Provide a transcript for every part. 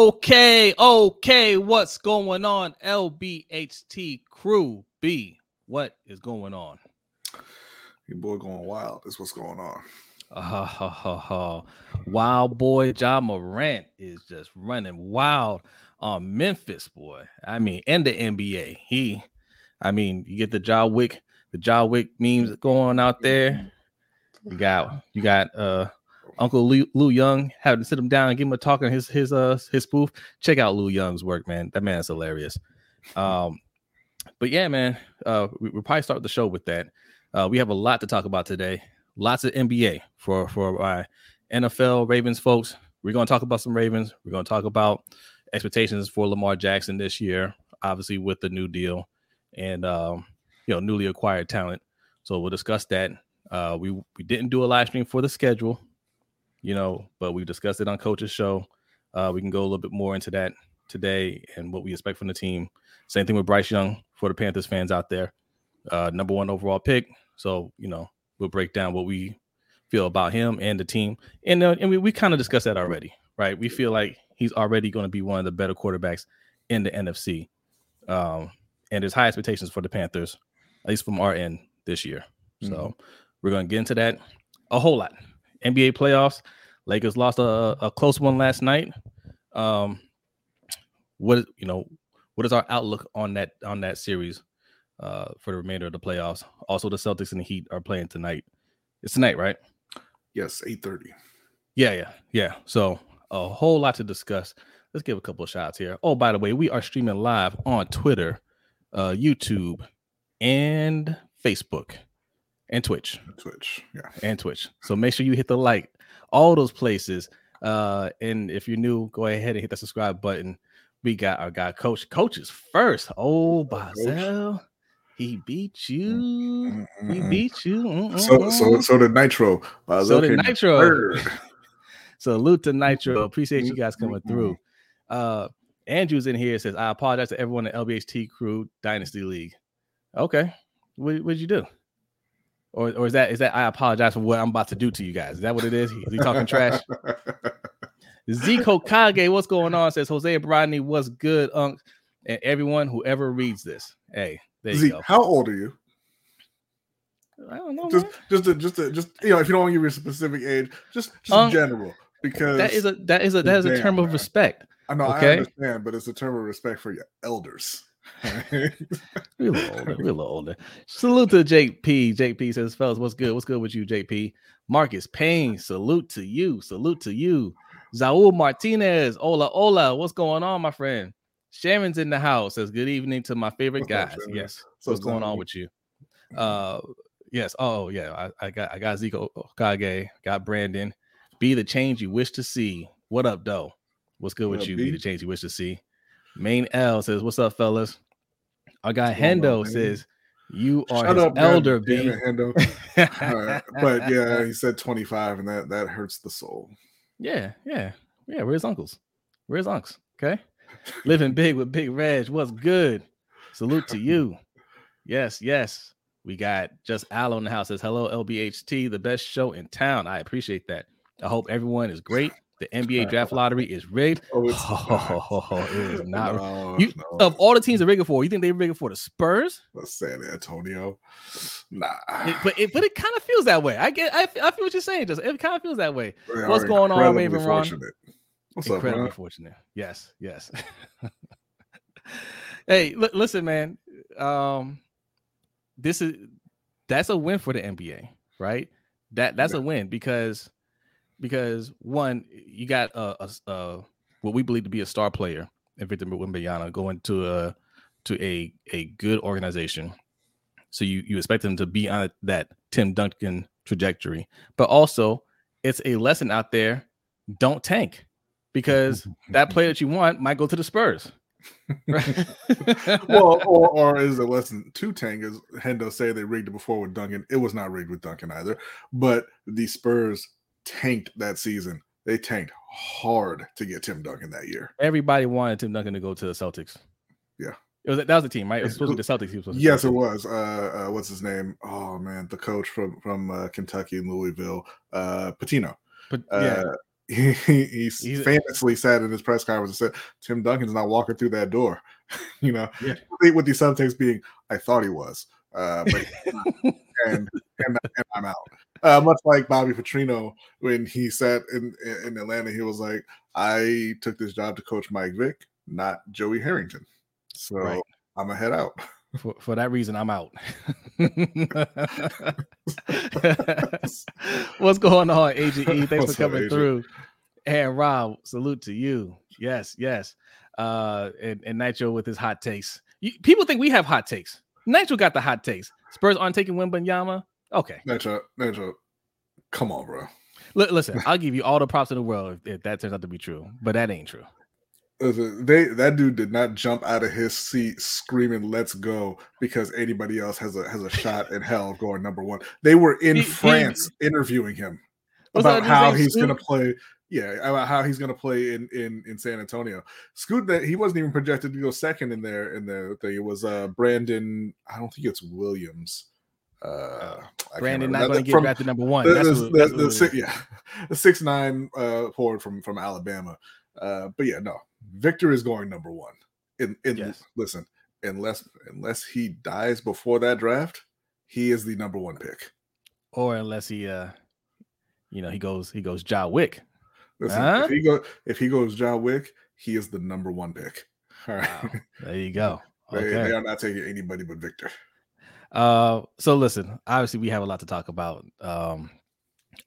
Okay, okay, what's going on? LBHT crew B, what is going on? Your boy going wild. Is what's going on. Uh, ha, ha, ha. Wild boy Ja Morant is just running wild on Memphis, boy. I mean, and the NBA. He, I mean, you get the Ja Wick, the Ja Wick memes going out there. You got, you got, uh, Uncle Lou, Lou Young having to sit him down and give him a talk on his his uh his spoof. Check out Lou Young's work, man. That man's hilarious. Um, but yeah, man, uh, we, we'll probably start the show with that. Uh, we have a lot to talk about today. Lots of NBA for for our NFL Ravens folks. We're going to talk about some Ravens. We're going to talk about expectations for Lamar Jackson this year, obviously with the new deal and um, you know newly acquired talent. So we'll discuss that. Uh, we we didn't do a live stream for the schedule you know, but we discussed it on Coach's show. Uh, we can go a little bit more into that today and what we expect from the team. Same thing with Bryce Young for the Panthers fans out there. Uh, number one overall pick. So, you know, we'll break down what we feel about him and the team. And, uh, and we, we kind of discussed that already, right? We feel like he's already going to be one of the better quarterbacks in the NFC. Um, and there's high expectations for the Panthers, at least from our end this year. So mm-hmm. we're going to get into that a whole lot. NBA playoffs. Lakers lost a, a close one last night. Um, what you know, what is our outlook on that on that series uh, for the remainder of the playoffs? Also, the Celtics and the Heat are playing tonight. It's tonight, right? Yes, eight thirty. Yeah, yeah, yeah. So a whole lot to discuss. Let's give a couple of shots here. Oh, by the way, we are streaming live on Twitter, uh, YouTube, and Facebook and Twitch. Twitch, yeah, and Twitch. So make sure you hit the like, all those places. Uh, and if you're new, go ahead and hit the subscribe button. We got our guy, Coach. Coaches first. Oh, Bazel. He beat you. Mm-hmm. He beat you. Mm-hmm. So, so, so the Nitro. Bazel so the Nitro. Salute to Nitro. Appreciate you guys coming through. Uh, Andrew's in here. Says, I apologize to everyone in LBHT Crew Dynasty League. Okay. What did you do? Or, or is that is that I apologize for what I'm about to do to you guys? Is that what it is? Is he talking trash? Zico Kage, what's going on? Says Jose Brodny, what's good, Unc? And everyone who ever reads this. Hey, there you go. How old are you? I don't know. Just, man. just, a, just, a, just, you know, if you don't want to give your specific age, just, just um, general, because that is a that is a that is a term man. of respect. I know, okay? I understand, but it's a term of respect for your elders we're a little older. We're a little older. Salute to Jake P. Jake P says, fellas, what's good? What's good with you, JP? Marcus Payne, salute to you. Salute to you. Zaul Martinez, hola, hola. What's going on, my friend? Sharon's in the house. Says, good evening to my favorite guys. yes. So what's going on with you? Uh yes. Oh, yeah. I, I got I got Zico Kage, got Brandon. Be the change you wish to see. What up, though? What's good with you? Be the change you wish to see. Main L says, "What's up, fellas?" Our guy Hendo says, "You are Shut his up, elder, B." Hendo. right. But yeah, he said twenty five, and that that hurts the soul. Yeah, yeah, yeah. Where's uncles? Where's unks? Okay, living big with Big Reg. What's good? Salute to you. Yes, yes. We got just Al in the house says hello LBHT, the best show in town. I appreciate that. I hope everyone is great. The NBA draft lottery is rigged. Oh, it's oh, it is not. No, you, no. Of all the teams are rigging for, you think they're rigging for the Spurs? San Antonio. Nah. It, but it, but it kind of feels that way. I get. I, I feel what you're saying. Just it kind of feels that way. They What's going on, Raven Ron? What's incredibly up, fortunate. Yes, yes. hey, l- listen, man. Um, this is that's a win for the NBA, right? That that's yeah. a win because because one, you got a, a, a, what we believe to be a star player in Victor Wembanyama going to a to a a good organization. So you you expect them to be on that Tim Duncan trajectory, but also it's a lesson out there: don't tank because that player that you want might go to the Spurs. Right? well, or, or is a lesson to tank, as Hendo say they rigged it before with Duncan. It was not rigged with Duncan either, but the Spurs tanked that season. They tanked hard to get Tim Duncan that year. Everybody wanted Tim Duncan to go to the Celtics. Yeah. It was that was the team, right? It was supposed to be the Celtics. Yes, it was. Uh, uh, what's his name? Oh man, the coach from from uh, Kentucky and Louisville, uh, Pitino. But, yeah, uh, he, he famously said in his press conference, "said Tim Duncan's not walking through that door." you know, yeah. with the subtext being, "I thought he was," uh, but and, and, and I'm out. Uh, much like Bobby Petrino when he sat in in Atlanta, he was like, "I took this job to coach Mike Vick, not Joey Harrington, so right. I'm gonna head out." For, for that reason, I'm out. What's going on, Agent E? Thanks What's for coming up, through. And Rob, salute to you. Yes, yes. Uh, and, and Nitro with his hot takes. You, people think we have hot takes. Nitro got the hot takes. Spurs aren't taking Wembanyama. Okay. Nitro, come on, bro. L- listen, I'll give you all the props in the world if, if that turns out to be true, but that ain't true. They that dude did not jump out of his seat screaming "Let's go" because anybody else has a has a shot in hell going number one. They were in he, France he, interviewing him about how he's going to play. Yeah, about how he's going to play in in in San Antonio. Scoot that he wasn't even projected to go second in there in the thing. It was uh Brandon. I don't think it's Williams. Uh, Brandon not going to get back to number one. The, that's the, what, that's the, the yeah, the six nine uh, forward from from Alabama. Uh, but yeah, no, Victor is going number one. In, in yes. listen, unless unless he dies before that draft, he is the number one pick. Or unless he uh you know he goes he goes John Wick. Listen, huh? if he go if he goes John Wick, he is the number one pick. All right. Wow. There you go. Okay. They, they, are not taking anybody but Victor. Uh so listen, obviously we have a lot to talk about. Um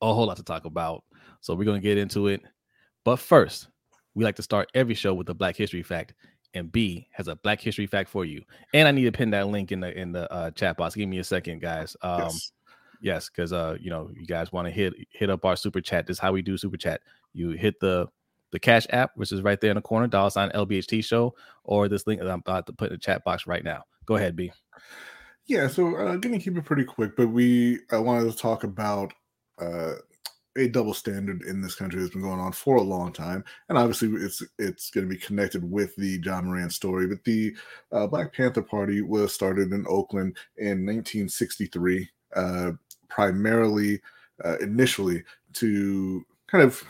a whole lot to talk about. So we're gonna get into it. But first, we like to start every show with a Black History fact, and B has a Black History fact for you. And I need to pin that link in the in the uh, chat box. Give me a second, guys. Um, yes, because yes, uh, you know, you guys want to hit hit up our super chat. This is how we do super chat. You hit the the Cash app, which is right there in the corner, dollar sign LBHT show, or this link that I'm about to put in the chat box right now. Go ahead, B. Yeah, so uh, gonna keep it pretty quick, but we I wanted to talk about uh, a double standard in this country that's been going on for a long time, and obviously it's it's going to be connected with the Ja Morant story. But the uh, Black Panther Party was started in Oakland in 1963, uh, primarily uh, initially to kind of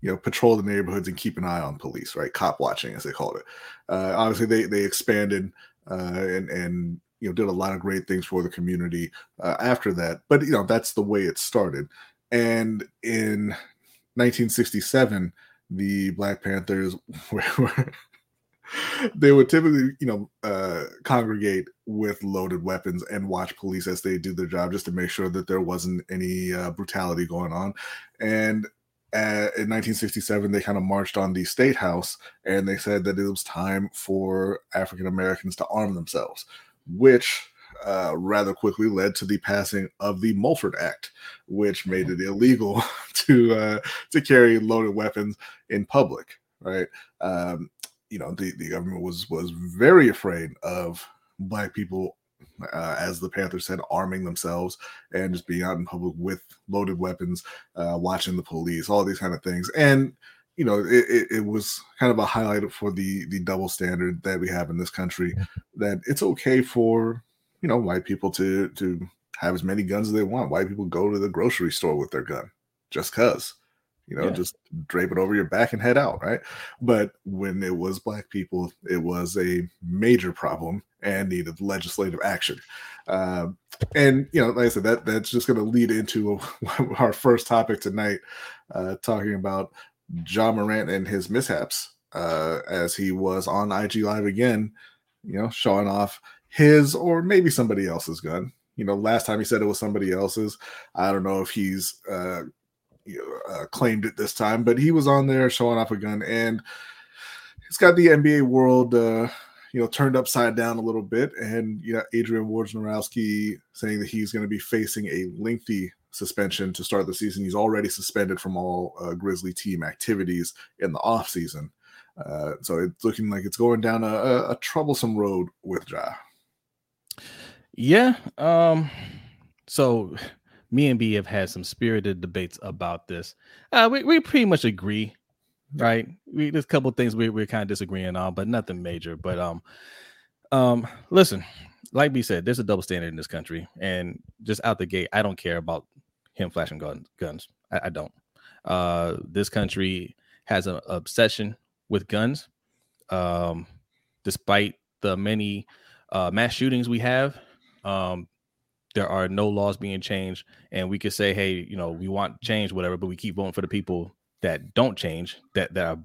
you know patrol the neighborhoods and keep an eye on police, right? Cop watching, as they called it. Uh, obviously, they they expanded uh, and and you know did a lot of great things for the community uh, after that. But you know that's the way it started. And in 1967, the Black Panthers were, they would typically, you know, uh, congregate with loaded weapons and watch police as they do their job, just to make sure that there wasn't any uh, brutality going on. And uh, in 1967, they kind of marched on the state house and they said that it was time for African Americans to arm themselves, which uh, rather quickly led to the passing of the Mulford Act, which made it illegal to uh, to carry loaded weapons in public. Right, um, you know the, the government was was very afraid of black people, uh, as the Panther said, arming themselves and just being out in public with loaded weapons, uh, watching the police, all these kind of things, and you know, it, it, it, was kind of a highlight for the the double standard that we have in this country. That it's okay for you know white people to to have as many guns as they want. White people go to the grocery store with their gun just cause. You know, yeah. just drape it over your back and head out, right? But when it was black people, it was a major problem and needed legislative action. Um, and you know, like I said, that that's just going to lead into our first topic tonight, uh, talking about Ja Morant and his mishaps uh, as he was on IG Live again, you know, showing off his or maybe somebody else's gun. You know, last time he said it was somebody else's. I don't know if he's uh, uh, claimed it this time, but he was on there showing off a gun, and it's got the NBA world, uh, you know, turned upside down a little bit. And you know, Adrian Wojnarowski saying that he's going to be facing a lengthy suspension to start the season. He's already suspended from all uh, Grizzly team activities in the off season. Uh, so it's looking like it's going down a, a, a troublesome road with Ja. Yeah. Um, so me and B have had some spirited debates about this. Uh, we, we pretty much agree, right? We, there's a couple things we, we're kind of disagreeing on, but nothing major. But um, um, listen, like B said, there's a double standard in this country, and just out the gate, I don't care about him flashing gun, guns. I, I don't. Uh, this country has an obsession with guns. Um, despite the many uh, mass shootings we have, um, there are no laws being changed, and we could say, hey, you know, we want change, whatever, but we keep voting for the people that don't change, that that are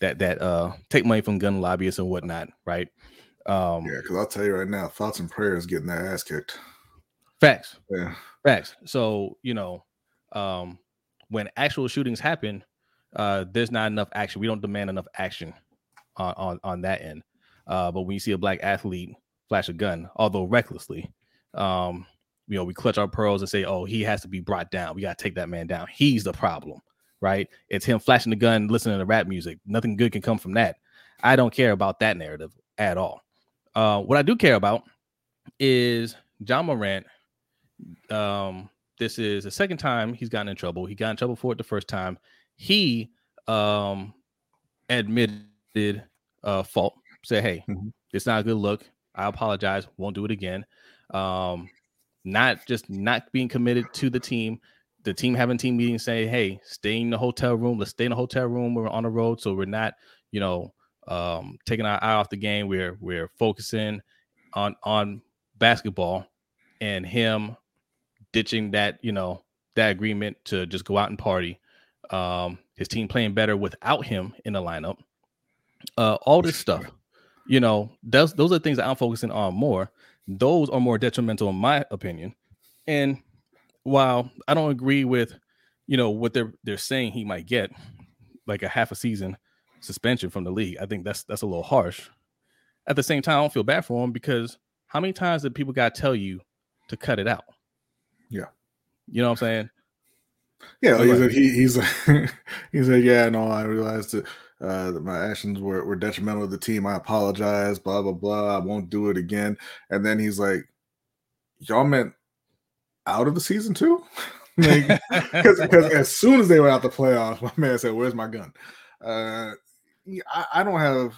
that that uh take money from gun lobbyists and whatnot, right? Um, yeah, because I'll tell you right now, thoughts and prayers getting their ass kicked. Facts. Yeah. Facts. So you know, um, when actual shootings happen, uh, there's not enough action. We don't demand enough action on on, on that end. Uh, but when you see a black athlete flash a gun, although recklessly, um, you know, we clutch our pearls and say, "Oh, he has to be brought down. We got to take that man down. He's the problem." Right? It's him flashing the gun, listening to rap music. Nothing good can come from that. I don't care about that narrative at all. Uh, what I do care about is Ja Morant. Um, this is the second time he's gotten in trouble. He got in trouble for it the first time. He um admitted uh fault. Said, "Hey, mm-hmm. it's not a good look. I apologize. Won't do it again." Um, not just not being committed to the team. The team having team meetings saying, "Hey, stay in the hotel room. Let's stay in the hotel room. We're on the road, so we're not, you know, um, taking our eye off the game. We're we're focusing on on basketball, and him ditching that, you know, that agreement to just go out and party. Um, his team playing better without him in the lineup. Uh, all this stuff, you know, those those are things that I'm focusing on more. Those are more detrimental, in my opinion. And while I don't agree with, you know, what they're they're saying he might get, like a half a season suspension from the league, I think that's that's a little harsh. At the same time, I don't feel bad for him because how many times did people got to tell you to cut it out? Yeah, you know what I'm saying. Yeah, he's like, he, he's he said, yeah, no, I realized that uh, my actions were, were detrimental to the team. I apologize, blah, blah, blah. I won't do it again. And then he's like, y'all meant out of the season too? Because like, as soon as they were out the playoffs, my man said, where's my gun? Uh, I, I don't have,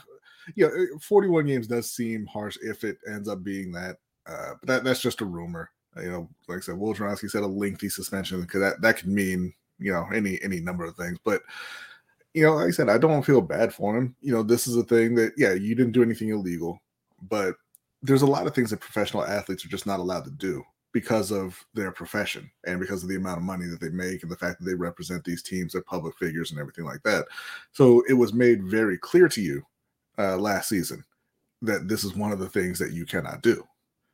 you know, 41 games does seem harsh if it ends up being that. Uh, but that, that's just a rumor. You know, like I said, Wojnarowski said a lengthy suspension because that, that could mean, you know, any any number of things. But you know, like I said, I don't feel bad for him. You know, this is a thing that, yeah, you didn't do anything illegal, but there's a lot of things that professional athletes are just not allowed to do because of their profession and because of the amount of money that they make and the fact that they represent these teams, they're public figures and everything like that. So it was made very clear to you uh, last season that this is one of the things that you cannot do.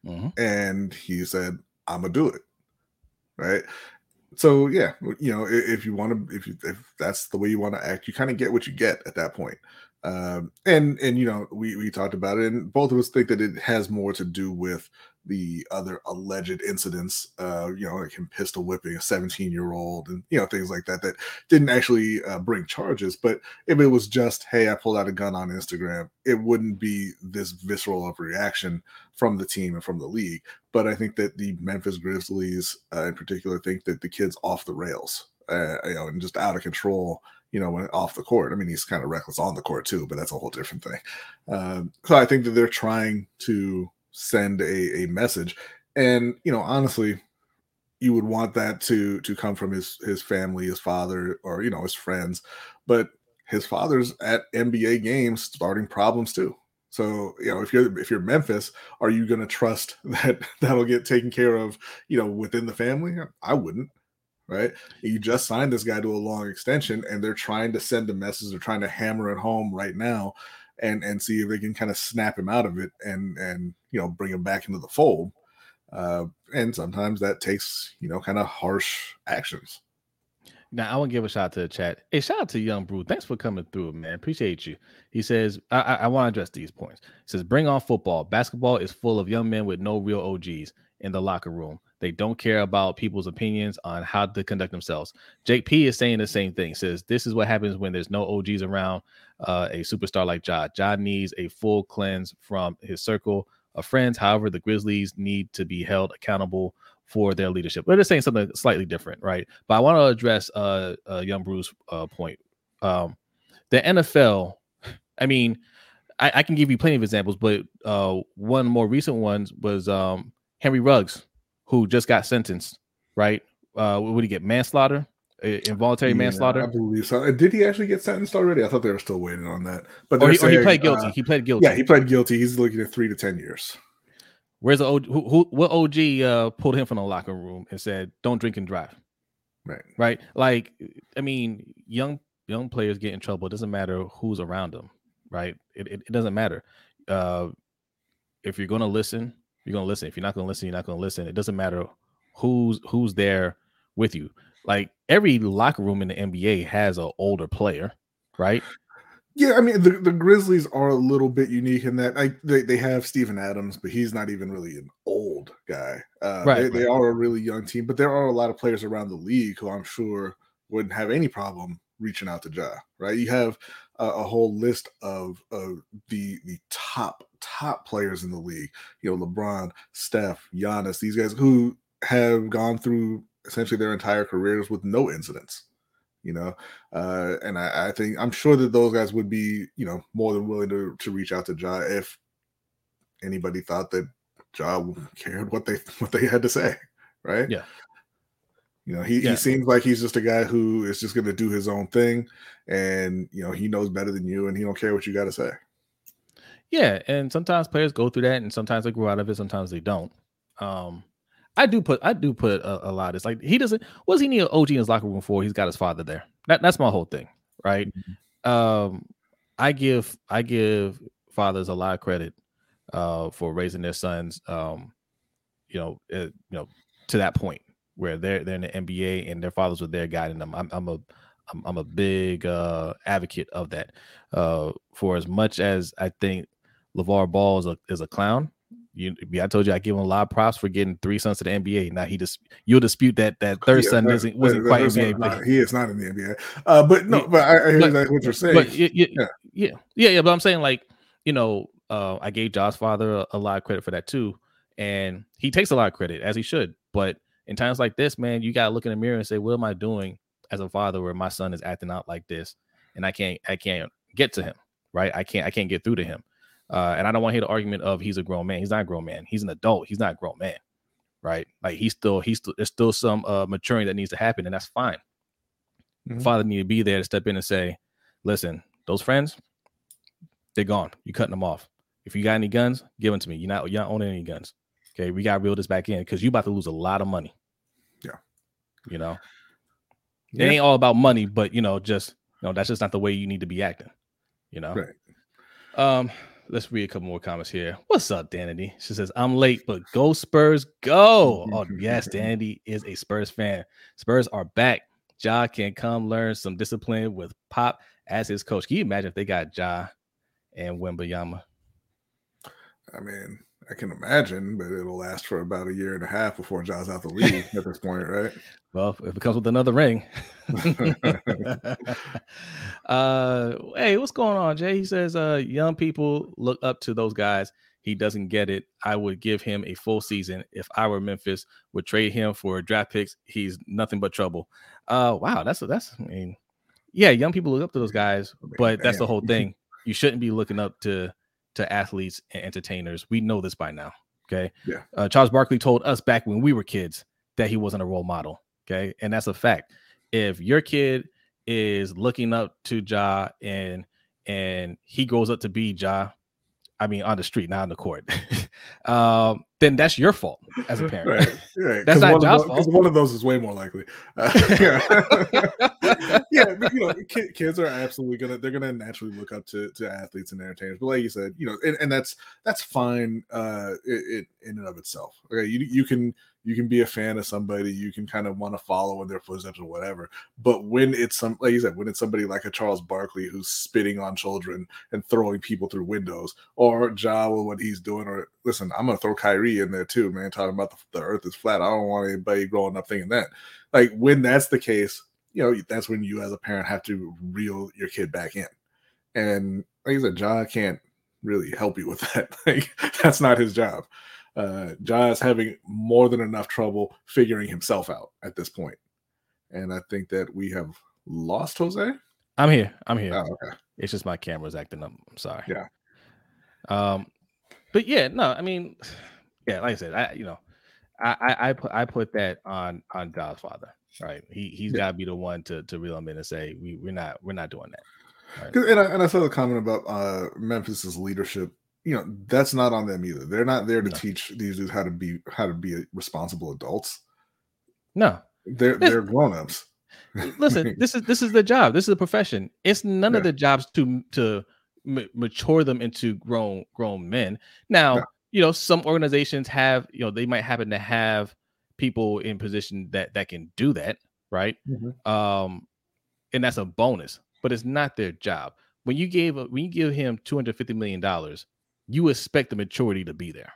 Mm-hmm. And he said, I'm gonna do it. Right so yeah, you know, if you want to, if you, if that's the way you want to act, you kind of get what you get at that point. Um, and and you know, we we talked about it, and both of us think that it has more to do with the other alleged incidents, uh, you know, like him pistol whipping a 17 year old and, you know, things like that, that didn't actually uh, bring charges. But if it was just, hey, I pulled out a gun on Instagram, it wouldn't be this visceral of reaction from the team and from the league. But I think that the Memphis Grizzlies uh, in particular think that the kid's off the rails, uh, you know, and just out of control you know, when off the court. I mean, he's kind of reckless on the court too, but that's a whole different thing. Um, so I think that they're trying to send a, a message. And you know, honestly, you would want that to to come from his his family, his father, or you know, his friends. But his father's at NBA games starting problems too. So you know, if you're if you're Memphis, are you going to trust that that'll get taken care of? You know, within the family, I wouldn't. Right? You just signed this guy to a long extension, and they're trying to send a message. They're trying to hammer it home right now and and see if they can kind of snap him out of it and and you know bring him back into the fold. Uh, and sometimes that takes you know kind of harsh actions. Now I want to give a shout out to the chat. Hey, shout out to Young Brew. Thanks for coming through, man. Appreciate you. He says, I, I, I want to address these points. He says, bring on football. Basketball is full of young men with no real OGs in the locker room. They don't care about people's opinions on how to conduct themselves. Jake P is saying the same thing. Says this is what happens when there's no OGs around uh, a superstar like Ja. Ja needs a full cleanse from his circle of friends. However, the Grizzlies need to be held accountable for their leadership. They're just saying something slightly different, right? But I want to address uh, uh, Young Bruce uh, point. Um, the NFL, I mean, I, I, can give you plenty of examples, but uh, one more recent ones was um, Henry Ruggs who just got sentenced, right? Uh, what did he get? Manslaughter involuntary yeah, manslaughter. I believe so. Did he actually get sentenced already? I thought they were still waiting on that. But or he, saying, or he pled guilty. Uh, he played guilty. Yeah, he played guilty. He's looking at three to ten years. Where's the OG, who, who what OG uh, pulled him from the locker room and said, "Don't drink and drive." Right. Right. Like, I mean, young young players get in trouble. It doesn't matter who's around them. Right. It it, it doesn't matter. Uh, if you're going to listen, you're going to listen. If you're not going to listen, you're not going to listen. It doesn't matter who's who's there with you. Like every locker room in the NBA has an older player, right? Yeah, I mean the, the Grizzlies are a little bit unique in that I, they, they have Steven Adams, but he's not even really an old guy. Uh, right, they, right. they are a really young team, but there are a lot of players around the league who I'm sure wouldn't have any problem reaching out to Ja. Right? You have a, whole list of, of the the top top players in the league. You know, LeBron, Steph, Giannis, these guys who have gone through essentially their entire careers with no incidents you know? Uh and I, I, think i'm sure that those guys would be you know more than willing to to reach out to ja if anybody thought that ja cared what they what they had to say right? Yeah you know he, yeah. he seems like he's just a guy who is just going to do his own thing and you know he knows better than you and he don't care what you got to say yeah and sometimes players go through that and sometimes they grow out of it sometimes they don't um I do put I do put a, a lot. It's like he doesn't. What does he need an OG in his locker room for? He's got his father there. That that's my whole thing, right? Mm-hmm. Um, I give I give fathers a lot of credit uh, for raising their sons. Um, you know, uh, you know, to that point where they're they're in the NBA and their fathers were there guiding them. I'm, I'm a I'm, I'm a big uh, advocate of that. Uh, for as much as I think LeVar Ball is a is a clown, you, I told you I give him a lot of props for getting three sons to the NBA. Now he just you'll dispute that that third yeah, son that, isn't wasn't quite NBA. Not, he is not in the NBA. Uh, but no, but I, I hear but, what you're saying. But yeah, yeah, yeah, yeah, yeah. But I'm saying like you know, uh, I gave Ja's father a, a, lot of credit for that too, and he takes a lot of credit as he should. But in times like this, man, you gotta look in the mirror and say, what am I doing as a father where my son is acting out like this, and I can't I can't get to him, right? I can't I can't get through to him. Uh, and I don't want to hear the argument of he's a grown man. He's not a grown man. He's an adult. He's not a grown man, right? Like he's still he's still there's still some uh, maturing that needs to happen, and that's fine. Mm-hmm. Father need to be there to step in and say, "Listen, those friends, they're gone. You cutting them off. If you got any guns, give them to me. You're not you're not owning any guns. Okay, we got to reel this back in because you're about to lose a lot of money. You know, yeah. it ain't all about money, but you know, just you know, that's just not the way you need to be acting. You know, right. Um, let's read a couple more comments here. What's up, Danity? She says, I'm late, but go Spurs, go. Oh, yes, Danity is a Spurs fan. Spurs are back. Ja can come learn some discipline with Pop as his coach. Can you imagine if they got Ja and Wembanyama? I mean, I can imagine, but it'll last for about a year and a half before Ja's out the league at this point, right? Well, if it comes with another ring. uh, hey, what's going on, Jay? He says, uh, young people look up to those guys. He doesn't get it. I would give him a full season. If I were Memphis, would trade him for draft picks. He's nothing but trouble. Uh, wow, that's that's. I mean, yeah, young people look up to those guys, but that's the whole thing. You shouldn't be looking up to to athletes and entertainers. We know this by now. Okay. Yeah. Uh, Charles Barkley told us back when we were kids that he wasn't a role model. Okay. And that's a fact. If your kid is looking up to Ja and and he grows up to be Ja, I mean on the street, not on the court, um, then that's your fault as a parent. Right, right. That's not Ja's fault. One of those is way more likely. Uh, yeah, yeah. But, you know, kids are absolutely gonna they're gonna naturally look up to, to athletes and entertainers. But like you said, you know, and, and that's that's fine uh, it, it, in and of itself. Okay, you you can you can be a fan of somebody, you can kind of want to follow in their footsteps or whatever. But when it's some, like you said, when it's somebody like a Charles Barkley who's spitting on children and throwing people through windows, or Ja with what he's doing, or listen, I'm gonna throw Kyrie in there too, man, talking about the, the earth is flat. I don't want anybody growing up thinking that. Like when that's the case, you know, that's when you as a parent have to reel your kid back in. And like I said, Ja can't really help you with that. like that's not his job uh, Ja is having more than enough trouble figuring himself out at this point. And I think that we have lost Jose. I'm here. I'm here. Oh, okay. It's just my camera's acting up. I'm sorry. Yeah. Um, but yeah, no, I mean, yeah, like I said, I you know, I I, I put I put that on on Ja's father. right. He he's yeah. got to be the one to to reel him in and say we we're not we're not doing that. Right. And I, and I saw the comment about uh Memphis's leadership. You know, that's not on them either. They're not there to no. teach these dudes how to be how to be responsible adults. No, they're they're grown ups. Listen, this is this is the job. This is a profession. It's none yeah. of the jobs to to m- mature them into grown grown men. Now, yeah. you know, some organizations have, you know, they might happen to have people in position that that can do that, right? Mm-hmm. Um, and that's a bonus, but it's not their job. When you gave when you give him two hundred fifty million dollars, you expect the maturity to be there.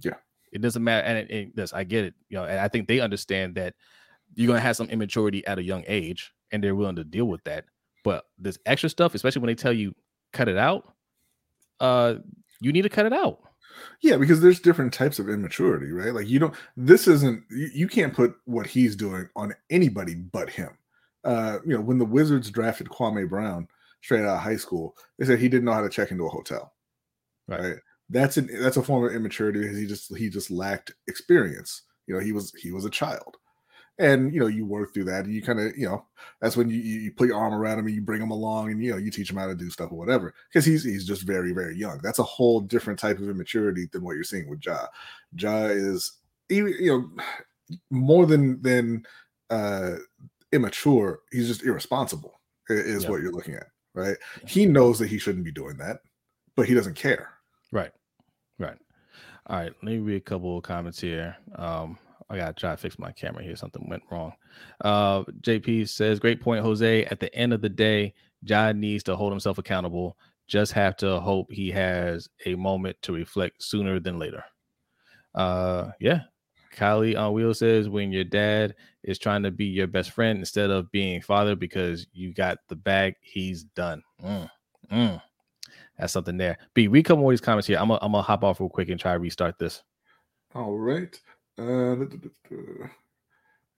Yeah, it doesn't matter, and it, it does. I get it, you know, and I think they understand that you're gonna have some immaturity at a young age, and they're willing to deal with that. But this extra stuff, especially when they tell you cut it out, uh, you need to cut it out. Yeah, because there's different types of immaturity, right? Like you don't. This isn't. You, you can't put what he's doing on anybody but him. Uh, you know, when the Wizards drafted Kwame Brown straight out of high school, they said he didn't know how to check into a hotel. Right. right? That's an that's a form of immaturity because he just he just lacked experience. You know, he was he was a child and you know you work through that and you kind of you know that's when you, you put your arm around him and you bring him along and you know you teach him how to do stuff or whatever because he's he's just very very young that's a whole different type of immaturity than what you're seeing with ja ja is even you know more than than uh immature he's just irresponsible is yep. what you're looking at right he knows that he shouldn't be doing that but he doesn't care right right all right let me read a couple of comments here um I gotta try to fix my camera here. Something went wrong. Uh, JP says, "Great point, Jose. At the end of the day, John needs to hold himself accountable. Just have to hope he has a moment to reflect sooner than later." Uh, yeah. Kylie on Wheel says, "When your dad is trying to be your best friend instead of being father because you got the bag, he's done." Mm, mm. That's something there. B, read a couple more of these comments here. I'm gonna I'm gonna hop off real quick and try to restart this. All right. Uh,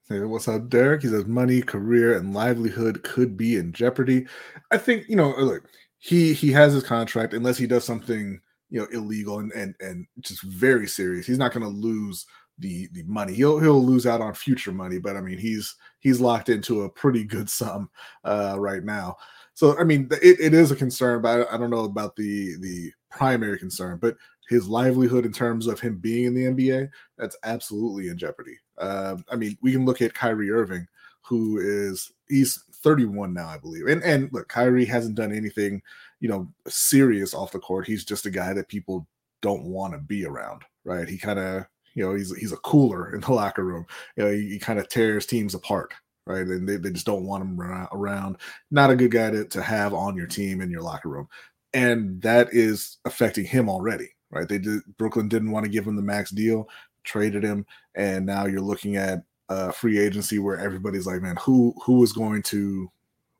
what's up, Derek? He says money, career, and livelihood could be in jeopardy. I think you know, look, he he has his contract unless he does something you know illegal and and and just very serious. He's not going to lose the the money. He'll he'll lose out on future money, but I mean he's he's locked into a pretty good sum uh, right now. So I mean it, it is a concern, but I, don't know about the the primary concern. But his livelihood in terms of him being in the NBA, that's absolutely in jeopardy. Um, I mean, we can look at Kyrie Irving, who is he's 31 now, I believe. And and look, Kyrie hasn't done anything, you know, serious off the court. He's just a guy that people don't want to be around, right? He kind of, you know, he's he's a cooler in the locker room. You know, he, he kind of tears teams apart, right? And they, they just don't want him around. Not a good guy to, to have on your team in your locker room. And that is affecting him already, right? They did Brooklyn didn't want to give him the max deal, traded him, and now you're looking at a free agency where everybody's like, man, who who is going to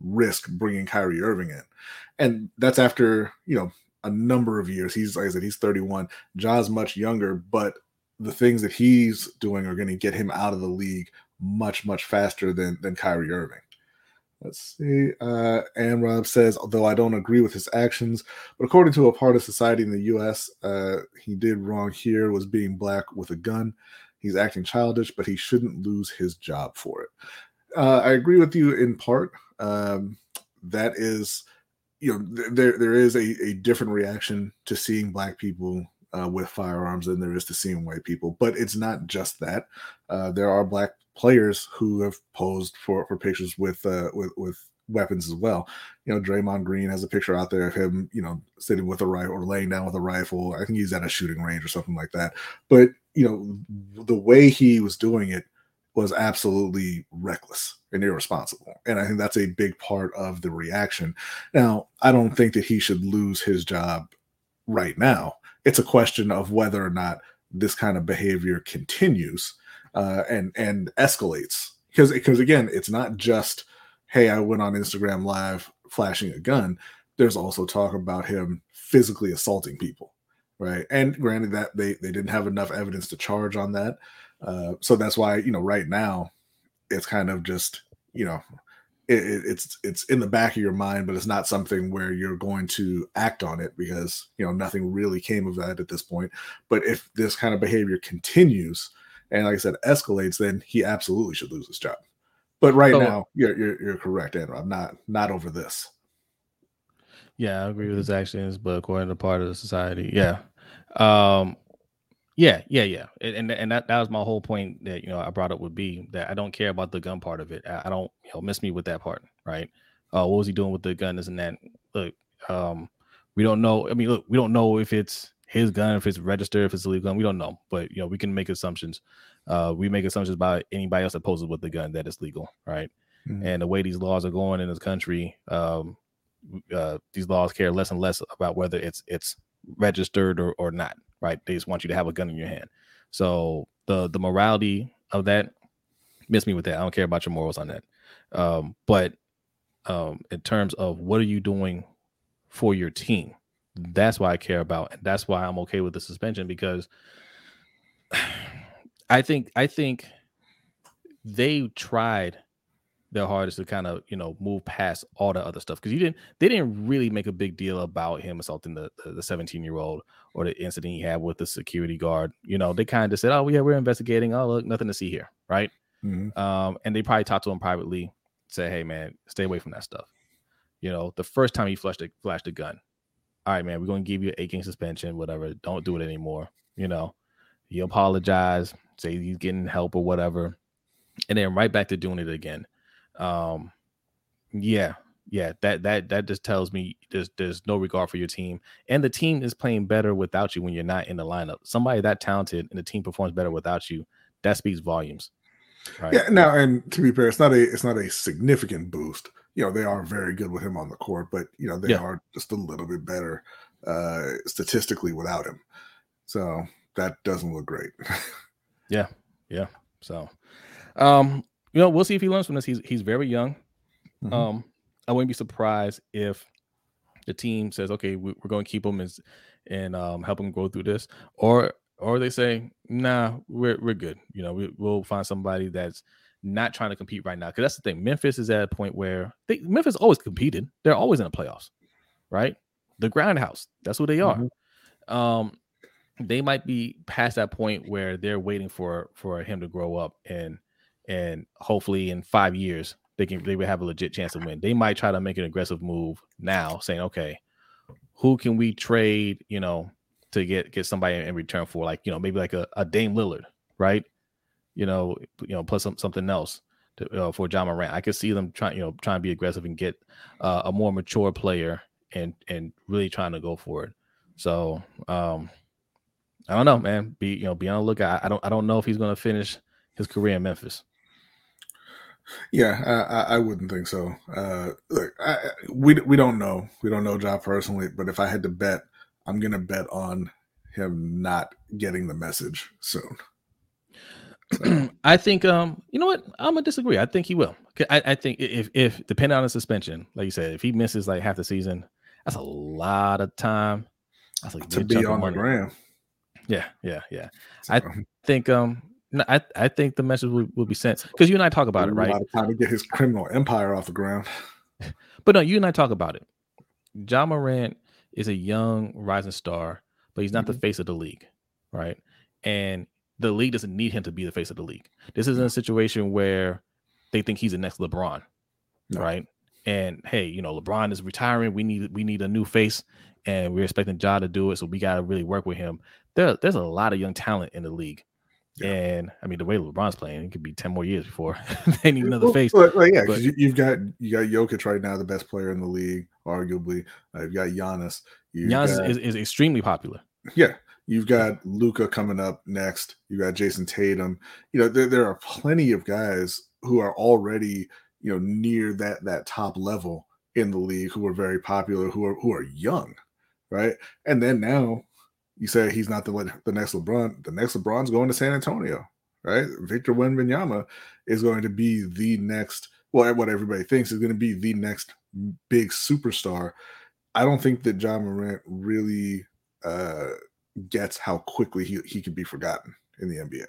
risk bringing Kyrie Irving in? And that's after you know a number of years. He's like I said, he's 31. Ja's much younger, but the things that he's doing are going to get him out of the league much much faster than than Kyrie Irving. Let's see. Uh, Rob says, although I don't agree with his actions, but according to a part of society in the U.S., uh, he did wrong here was being black with a gun. He's acting childish, but he shouldn't lose his job for it. Uh, I agree with you in part. Um, that is, you know, th- there there is a, a different reaction to seeing black people uh, with firearms than there is to seeing white people. But it's not just that. Uh, there are black players who have posed for for pictures with uh, with with weapons as well. You know, Draymond Green has a picture out there of him, you know, sitting with a rifle or laying down with a rifle. I think he's at a shooting range or something like that. But you know, the way he was doing it was absolutely reckless and irresponsible. And I think that's a big part of the reaction. Now, I don't think that he should lose his job right now. It's a question of whether or not this kind of behavior continues uh, and and escalates because because again, it's not just hey, I went on Instagram live flashing a gun. There's also talk about him physically assaulting people, right? And granted that they they didn't have enough evidence to charge on that, uh, so that's why you know right now it's kind of just you know it, it's it's in the back of your mind, but it's not something where you're going to act on it because you know nothing really came of that at this point. But if this kind of behavior continues, and like I said, escalates, then he absolutely should lose his job. But right so, now, you're, you're you're correct, Andrew. I'm not not over this. Yeah, I agree with his actions, but according to part of the society, yeah, um, yeah, yeah, yeah, and and that that was my whole point that you know I brought up would be that I don't care about the gun part of it. I, I don't you know miss me with that part, right? Uh, what was he doing with the gun? Isn't that look? Um, we don't know. I mean, look, we don't know if it's his gun, if it's registered, if it's a legal gun. We don't know, but you know we can make assumptions. Uh, we make assumptions about anybody else that poses with the gun that it's legal, right? Mm-hmm. And the way these laws are going in this country, um, uh, these laws care less and less about whether it's it's registered or, or not, right? They just want you to have a gun in your hand. So the the morality of that miss me with that. I don't care about your morals on that. Um, but um, in terms of what are you doing for your team, that's why I care about, and that's why I'm okay with the suspension because I think I think they tried their hardest to kind of you know move past all the other stuff because you didn't they didn't really make a big deal about him assaulting the the 17 year old or the incident he had with the security guard you know? They kind of just said oh yeah we're investigating. Oh look nothing to see here right? Mm-hmm. um and they probably talked to him privately say hey man stay away from that stuff. You know the first time he flashed a flashed a gun all right man we're to give you an eight game suspension whatever don't do it anymore you know he apologized say he's getting help or whatever and then right back to doing it again um, yeah, yeah, that that that just tells me there's there's no regard for your team, and the team is playing better without you when you're not in the lineup. Somebody that talented and the team performs better without you, that speaks volumes. Right? Yeah. Now, and to be fair, it's not a it's not a significant boost. You know, they are very good with him on the court, but you know they yeah. are just a little bit better uh statistically without him. So that doesn't look great. yeah, yeah. So, um, you know, we'll see if he learns from this. He's he's very young. Mm-hmm. Um, I wouldn't be surprised if the team says, "Okay, we, are going to keep him as and um, help him go through this," or or they say, "Nah, we're we're good." You know, we, we, will find somebody that's not trying to compete right now. Because that's the thing. Memphis is at a point where they, Memphis always competed. They're always in the playoffs, right? The Grindhouse. That's who they are. Mm-hmm. Um, they might be past that point where they're waiting for for him to grow up and and hopefully in five years they can they will have a legit chance to win. They might try to make an aggressive move now, saying, okay, who can we trade, you know, to get get somebody in return for, like you know, maybe like a, a Dame Lillard, right? You know, you know, plus some, something else to, uh, for Ja Morant. I could see them trying, you know, trying to be aggressive and get uh, a more mature player and and really trying to go for it. So um I don't know, man. Be you know, be on the lookout. I don't I don't know if he's going to finish his career in Memphis. Yeah, I, I wouldn't think so. Uh, look, I, we we don't know. We don't know Ja personally, but if I had to bet, I'm gonna bet on him not getting the message soon. So. I think um you know what I'm gonna disagree. I think he will. I, I think if if depending on the suspension, like you said, if he misses like half the season, that's a lot of time. That's like to be on the ground. Yeah, yeah, yeah. So. I think um no, I I think the message will, will be sent because you and I talk about it, right? A lot of time to get his criminal empire off the ground. But no, you and I talk about it. Ja Morant is a young rising star, but he's not mm-hmm. the face of the league, right? And the league doesn't need him to be the face of the league. This isn't a situation where they think he's the next LeBron, no. right? And hey, you know, LeBron is retiring. We need we need a new face, and we're expecting Ja to do it. So we got to really work with him. There, there's a lot of young talent in the league yeah. And I mean, the way LeBron's playing, it could be ten more years before they need another face. Well, well yeah, because you, have got you got Jokic right now, the best player in the league, arguably. Uh, you've got Giannis. You've Giannis got, is, is extremely popular. Yeah, you've got Luka coming up next. You got Jayson Tatum. You know, there, there are plenty of guys who are already you know near that that top level in the league who are very popular, who are who are young, right? And then now you say he's not the the next LeBron. The next LeBron's going to San Antonio, right? Victor Wembanyama is going to be the next. Well, what everybody thinks is going to be the next big superstar. I don't think that Ja Morant really uh, gets how quickly he he could be forgotten in the NBA.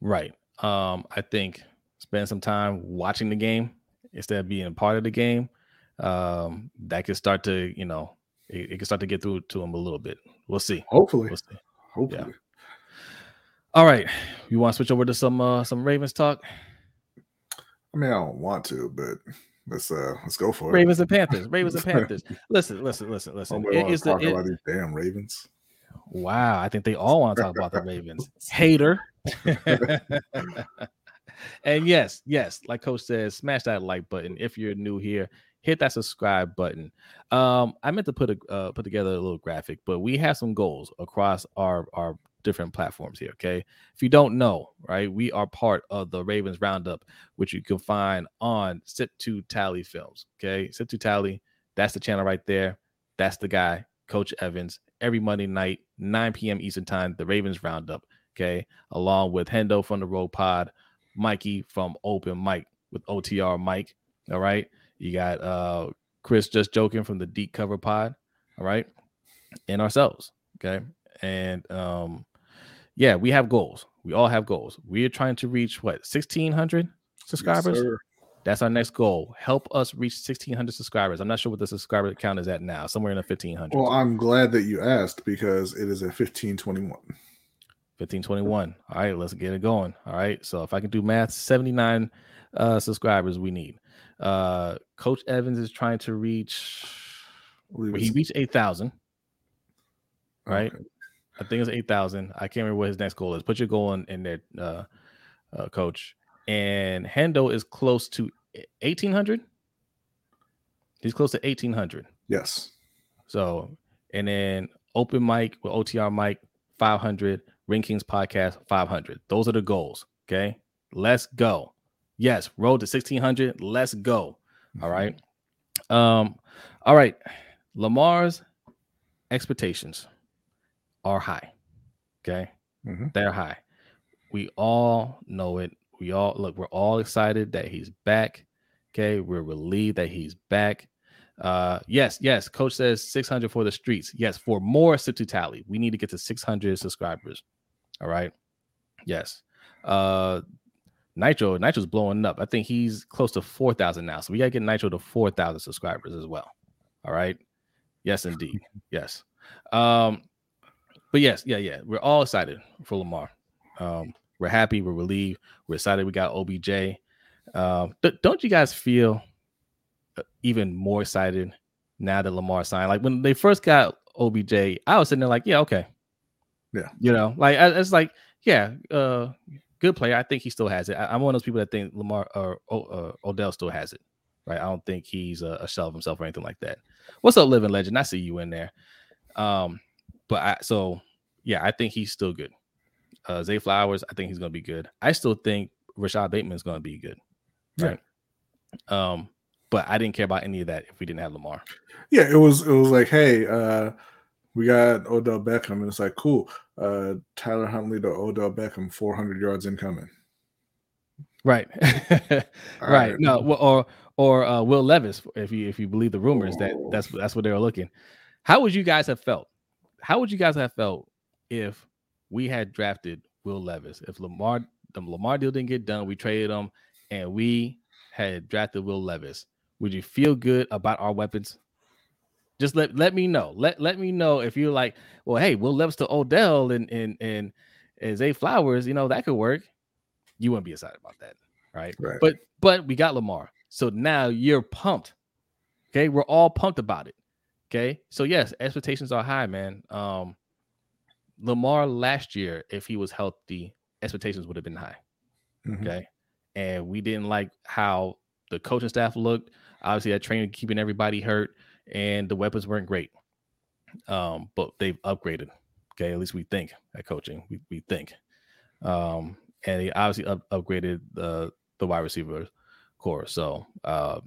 Right. Um, I think spend some time watching the game instead of being a part of the game. Um, that could start to, you know, it, it, can start to get through to him a little bit. We'll see. Hopefully. We'll see. Hopefully. Yeah. All right. You want to switch over to some uh some Ravens talk? I mean, I don't want to, but let's uh let's go for it. Ravens and Panthers. Ravens and Panthers. listen, listen, listen, listen. It is the, it, about these damn Ravens. Wow, I think they all want to talk about the Ravens. Hater. and yes, yes, like Coach says, smash that like button if you're new here. Hit that subscribe button. Um, I meant to put a uh, put together a little graphic, but we have some goals across our our different platforms here. Okay. If you don't know, right, we are part of the Ravens Roundup, which you can find on Sit to Tally Films. Okay. Sit to Tally, that's the channel right there. That's the guy, Coach Evans, every Monday night, 9 p.m. Eastern Time, the Ravens Roundup. Okay. Along with Hendo from the Road Pod, Mikey from Open Mic with OTR Mike. All right. You got uh Chris just joking from the Deep Cover Pod. All right. And ourselves. Okay. And um yeah, we have goals. We all have goals. We are trying to reach what 1600 subscribers. Yes, That's our next goal. Help us reach 1600 subscribers. I'm not sure what the subscriber count is at now, somewhere in the 1500. Well, I'm glad that you asked because it is at 1521. 1521. All right, let's get it going. All right. So if I can do math, 79 uh subscribers we need. Uh Coach Evans is trying to reach he reached 8,000. Right? Okay. I think it's eight thousand. I can't remember what his next goal is. Put your goal in, in there, uh, uh, coach. And Hendo is close to eighteen hundred. He's close to eighteen hundred. Yes. So, and then open mic with OTR Mike five hundred. Ring Kings podcast five hundred. Those are the goals. Okay, let's go. Yes, road to sixteen hundred. Let's go. All right. Um. All right. Lamar's expectations are high. Okay. Mm-hmm. They're high. We all know it. We all look, we're all excited that he's back. Okay. We're relieved that he's back. Uh yes, yes. Coach says 600 for the streets. Yes, for more to tally. We need to get to 600 subscribers. All right. Yes. Uh Nitro, Nitro's blowing up. I think he's close to 4,000 now. So we got to get Nitro to 4,000 subscribers as well. All right. Yes, indeed. Yes. Um, but yes, yeah, yeah, we're all excited for Lamar. Um, we're happy, we're relieved, we're excited. We got OBJ. Um, th- don't you guys feel uh, even more excited now that Lamar signed? Like when they first got OBJ, I was sitting there like, yeah, okay, yeah, you know, like it's like, yeah, uh, good player. I think he still has it. I, am one of those people that think Lamar or uh, Odell still has it, right? I don't think he's a, a shell of himself or anything like that. What's up, living legend? I see you in there. Um, but I so yeah, I think he's still good. Uh Zay Flowers, I think he's gonna be good. I still think Rashod Bateman is gonna be good. Right. Yeah. Um, but I didn't care about any of that if we didn't have Lamar. Yeah, it was it was like, hey, uh, we got Odell Beckham, and it's like, cool. Uh, Tyler Huntley to Odell Beckham, 400 yards incoming. Right, right. right. No, or or uh, Will Levis, if you if you believe the rumors that that's that's what they were looking. How would you guys have felt how would you guys have felt if we had drafted Will Levis? If Lamar the Lamar deal didn't get done, we traded him, and we had drafted Will Levis. Would you feel good about our weapons? Just let let me know. Let let me know if you're like, well, hey, Will Levis to Odell and and and, and Zay Flowers, you know that could work. You wouldn't be excited about that, right? right? But but we got Lamar, so now you're pumped. Okay, we're all pumped about it. Okay. So yes, expectations are high, man. Um Lamar last year, if he was healthy, expectations would have been high. Mm-hmm. Okay. And we didn't like how the coaching staff looked. Obviously, that training keeping everybody hurt, and the weapons weren't great. Um, but they've upgraded. Okay, at least we think at coaching. We, we think. Um, and they obviously up, upgraded the the wide receiver core. So uh,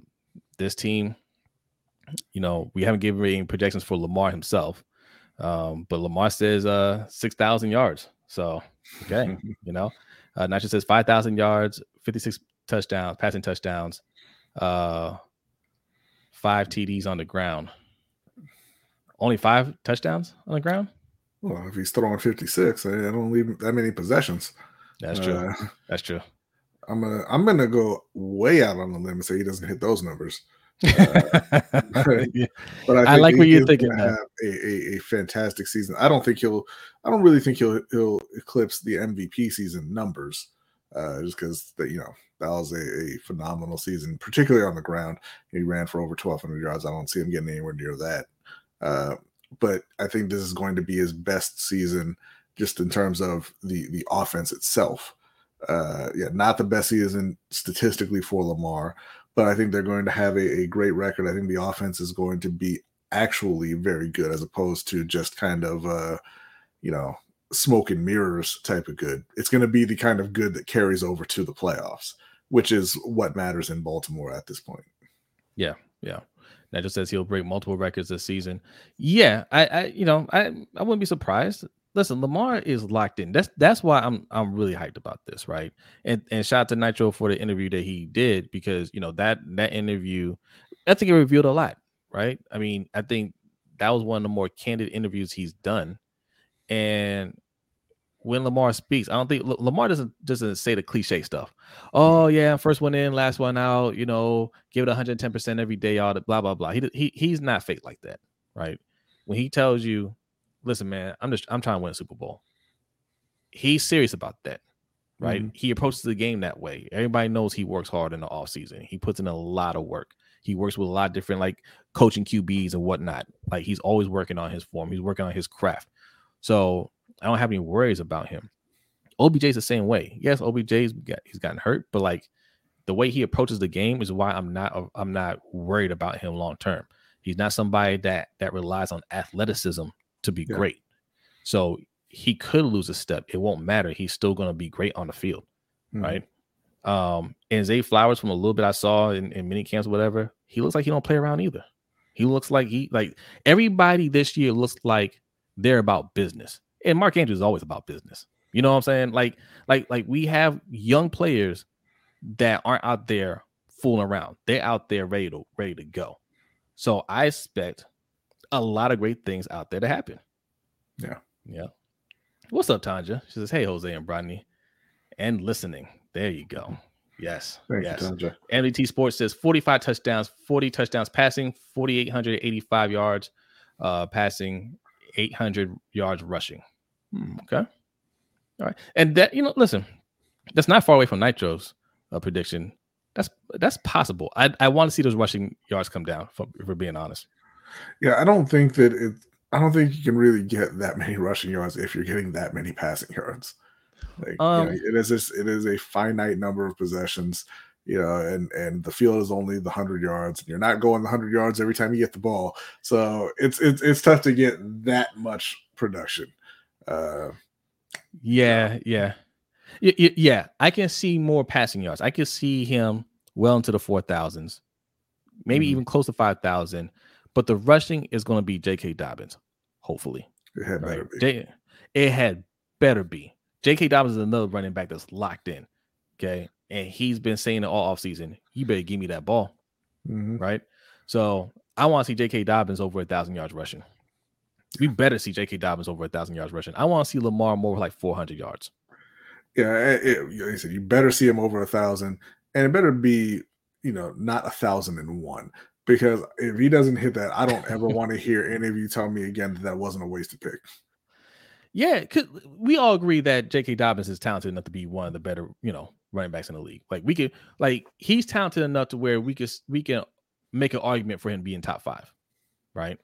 this team you know, we haven't given any projections for Lamar himself. Um, but Lamar says uh six thousand yards. So okay, you know, uh Nacho says five thousand yards, fifty six touchdowns, passing touchdowns, uh five TDs on the ground. Only five touchdowns on the ground. Well, if he's throwing fifty six, I don't leave that many possessions. That's true. Uh, That's true. I'm gonna I'm gonna go way out on the limb and say he doesn't hit those numbers. Uh, but I, I like what you're thinking. Have a, a, a, fantastic season. I don't think he'll. I don't really think he'll he'll eclipse the MVP season numbers. uh, just because that you know that was a, a, phenomenal season, particularly on the ground. He ran for over 1,200 yards. I don't see him getting anywhere near that. Uh, but I think this is going to be his best season, just in terms of the the offense itself. Uh, yeah, not the best season statistically for Lamar, but I think they're going to have a, a great record. I think the offense is going to be actually very good, as opposed to just kind of uh, you know smoke and mirrors type of good. It's going to be the kind of good that carries over to the playoffs, which is what matters in Baltimore at this point. Yeah, yeah. Just says he'll break multiple records this season. Yeah, I, I, you know, I, I wouldn't be surprised. Listen, Lamar is locked in. That's that's why I'm I'm really hyped about this, right? And and shout out to Nitro for the interview that he did because you know that that interview, I think it revealed a lot, right? I mean, I think that was one of the more candid interviews he's done and when Lamar speaks, I don't think Lamar doesn't doesn't say the cliche stuff. Oh yeah, first one in, last one out. You know, give it 110 percent every day. All the blah blah blah. He he he's not fake like that, right? When he tells you, listen, man, I'm just I'm trying to win a Super Bowl. He's serious about that, right? Mm-hmm. He approaches the game that way. Everybody knows he works hard in the off season. He puts in a lot of work. He works with a lot of different like coaching QBs and whatnot. Like he's always working on his form. He's working on his craft. So I don't have any worries about him. OBJ's the same way. Yes, OBJ's got, he's gotten hurt, but like the way he approaches the game is why I'm not I'm not worried about him long term. He's not somebody that that relies on athleticism to be yeah. great. So he could lose a step. It won't matter. He's still going to be great on the field, mm-hmm. right? Um, and Zay Flowers, from a little bit I saw in, in mini camps, whatever, he looks like he don't play around either. He looks like he like everybody this year looks like they're about business. And Mark Andrews is always about business. You know what I'm saying? Like, like, like we have young players that aren't out there fooling around. They're out there ready to ready to go. So I expect a lot of great things out there to happen. Yeah. Yeah. What's up, Tanja? She says, Hey, Jose and Brodny. And listening. There you go. Yes. Thank yes. You, Tanja. MDT Sports says 45 touchdowns, 40 touchdowns passing, 4,885 yards uh, passing, 800 yards rushing. Hmm, okay. All right. And that, you know, listen, that's not far away from Nitro's uh, prediction. That's that's possible. I, I want to see those rushing yards come down, for, if we're being honest. Yeah, I don't think that it, I don't think you can really get that many rushing yards if you're getting that many passing yards. Like, um, you know, it is just, it is a finite number of possessions you know, and and the field is only the hundred yards, and you're not going the hundred yards every time you get the ball. So it's it's it's tough to get that much production. Uh, yeah, yeah, yeah, yeah. I can see more passing yards. I can see him well into the four thousands, maybe mm-hmm. even close to five thousand. But the rushing is going to be J.K. Dobbins, hopefully. It had right? better be. J- it had better be. J.K. Dobbins is another running back that's locked in. Okay and he's been saying it all off season. You better give me that ball, mm-hmm. right? So I want to see J.K. Dobbins over a thousand yards rushing. We better see J.K. Dobbins over a thousand yards rushing. I want to see Lamar more like four hundred yards. Yeah, it, it, said, you better see him over a thousand, and it better be you know not a thousand and one because if he doesn't hit that, I don't ever want to hear any of you tell me again that that wasn't a wasted pick. Yeah, cause we all agree that J.K. Dobbins is talented enough to be one of the better, you know, running backs in the league. Like we could, like he's talented enough to where we could we can make an argument for him being top five, right?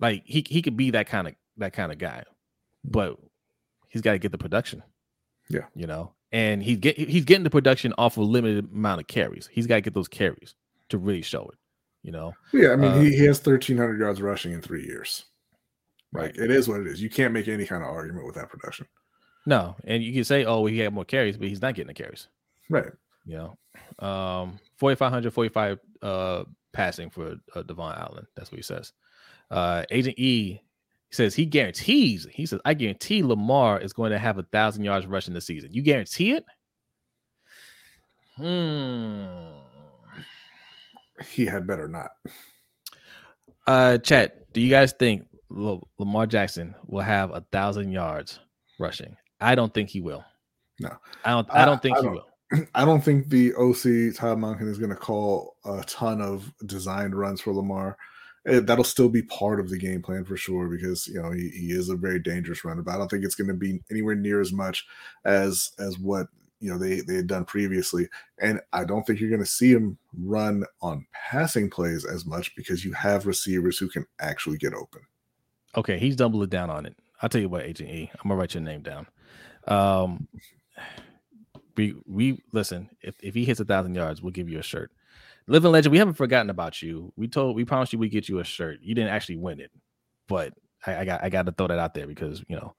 Like he he could be that kind of that kind of guy, but he's got to get the production. Yeah, you know, and he's get he's getting the production off a limited amount of carries. He's got to get those carries to really show it. You know. Yeah, I mean uh, he, he has thirteen hundred yards rushing in three years. Right. Like, it is what it is. You can't make any kind of argument with that production. No, and you can say, "Oh, well, he had more carries," but he's not getting the carries. Right. You know, um, 4,500, 45 uh, passing for uh, Devon Allen. That's what he says. Uh, Agent E says he guarantees. He says, "I guarantee Lamar is going to have a thousand yards rushing this season." You guarantee it? Hmm. He had better not. Uh, chat. Do you guys think Lamar Jackson will have a thousand yards rushing. I don't think he will. No, I don't. I don't think I, I he don't, will. I don't think the OC Todd Monken is going to call a ton of designed runs for Lamar. It, that'll still be part of the game plan for sure because you know he, he is a very dangerous runner, but I don't think it's going to be anywhere near as much as as what you know they they had done previously. And I don't think you're going to see him run on passing plays as much because you have receivers who can actually get open. Okay, he's doubling down on it. I'll tell you what, Agent E, I'm gonna write your name down. Um, we we listen. If if he hits a thousand yards, we'll give you a shirt. Living legend, we haven't forgotten about you. We told we promised you we get you a shirt. You didn't actually win it, but I, I got I got to throw that out there because you know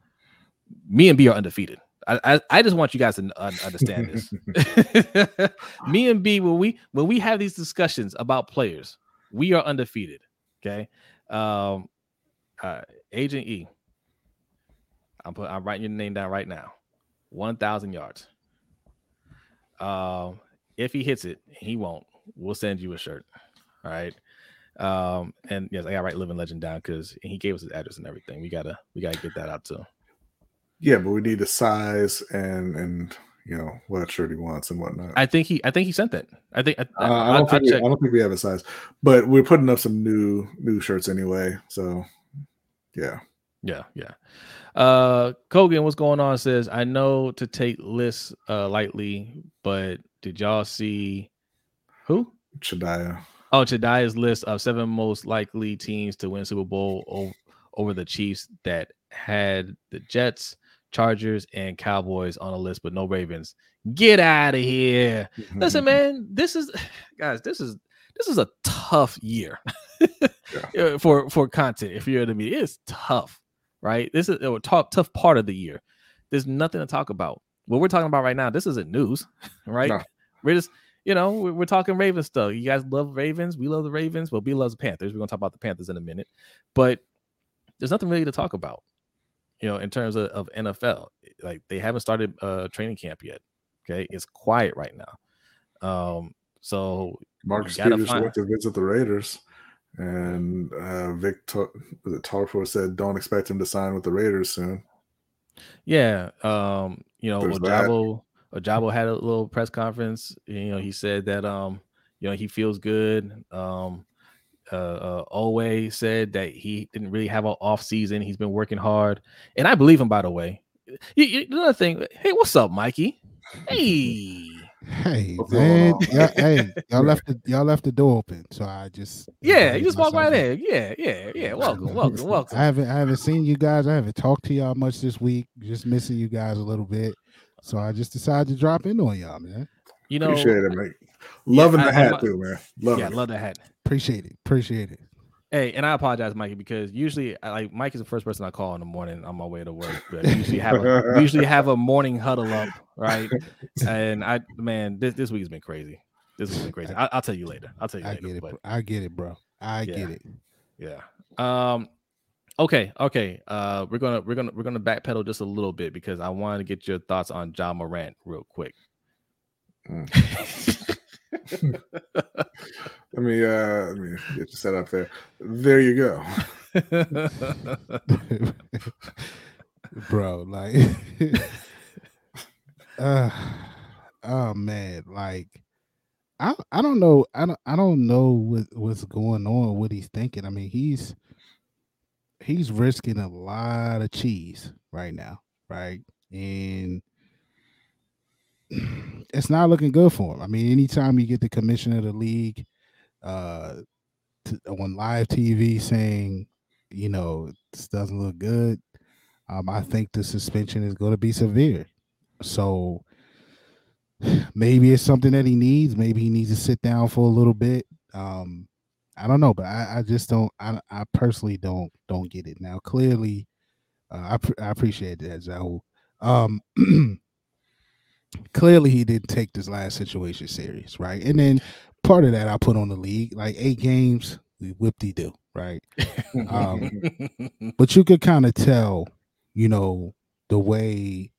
me and B are undefeated. I, I, I just want you guys to understand this. me and B, when we when we have these discussions about players, we are undefeated. Okay. Um uh Agent E. I'm put I'm writing your name down right now. One thousand yards. Um, if he hits it, he won't. We'll send you a shirt. All right. Um, and yes, I gotta write living legend down because he gave us his address and everything. We gotta we gotta get that out too. Yeah, but we need the size and and you know what shirt he wants and whatnot. I think he I think he sent that. I think I, uh, I, don't think we, I don't think we have a size, but we're putting up some new new shirts anyway. So yeah, yeah, yeah. Uh Kogan, what's going on? Says I know to take lists uh lightly, but did y'all see who? Chadiah. Oh, Chadiah's list of seven most likely teams to win Super Bowl over, over the Chiefs that had the Jets, Chargers, and Cowboys on a list, but no Ravens. Get out of here. Listen, man, this is guys, this is this is a tough year yeah. for for content. If you're the media, it's tough right? This is oh, a tough, tough part of the year. There's nothing to talk about. What we're talking about right now, this isn't news, right? No. We're just, you know, we're, talking Ravens stuff. You guys love Ravens. We love the Ravens. Well, B loves the Panthers. We're gonna talk about the Panthers in a minute, but there's nothing really to talk about, you know, in terms of, of NFL. Like they haven't started uh training camp yet. Okay, it's quiet right now. Um, so Marcus Peters find... went to visit the Raiders. And uh, Vic Tafur said, "Don't expect him to sign with the Raiders soon." Yeah, um, you know, Ojabo Ojabo had a little press conference. You know, he said that um, you know, he feels good. Um, uh, uh Oweh said that he didn't really have an off season. He's been working hard, and I believe him. By the way, you, you, another thing. Hey, what's up, Mikey? Hey. Hey man, y'all, hey, y'all left the y'all left the door open, so I just yeah, you just walk right in. Yeah, yeah, yeah. Welcome, welcome, welcome. I haven't I haven't seen you guys. I haven't talked to y'all much this week. Just missing you guys a little bit, so I just decided to drop in on y'all, man. You know, appreciate it, mate. Loving yeah, the I, hat I, too, man. Love yeah, it. love the hat. Appreciate it. Appreciate it. Hey, and I apologize, Mikey, because usually, like Mike is the first person I call in the morning on my way to work. But usually have a, usually have a morning huddle up, right? And I, man, this this week has been crazy. This has been crazy. I, will tell you later. I'll tell you. I later, get it. But, I get it, bro. I yeah, get it. Yeah. Um. Okay. Okay. Uh, we're gonna we're gonna we're gonna backpedal just a little bit because I want to get your thoughts on Ja Morant real quick. Mm. let me uh let me get you set up there. There you go. Bro, like uh oh man, like I I don't know. I don't I don't know what, what's going on, what he's thinking. I mean, he's he's risking a lot of cheese right now, right? And it's not looking good for him. I mean, anytime you get the commissioner of the league uh, to, on live TV saying, you know, this doesn't look good, um, I think the suspension is going to be severe. So maybe it's something that he needs. Maybe he needs to sit down for a little bit. Um, I don't know, but I, I just don't. I, I personally don't don't get it now. Clearly, uh, I, I appreciate that, Zahul. Um, clearly he didn't take this last situation serious, right? And then part of that I put on the league, like eight games, we whip de do, right? um, but you could kind of tell, you know, the way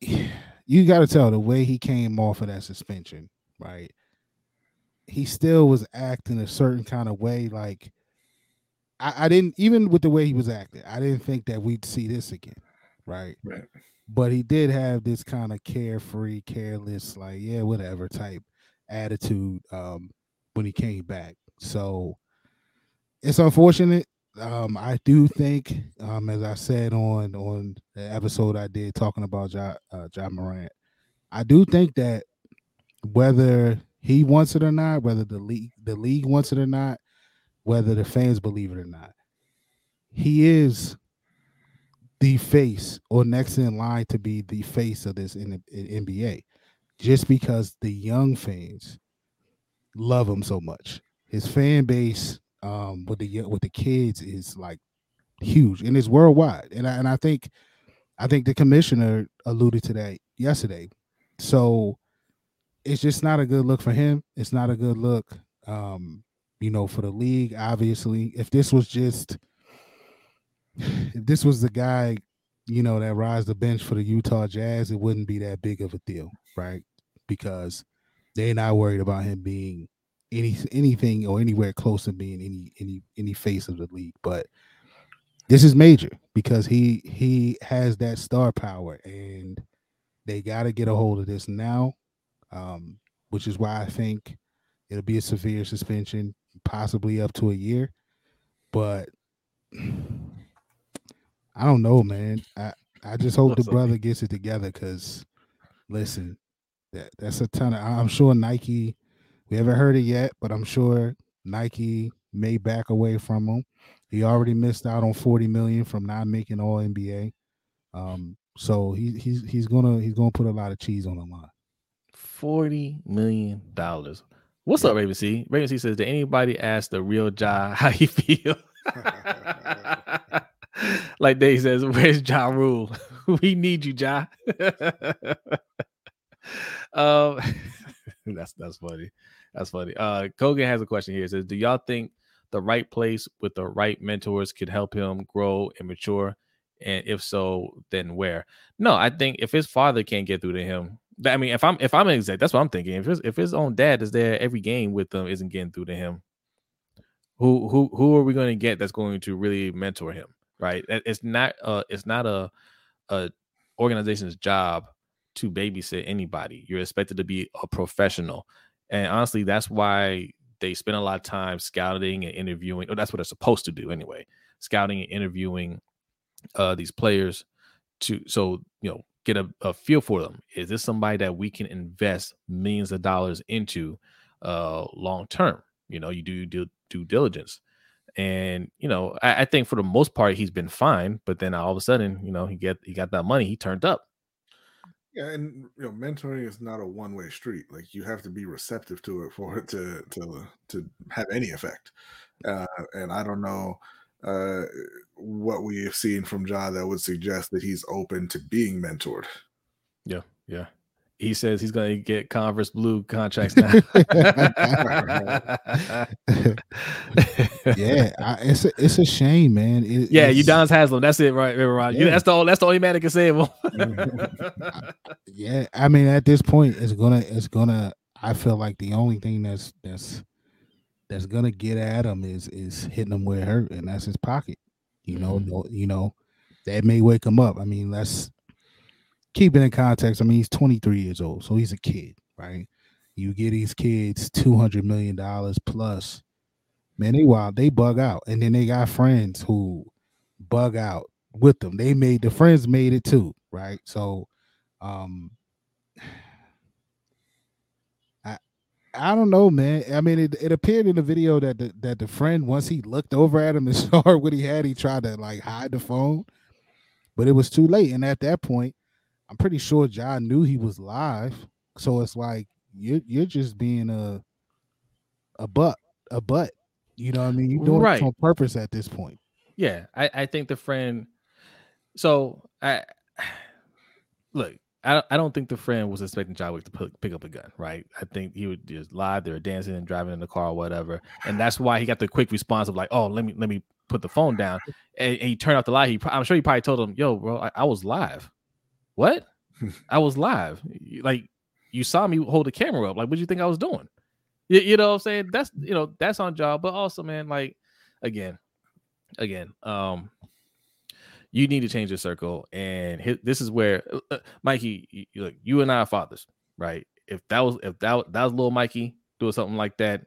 you got to tell the way he came off of that suspension, right? He still was acting a certain kind of way, like. I, I didn't even with the way he was acting. I didn't think that we'd see this again, right? Right but he did have this kind of carefree, careless, like yeah, whatever type attitude um, when he came back. So it's unfortunate. Um, I do think, um, as I said on on the episode I did talking about John, uh, Ja Morant, I do think that whether he wants it or not, whether the league the league wants it or not, whether the fans believe it or not, he is the face or next in line to be the face of this in the in NBA, just because the young fans love him so much. His fan base um, with the with the kids is like huge and it's worldwide. And I, and I think I think the commissioner alluded to that yesterday. So it's just not a good look for him. It's not a good look, um, you know, for the league. Obviously, if this was just if this was the guy, you know, that rides the bench for the Utah Jazz, it wouldn't be that big of a deal, right? Because they're not worried about him being any anything or anywhere close to being any any any face of the league. But this is major because he he has that star power and they got to get a hold of this now um, which is why i think it'll be a severe suspension possibly up to a year but i don't know man i i just hope the brother gets it together because listen that, that's a ton of i'm sure nike we haven't heard it yet but i'm sure nike may back away from him he already missed out on 40 million from not making all NBA. Um, so he, he's he's gonna he's gonna put a lot of cheese on the line. 40 million dollars. What's yeah. up, Raven C? Raven C says, Did anybody ask the real Ja how he feel? like Dave says, Where's Ja Rule? we need you, Ja. um that's that's funny. That's funny. Uh Kogan has a question here. It says, Do y'all think the right place with the right mentors could help him grow and mature? And if so, then where? No, I think if his father can't get through to him, I mean, if I'm if I'm exec, that's what I'm thinking. If his if his own dad is there every game with them, isn't getting through to him, who who who are we going to get that's going to really mentor him? Right? It's not uh it's not a a organization's job to babysit anybody. You're expected to be a professional. And honestly, that's why they spend a lot of time scouting and interviewing, or that's what they're supposed to do anyway, scouting and interviewing uh, these players to so you know get a, a, feel for them. Is this somebody that we can invest millions of dollars into uh, long term? You know, you do due, due diligence. And you know, I, I, think for the most part he's been fine, but then all of a sudden, you know, he get he got that money, he turned up. Yeah, and you know, mentoring is not a one way street. Like you have to be receptive to it for it to to to have any effect. Uh, and I don't know uh, what we have seen from Ja that would suggest that he's open to being mentored. Yeah, yeah. He says he's going to get Converse Blue contracts now. yeah, I, it's a, it's a shame, man. It, yeah, Udonis Haslem. That's it, right, right. Yeah. That's the that's the only man that can say it. yeah, I mean, at this point, it's gonna it's gonna. I feel like the only thing that's that's that's gonna get at him is is hitting him where it hurt, and that's his pocket. You know, mm-hmm. you know, that may wake him up. I mean, let's keep it in context. I mean, he's 23 years old, so he's a kid, right? You get these kids 200 million dollars plus, man, they wild, they bug out, and then they got friends who bug out with them. They made the friends made it too, right? So, um, I I don't know, man. I mean, it, it appeared in the video that the that the friend once he looked over at him and saw what he had, he tried to like hide the phone, but it was too late. And at that point, I'm pretty sure John knew he was live. So it's like you're you're just being a a butt, a butt. You know what I mean? You're doing right. it on purpose at this point. Yeah, I, I think the friend. So I look. I, I don't think the friend was expecting John Wick to pick, pick up a gun, right? I think he would just live. They were dancing and driving in the car or whatever, and that's why he got the quick response of like, "Oh, let me let me put the phone down." And, and he turned off the light. He, I'm sure he probably told him, "Yo, bro, I, I was live." What? I was live. Like you saw me hold the camera up. Like, what do you think I was doing? You, you know what I'm saying? That's you know, that's on job. But also, man, like again, again, um, you need to change your circle. And hit, this is where uh, uh Mikey, you, look, you and I are fathers, right? If that was if that, that was little Mikey doing something like that,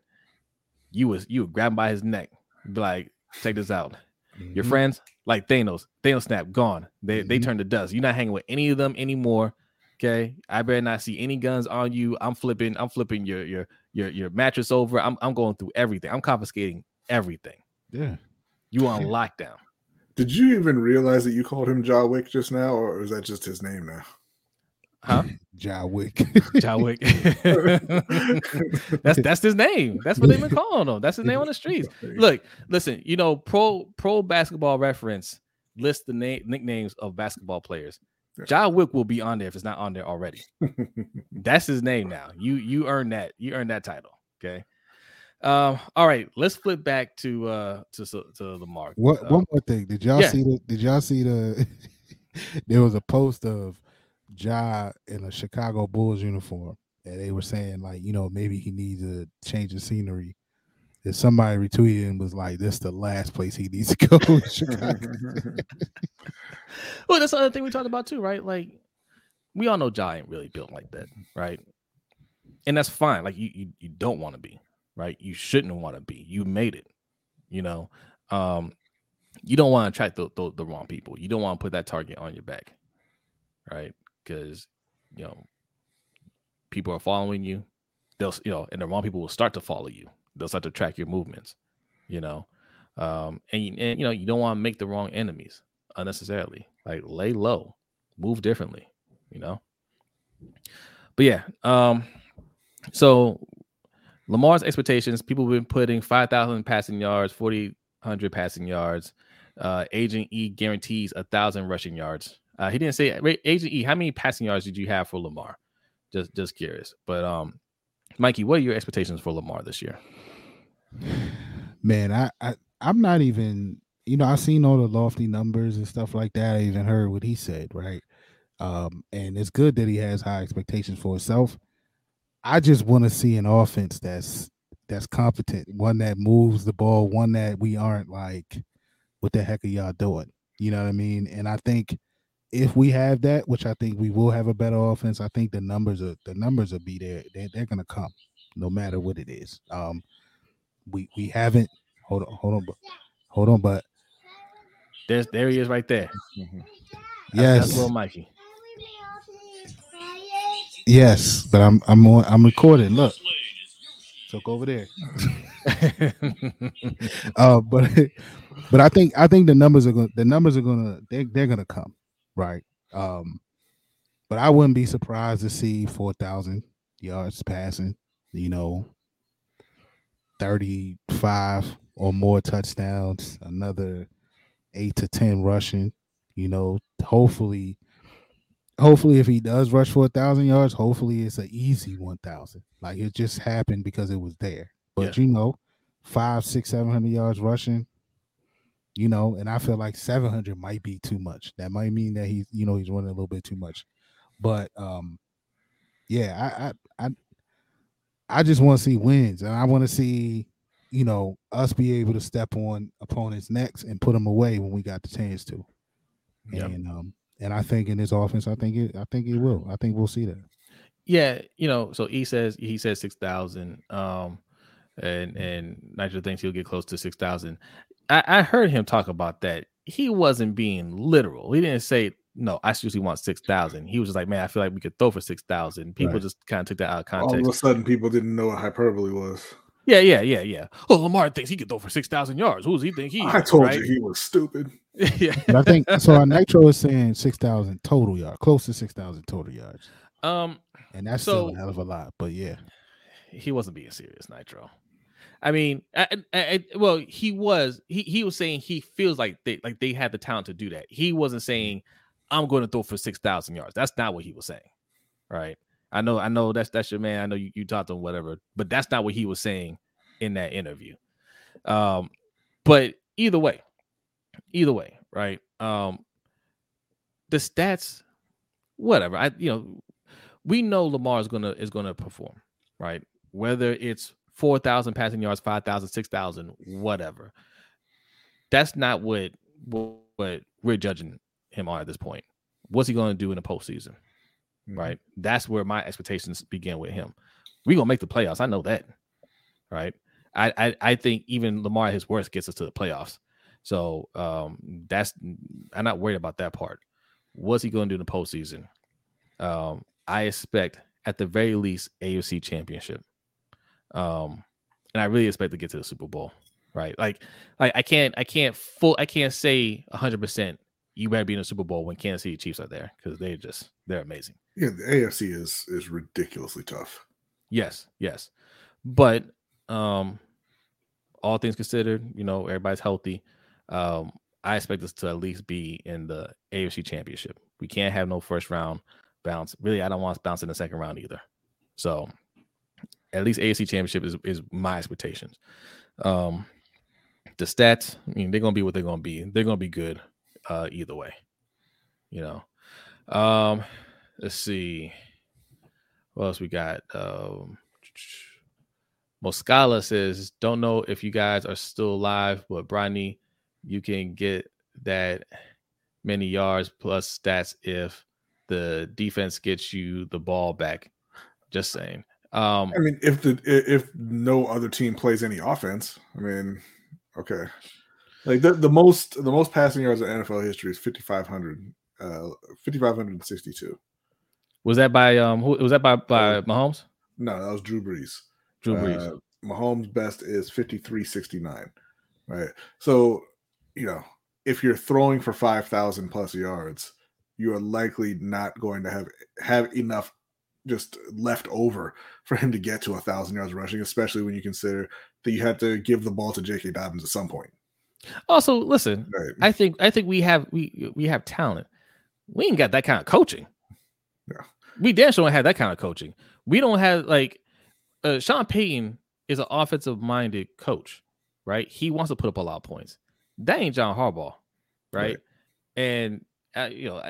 you was you would grab him by his neck, be like, check this out. Mm-hmm. Your friends, like Thanos, Thanos snap, gone. They mm-hmm. they turn to dust. You're not hanging with any of them anymore. Okay, I better not see any guns on you. I'm flipping. I'm flipping your your your your mattress over. I'm I'm going through everything. I'm confiscating everything. Yeah, you on lockdown. Did you even realize that you called him Ja Wick just now, or is that just his name now? Huh? Ja Wick. Ja Wick. that's that's his name. That's what they've been calling him. That's his name on the streets. Look, listen. You know, pro pro basketball reference list the name nicknames of basketball players. Ja Wick will be on there if it's not on there already. That's his name now. You you earn that. You earn that title. Okay. Um. All right. Let's flip back to uh to to Lamar. What uh, one more thing? Did y'all yeah. see the? Did y'all see the? there was a post of Ja in a Chicago Bulls uniform, and they were saying like, you know, maybe he needs a change of scenery. If somebody retweeted and was like, "This the last place he needs to go." well, that's the other thing we talked about too, right? Like, we all know Ja ain't really built like that, right? And that's fine. Like, you you, you don't want to be, right? You shouldn't want to be. You made it, you know. Um, you don't want to attract the, the the wrong people. You don't want to put that target on your back, right? Because you know people are following you. They'll you know, and the wrong people will start to follow you. They'll start to track your movements, you know. Um, and, and you know you don't want to make the wrong enemies unnecessarily. Like lay low, move differently, you know. But yeah, um, so Lamar's expectations, people have been putting 5,000 passing yards, 4,000 passing yards. Uh, Agent E guarantees a thousand rushing yards. Uh, he didn't say Agent E, how many passing yards did you have for Lamar? Just just curious. But um, Mikey, what are your expectations for Lamar this year? Man, I, I I'm not even you know, I've seen all the lofty numbers and stuff like that. I even heard what he said, right? Um, and it's good that he has high expectations for himself. I just want to see an offense that's that's competent, one that moves the ball, one that we aren't like, what the heck are y'all doing? You know what I mean? And I think if we have that, which I think we will have a better offense, I think the numbers are the numbers will be there. They're, they're gonna come, no matter what it is. Um, we we haven't hold on, hold on, but hold on, but there's there he is right there. Mm-hmm. Yes, that's little Mikey. Yes, but I'm I'm on I'm recording. Look, so go over there. uh, but but I think I think the numbers are going the numbers are gonna they they're gonna come right. Um, but I wouldn't be surprised to see four thousand yards passing. You know, thirty five or more touchdowns. Another eight to ten rushing. You know, hopefully hopefully if he does rush for a thousand yards, hopefully it's an easy one thousand. Like it just happened because it was there. But Yeah. you know, five, six, seven hundred yards rushing, you know, and I feel like seven hundred might be too much. That might mean that he's, you know, he's running a little bit too much. But um, yeah, I I I, I just want to see wins, and I want to see, you know, us be able to step on opponents' necks and put them away when we got the chance to. Yep. And um, and I think in this offense, I think it, I think it will. I think we'll see that. Yeah, you know, so he says he says six thousand. Um and and Nigel thinks he'll get close to six thousand. I, I heard him talk about that. He wasn't being literal. He didn't say no, I seriously want six thousand. He was just like, Man, I feel like we could throw for six thousand. People Right. just kind of took that out of context. All of a sudden, people didn't know what hyperbole was. Yeah, yeah, yeah, yeah. Oh, Lamar thinks he could throw for six thousand yards. Who does he think he I is, told right? you he was stupid. yeah. But I think so. Our Nitro is saying six thousand total yards, close to six thousand total yards, Um and that's still a hell of a lot. But yeah, he wasn't being serious, Nitro. I mean, I, I, I- well, he was. He he was saying he feels like they like they had the talent to do that. He wasn't saying I'm going to throw for six thousand yards. That's not what he was saying, right? I know, I know that's that's your man. I know you, you talked to him, whatever, but that's not what he was saying in that interview. Um, but either way, either way, right? Um, the stats, whatever. I you know, we know Lamar is gonna is gonna perform, right? Whether it's four thousand passing yards, 5,000, 6,000, whatever. That's not what what what we're judging him on at this point. What's he going to do in the postseason? Mhm. Right. That's where my expectations begin with him. We're gonna make the playoffs. I know that. Right. I, I I think even Lamar at his worst gets us to the playoffs. So um that's I'm not worried about that part. What's he gonna do in the postseason? Um, I expect at the very least AFC championship. Um, and I really expect to get to the Super Bowl, right? Like, like I can't, I can't full, I can't say hundred percent you better be in the Super Bowl when Kansas City Chiefs are there because they just they're amazing. Yeah, the AFC is is ridiculously tough. Yes, yes, but um, all things considered, you know, everybody's healthy. Um, I expect us to at least be in the AFC Championship. We can't have no first round bounce. Really, I don't want to bounce in the second round either. So, at least AFC Championship is is my expectations. Um, the stats, I mean, they're gonna be what they're gonna be. They're gonna be good uh, either way. You know. Um, let's see. What else we got? Um, Moscala says, "Don't know if you guys are still alive, but Bronny, you can get that many yards plus stats if the defense gets you the ball back." Just saying. Um, I mean, if the if no other team plays any offense, I mean, okay. Like the, the most the most passing yards in NFL history is 5500 uh 5562. Was that by um who was that by by Mahomes? No, that was Drew Brees. Drew Brees. Uh, Mahomes best is 5369. Right. So, you know, if you're throwing for 5000 plus yards, you are likely not going to have have enough just left over for him to get to a thousand yards rushing, especially when you consider that you had to give the ball to J.K. Dobbins at some point. Also, listen, right. I think I think we have we we have talent. We ain't got that kind of coaching. Yeah. We damn sure don't have that kind of coaching. We don't have like uh, Sean Payton is an offensive minded coach, right? He wants to put up a lot of points. That ain't John Harbaugh, right? right. And uh, you know,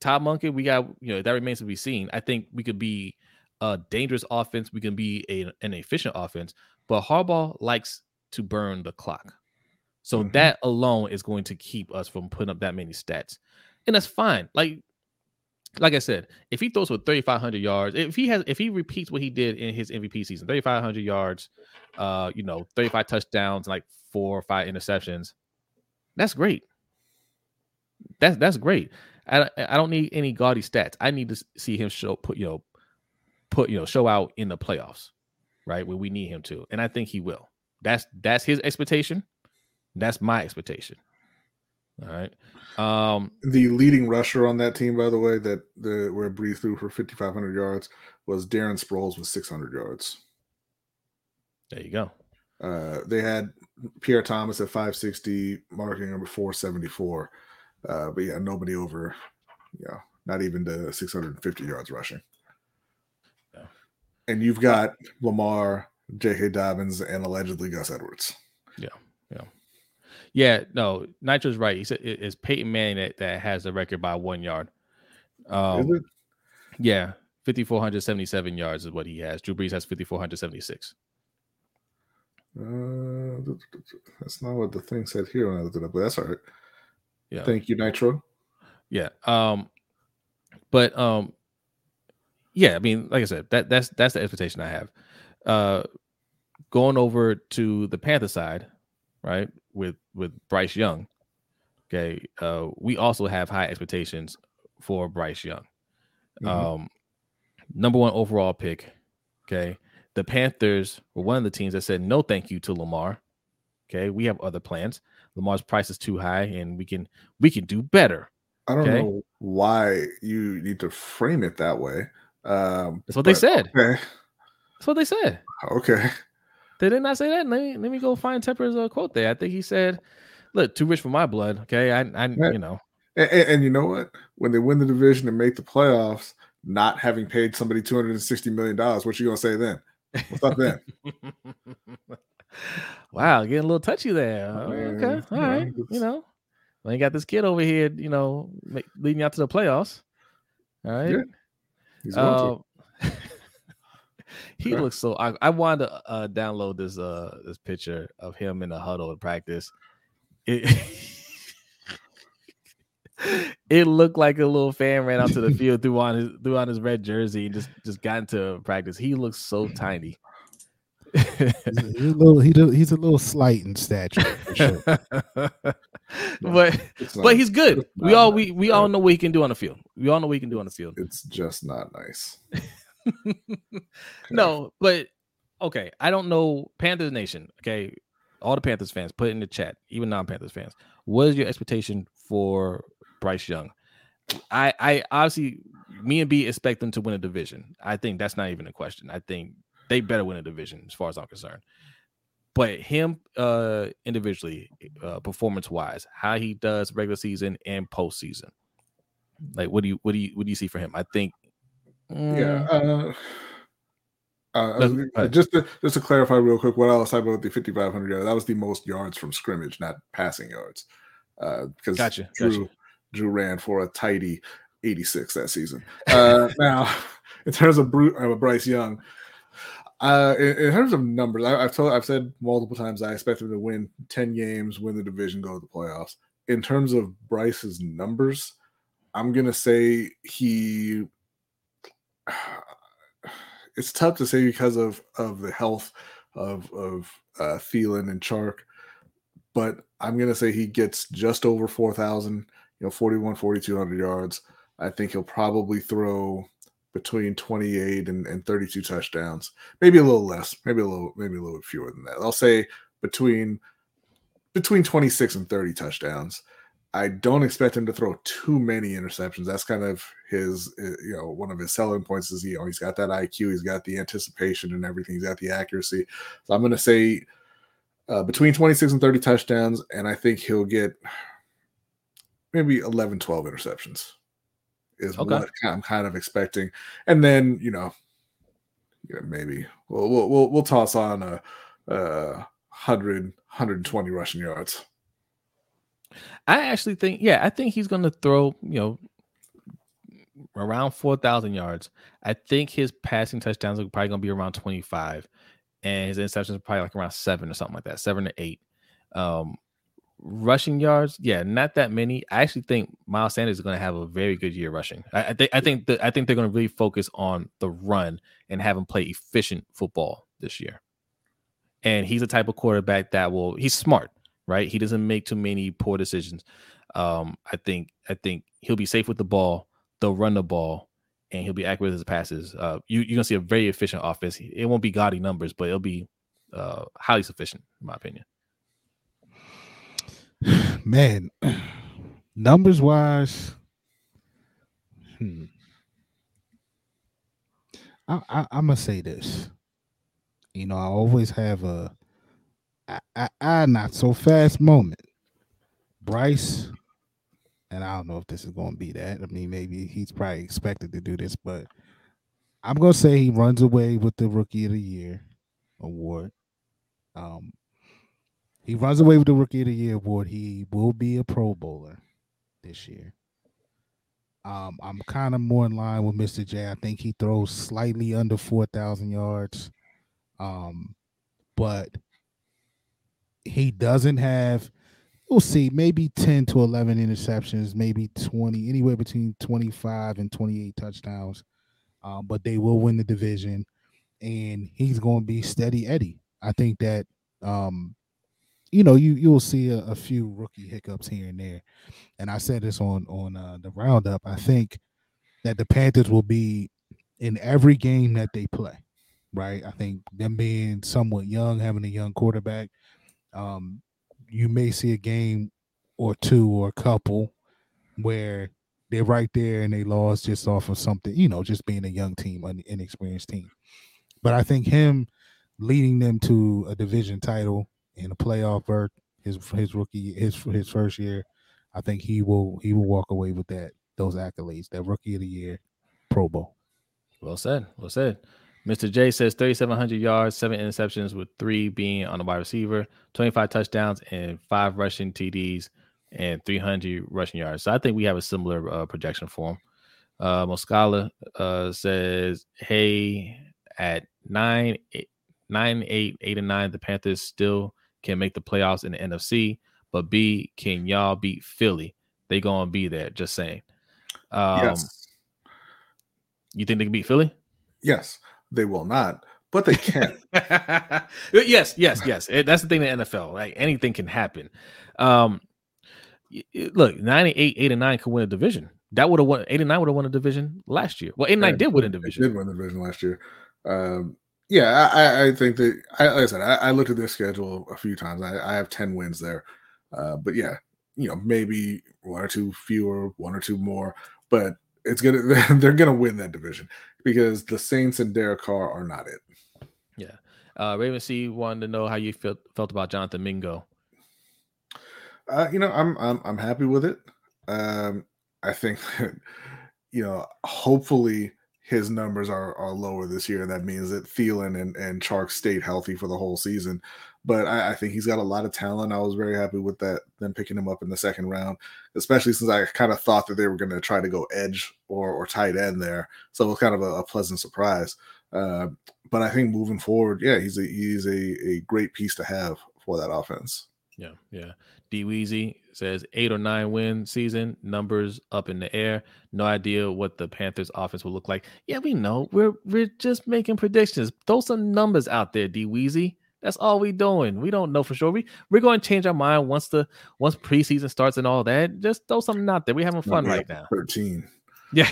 Todd Monken, we got you know that remains to be seen. I think we could be a dangerous offense. We can be a, an efficient offense, but Harbaugh likes to burn the clock. So mm-hmm. that alone is going to keep us from putting up that many stats. And that's fine. Like like I said, if he throws for 3500 yards, if he has if he repeats what he did in his MVP season, 3500 yards, uh, you know, 35 touchdowns, like four or five interceptions, that's great. That's that's great. I I don't need any gaudy stats. I need to see him show put, you know, put, you know, show out in the playoffs, right? Where we need him to. And I think he will. That's that's his expectation. That's my expectation. All right. Um, the leading rusher on that team, by the way, that the where Brees threw for 5,500 yards was Darren Sproles with 600 yards. There you go. Uh, they had Pierre Thomas at 560, marking number 474. Uh, but yeah, nobody over, you know, not even the 650 yards rushing. Yeah. And you've got Lamar, J.K. Dobbins, and allegedly Gus Edwards. Yeah. Yeah, yeah. no, Nitro's right. He said it's Peyton Manning that, that has the record by one yard. Um, yeah, 5,477 yards is what he has. Drew Brees has 5,476. Uh, that's not what the thing said here when I looked it up, but that's all right. Yeah. Thank you, Nitro. Yeah. Um, but um, yeah, I mean, like I said, that that's that's the expectation I have. Uh, going over to the Panther side, right? With with Bryce Young. Okay, uh, we also have high expectations for Bryce Young. Mm-hmm. Um, number one overall pick. Okay, the Panthers were one of the teams that said no, thank you to Lamar. Okay, we have other plans. Lamar's price is too high, and we can we can do better. I don't okay? know why you need to frame it that way. Um, That's what they said. Okay. That's what they said. Okay. They did not say that. Let me let me go find Tepper's uh, quote there. I think he said, "Look, too rich for my blood." Okay, I, I you know. And, and, you know what? When they win the division and make the playoffs, not having paid somebody two hundred and sixty million dollars, what you gonna say then? What's up then? wow, getting a little touchy there. okay, all right. You know, you got this kid over here, you know, leading out to the playoffs. All right. Yeah. He's uh, he looks so. I, I wanted to uh, download this uh this picture of him in the huddle in practice. It it looked like a little fan ran out to the field threw on his threw on his red jersey and just just got into practice. He looks so tiny. He's, a, little he he's a little slight in stature sure. but but he's good we all we we all know what he can do on the field We all know what he can do on the field. It's just not nice. no, but okay. I don't know Panthers Nation. Okay, all the Panthers fans, put in the chat, even non-Panthers fans. What is your expectation for Bryce Young? I, I obviously, me and B expect them to win a division. I think that's not even a question. I think they better win a division as far as I'm concerned. But him, uh, individually, uh, performance-wise, how he does regular season and postseason, like what do you, what do you, what do you see for him? I think, mm, yeah. Uh, uh, just to just to clarify real quick, what I was talking about the 5,500 yards, that was the most yards from scrimmage, not passing yards. Uh, because gotcha, Drew gotcha. Drew ran for a tidy 86 that season. Uh, now, in terms of Bru- uh, Bryce Young, uh, in, in, terms of numbers, I, have told I've said multiple times I expect him to win 10 games, win the division, go to the playoffs. In terms of Bryce's numbers, I'm gonna say he it's tough to say because of of the health of of uh, Thielen and Chark, but I'm gonna say he gets just over four thousand, you know, 41, 4200 yards. I think he'll probably throw between 28 and, and 32 touchdowns, maybe a little less, maybe a little, maybe a little bit fewer than that. I'll say between between 26 and 30 touchdowns. I don't expect him to throw too many interceptions. That's kind of his, uh, you know, one of his selling points is, you know, he's got that IQ, he's got the anticipation and everything, he's got the accuracy. So I'm going to say uh, between 26 and 30 touchdowns, and I think he'll get maybe 11, 12 interceptions is okay. what I'm kind of expecting. And then, you know, you know maybe we'll, we'll, we'll, we'll toss on a, a 100, 120 rushing yards. I actually think, yeah, I think he's going to throw, you know, around 4,000 yards. I think his passing touchdowns are probably going to be around 25, and his interceptions are probably like around seven or something like that, seven to eight. Um, rushing yards, yeah, not that many. I actually think Miles Sanders is going to have a very good year rushing. I, I think I think that I think they're going to really focus on the run and have him play efficient football this year. And he's the type of quarterback that will. He's smart right? He doesn't make too many poor decisions. Um, I think I think he'll be safe with the ball. They'll run the ball, and he'll be accurate with his passes. Uh, you, you're gonna see a very efficient offense. It won't be gaudy numbers, but it'll be uh, highly sufficient, in my opinion. Man, numbers wise, hmm. I, I, I'm gonna say this. You know, I always have a I, I, not so fast moment. Bryce, and I don't know if this is to be that. I mean, maybe he's probably expected to do this, but I'm to say he runs away with the Rookie of the Year award. Um, he runs away with the Rookie of the Year award. He will be a Pro Bowler this year. Um, I'm kind of more in line with Mr. J. I think he throws slightly under 4,000 yards. Um, but he doesn't have we'll see maybe 10 to 11 interceptions maybe 20 anywhere between 25 and 28 touchdowns um, but they will win the division and he's going to be steady eddie i think that um, you know you you'll see a, a, few rookie hiccups here and there and i said this on on uh, the roundup i think that the panthers will be in every game that they play right i think them being somewhat young having a young quarterback um, you may see a game or two or a couple where they're right there and they lost just off of something, you know, just being a young team, an inexperienced team. But I think him leading them to a division title in a playoff berth, his his rookie his his first year, I think he will he will walk away with that those accolades, that rookie of the year, Pro Bowl. Well said. Well said. Mr. J says 3,700 yards, seven interceptions, with three being on the wide receiver, 25 touchdowns, and five rushing TDs, and 300 rushing yards. So I think we have a similar uh, projection for him. Uh, Moscala uh, says, "Hey, at nine, eight, nine, eight, eight, and nine, the Panthers still can make the playoffs in the NFC. But B, can y'all beat Philly? They gonna be there. Just saying. Um, yes. You think they can beat Philly? Yes. They will not, but they can. yes, yes, yes. That's the thing in the NFL. Like anything can happen. Um, look, 98, 8, and 9 could win a division. that would have won 89 would have won a division last year. Well, 89 yeah, did win a division. Did win the division last year. Um, yeah, I, I, think that I, like I said, I, I, looked at their schedule a few times. I, I have 10 wins there. Uh, but yeah, you know, maybe one or two fewer, one or two more, but it's gonna they're gonna win that division because the Saints and Derek Carr are not it. Yeah. Uh Raven C wanted to know how you felt felt about Jonathan Mingo. Uh, you know, I'm I'm I'm happy with it. Um, I think that you know, hopefully his numbers are are lower this year. And that means that Thielen and and Chark stayed healthy for the whole season. But I, I, think he's got a lot of talent. I was very happy with that, them picking him up in the second round, especially since I kind of thought that they were going to try to go edge or or tight end there. So it was kind of a, a pleasant surprise. Uh, but I think moving forward, yeah, he's a he's a, a great piece to have for that offense. Yeah, yeah. D Weezy says eight or nine win season, numbers up in the air. No idea what the Panthers offense will look like. Yeah, we know. We're we're just making predictions. Throw some numbers out there, D Weezy. That's all we doing. We don't know for sure. We we're going to change our mind once the once preseason starts and all that. Just throw something out there. We having fun right now. Thirteen. Yeah.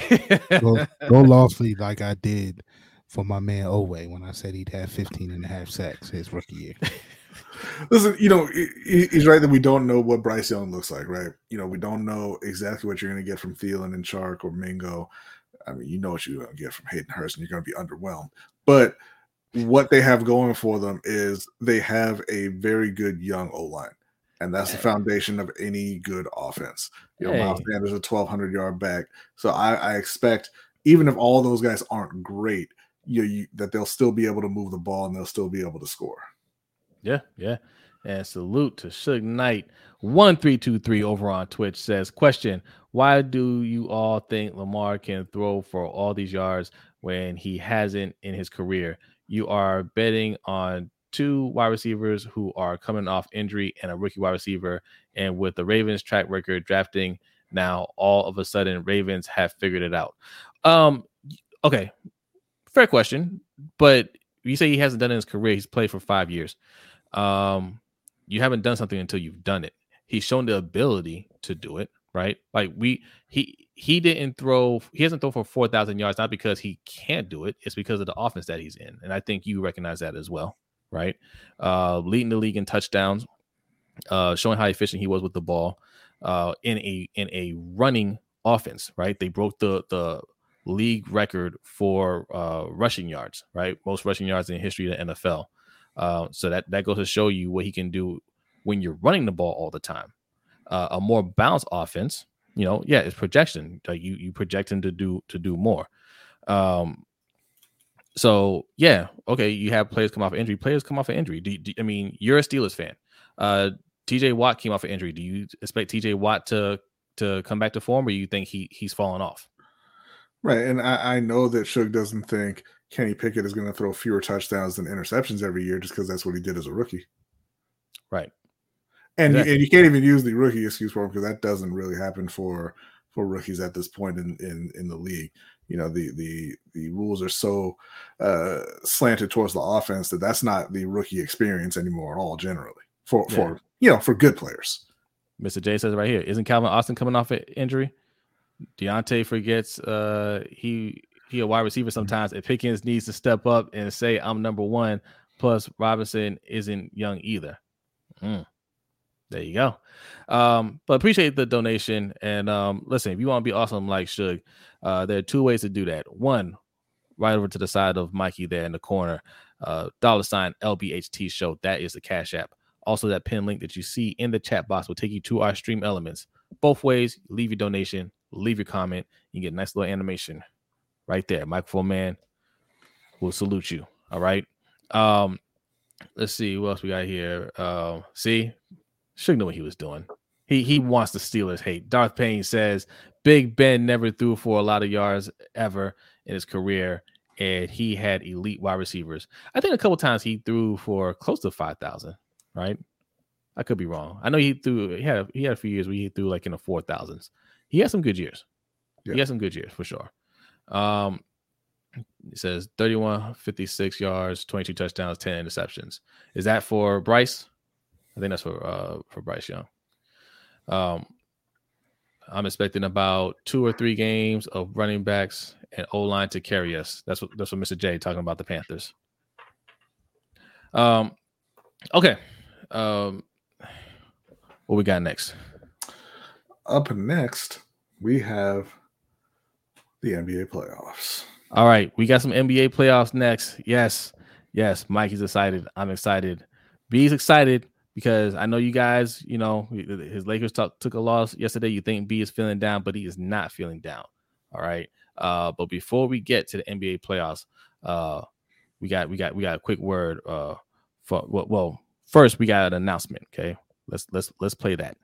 go, go lawfully like I did for my man Owe when I said he'd have 15 and a half sacks his rookie year. Listen, you know, he's right that we don't know what Bryce Young looks like, right? You know, we don't know exactly what you're going to get from Thielen and Chark or Mingo. I mean, you know what you're going to get from Hayden Hurst, and you're going to be underwhelmed. But what they have going for them is they have a very good young O line, and that's the foundation of any good offense. You know, hey. Miles Sanders a 1,200 yard back, so I, I, expect even if all those guys aren't great, you, you that they'll still be able to move the ball and they'll still be able to score. Yeah, yeah. And salute to Suge Knight. 1323 over on Twitch says, Question Why do you all think Lamar can throw for all these yards when he hasn't in his career? You are betting on two wide receivers who are coming off injury and a rookie wide receiver. And with the Ravens track record drafting now, all of a sudden, Ravens have figured it out. Um, okay, fair question. But you say he hasn't done in his career. He's played for five years um, you haven't done something until you've done it. He's shown the ability to do it, right? Like we he he didn't throw he hasn't thrown for 4,000 yards not because he can't do it, it's because of the offense that he's in. And I think you recognize that as well, right? Uh leading the league in touchdowns, uh showing how efficient he was with the ball uh in a in a running offense, right? They broke the the league record for uh rushing yards, right? Most rushing yards in history of the NFL. Uh, so that that goes to show you what he can do when you're running the ball all the time. Uh, a more balanced offense, you know, yeah, it's projection. Like you you project him to do to do more. Um, so yeah, okay, you have players come off injury. Players come off an injury. Do, do, I mean you're a Steelers fan? Uh, T.J. Watt came off an injury. Do you expect T.J. Watt to to come back to form, or you think he he's fallen off? Right, and I, I know that Suge doesn't think Kenny Pickett is going to throw fewer touchdowns than interceptions every year just because that's what he did as a rookie. Right. And exactly. and you can't even use the rookie excuse for him because that doesn't really happen for for rookies at this point in in in the league. You know the the the rules are so uh, slanted towards the offense that that's not the rookie experience anymore at all. Generally, for yeah. for you know for good players. Mr. J says right here, isn't Calvin Austin coming off an injury? Diontae forgets uh, he he a wide receiver sometimes. If Pickens needs to step up and say I'm number one, plus Robinson isn't young either. Mm. There you go. Um, but appreciate the donation. And um, listen, if you want to be awesome like Suge, uh, there are two ways to do that. One, right over to the side of Mikey there in the corner, uh, dollar sign LBHT show. That is the Cash App. Also, that pin link that you see in the chat box will take you to our stream elements. Both ways, leave your donation, leave your comment, you get a nice little animation right there. Microphone man will salute you. All right. Um, let's see what else we got here. Uh, see, should know what he was doing. He he wants the Steelers hate. Darth Payne says Big Ben never threw for a lot of yards ever in his career, and he had elite wide receivers. I think a couple times he threw for close to five thousand. Right. I could be wrong. I know he threw. He had a, he had a few years where he threw like in the four thousands. He had some good years. Yeah. He had some good years for sure. Um, it says 31, 56 yards, 22 touchdowns, 10 interceptions. Is that for Bryce? I think that's for uh for Bryce Young. Um, I'm expecting about two or three games of running backs and O line to carry us. That's what that's what Mr. J talking about the Panthers. Um, okay. Um, what we got next? Up next, we have the NBA playoffs. All right, we got some NBA playoffs next. Yes, yes. Mike is excited. I'm excited. B's excited because I know you guys. You know, his Lakers talk, took a loss yesterday. You think B is feeling down, but he is not feeling down. All right. Uh, but before we get to the NBA playoffs, uh, we got we got we got a quick word. Uh, for well, well first we got an announcement. Okay, let's let's let's play that.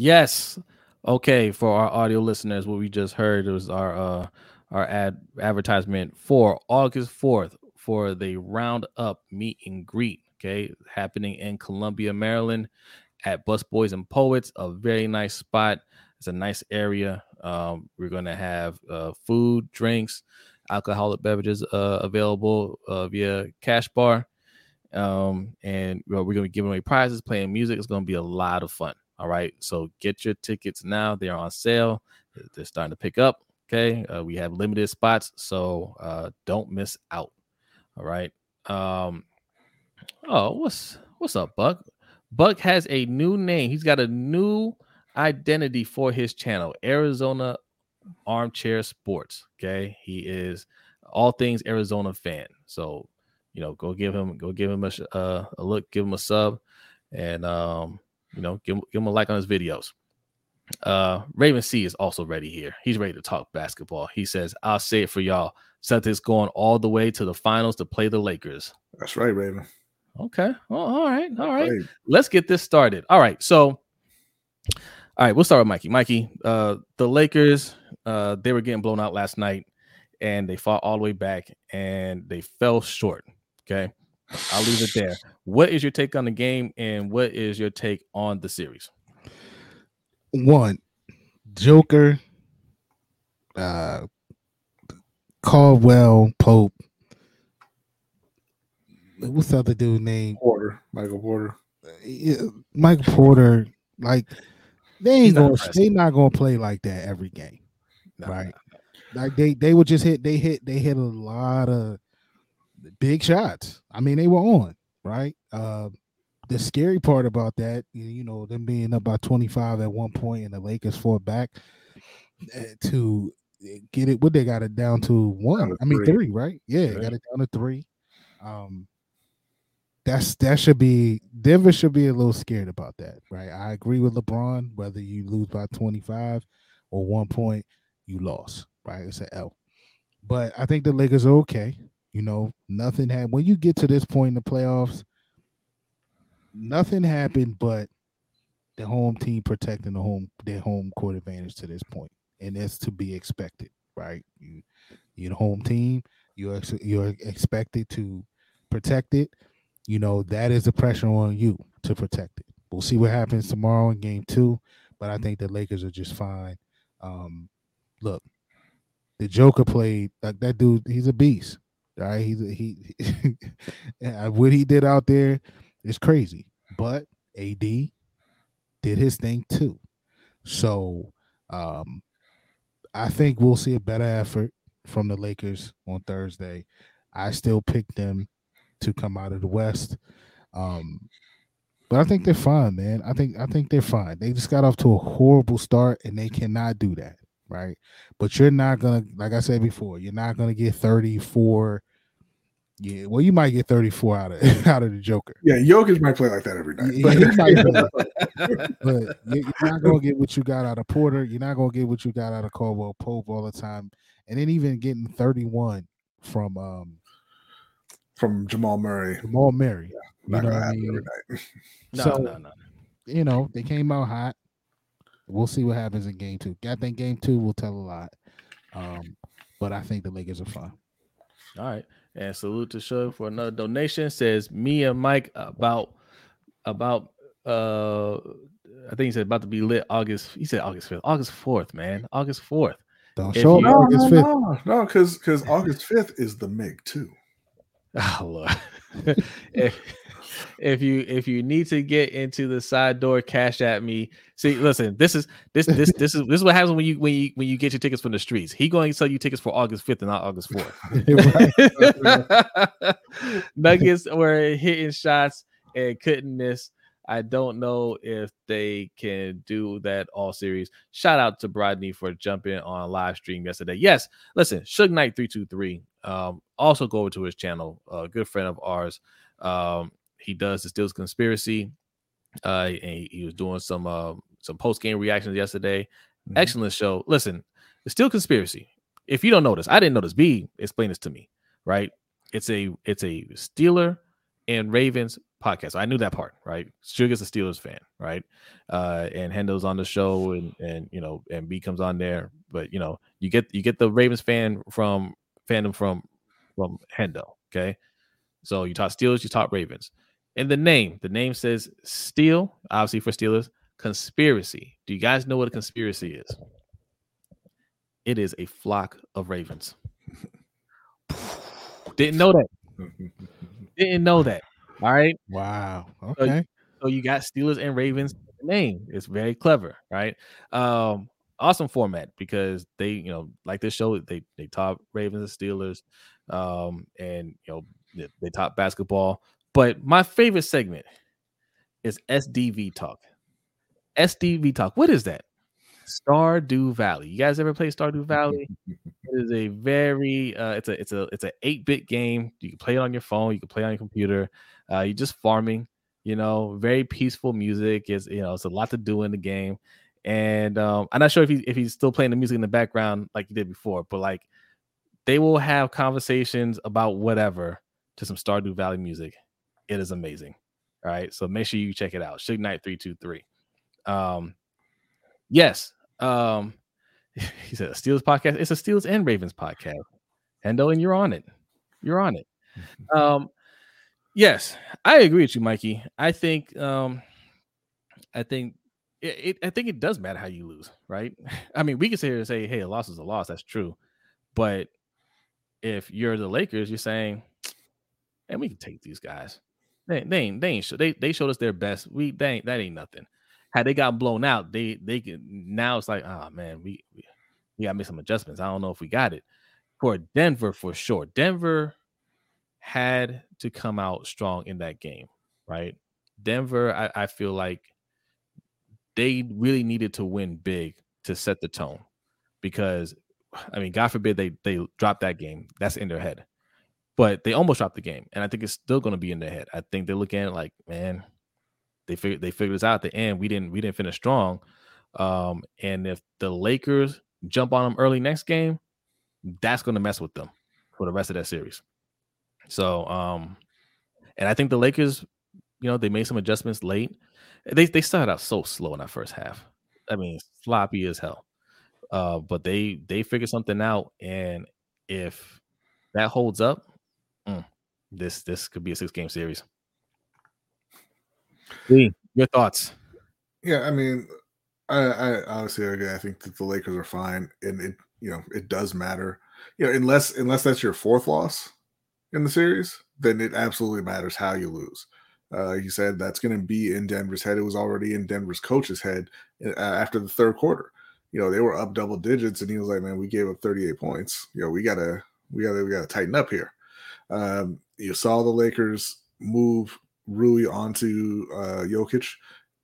Yes. Okay, for our audio listeners, what we just heard was our uh our ad advertisement for August 4th for the roundup meet and greet. Okay, happening in Columbia, Maryland at Busboys and Poets, a very nice spot. It's a nice area. Um, we're gonna have uh, food, drinks, alcoholic beverages uh, available uh, via cash bar. Um, and we're gonna be giving away prizes, playing music. It's gonna be a lot of fun. All right. So get your tickets now. They're on sale. They're starting to pick up. Okay. Uh, we have limited spots. So uh, don't miss out. All right. Um, oh, what's what's up, Buck? Buck has a new name. He's got a new identity for his channel, Arizona Armchair Sports. Okay. He is all things Arizona fan. So, you know, go give him go give him a, uh, a look, give him a sub, and um, you know, give, give him a like on his videos. Uh, Raven C is also ready here. He's ready to talk basketball. He says, I'll say it for y'all. Celtics going all the way to the finals to play the Lakers. That's right, Raven. Okay. Oh, all right. All right. right. Let's get this started. All right. So, all right, we'll start with Mikey. Mikey, uh, the Lakers, uh, they were getting blown out last night and they fought all the way back and they fell short. Okay. I'll leave it there. What is your take on the game, and what is your take on the series? One, Joker, uh, Caldwell, Pope. What's the other dude name? Porter, Michael Porter. Yeah, Michael Porter. Like they ain't going. They not going to play like that every game, no, right? No, no. Like they they would just hit. They hit. They hit a lot of big shots. I mean, they were on, right? Uh, the scary part about that, you know, them being up by 25 at one point and the Lakers fought back eh, to get it what they got it down to one. Down to I mean three, three right? Yeah, yeah, got it down to three. Um that's that should be Denver should be a little scared about that, right? I agree with LeBron. Whether you lose by 25 or one point, you lost, right? It's an L. But I think the Lakers are okay. You know, nothing had when you get to this point in the playoffs, nothing happened but the home team protecting the home their home court advantage to this point, and that's to be expected, right? You, you're the home team. You're you're expected to protect it. You know that is the pressure on you to protect it. We'll see what happens tomorrow in Game Two, but I think the Lakers are just fine. Um, look, the Joker played like that dude. He's a beast. Right? He's he, he what he did out there is crazy. But AD did his thing too. So um I think we'll see a better effort from the Lakers on Thursday. I still pick them to come out of the West. Um but I think they're fine, man. I think I think they're fine. They just got off to a horrible start and they cannot do that right? But you're not gonna, like I said before, you're not gonna get 34. Yeah, well, you might get 34 out of out of the Joker. Yeah, Jokic might play like that every night. Yeah, but, but you're not gonna get what you got out of Porter. You're not gonna get what you got out of Caldwell Pope all the time, and then even getting 31 from um from Jamal Murray. Jamal Murray. Yeah, you know what I mean? no, so, no, no. You know, they came out hot we'll see what happens in game two. I think game two will tell a lot. Um, but I think the Lakers are fine. All right. And salute to Suge for another donation. Says me and Mike about about uh I think he said about to be lit August. He said August 5th. August 4th, man. August 4th. Don't If show up you- No, August no, 5th. no, no, because because August fifth is the MIG too. Oh Lord. if if you if you need to get into the side door, cash at me. See, listen, this is this this this is this is what happens when you when you when you get your tickets from the streets. He going to sell you tickets for August 5th and not August 4th. Nuggets were hitting shots and couldn't miss. I don't know if they can do that all series. Shout out to Brodny for jumping on live stream yesterday. Yes, listen, Suge Knight 323. Um, also go over to his channel, a good friend of ours. Um, he does the Steel Conspiracy. Uh, and he, he was doing some uh, some post game reactions yesterday. Mhm. Excellent show. Listen, the Steel Conspiracy. If you don't know this, I didn't know this. B explain this to me. Right? It's a it's a Steeler and Ravens podcast. I knew that part. Right? Sugar's a Steelers fan. Right? Uh, and Hendo's on the show, and and you know, and B comes on there. But you know, you get you get the Ravens fan from fandom from from Hendo. Okay, so you talk Steelers, you talk Ravens. And the name, the name says Steel, obviously for Steelers. Conspiracy. Do you guys know what a conspiracy is? It is a flock of ravens. Didn't know that. Didn't know that. All right. Wow. So- Okay. So you got Steelers and Ravens name. It's very clever, right? Um, awesome format because they, you know, like this show, they they top Ravens and Steelers, um, and you know they, they top basketball. But my favorite segment is SDV Talk. SDV Talk. What is that? Stardew Valley. You guys ever play Stardew Valley? It is a very uh, it's a it's a it's an eight bit game. You can play it on your phone. You can play it on your computer. Uh, you're just farming. You know, very peaceful music. Is you know, it's a lot to do in the game. And um, I'm not sure if he if he's still playing the music in the background like he did before, but like they will have conversations about whatever to some Stardew Valley music. It is amazing. All right, so make sure you check it out. Suge Knight three two three. Um, yes. Um, he said a Steelers podcast. It's a Steelers and Ravens podcast. Hendo, and you're on it. You're on it. Um, yes, I agree with you, Mikey. I think um I think it, it I think it does matter how you lose, right? I mean, we can sit here and say, hey, a loss is a loss, that's true. But if you're the Lakers, you're saying, and we can take these guys. They, they ain't they ain't show, they they showed us their best. We they ain't, that ain't nothing. Had they got blown out, they they can now it's like, oh man, we we, we gotta make some adjustments. I don't know if we got it. For Denver, for sure. Denver had to come out strong in that game, right? Denver, I, I feel like they really needed to win big to set the tone because I mean, God forbid they they drop that game. That's in their head. But they almost dropped the game. And I think it's still gonna be in their head. I think they're looking at it like, man, they figured they figured this out at the end. We didn't we didn't finish strong. Um, and if the Lakers jump on them early next game, that's gonna mess with them for the rest of that series. So um and I think the Lakers, you know, they made some adjustments late. They they started out so slow in that first half. I mean, sloppy as hell. Uh, but they they figured something out, and if that holds up, mm, this this could be a six game series. Lee, your thoughts? Yeah, I mean, I, I honestly, again, I think that the Lakers are fine, and it, you know, it does matter. You know, unless unless that's your fourth loss in the series, then it absolutely matters how you lose. Uh, he said that's going to be in Denver's head. It was already in Denver's coach's head uh, after the third quarter. You know, they were up double digits, and he was like, "Man, we gave up 38 points. You know, we gotta, we gotta, we gotta tighten up here." Um, you saw the Lakers move Rui onto uh, Jokic,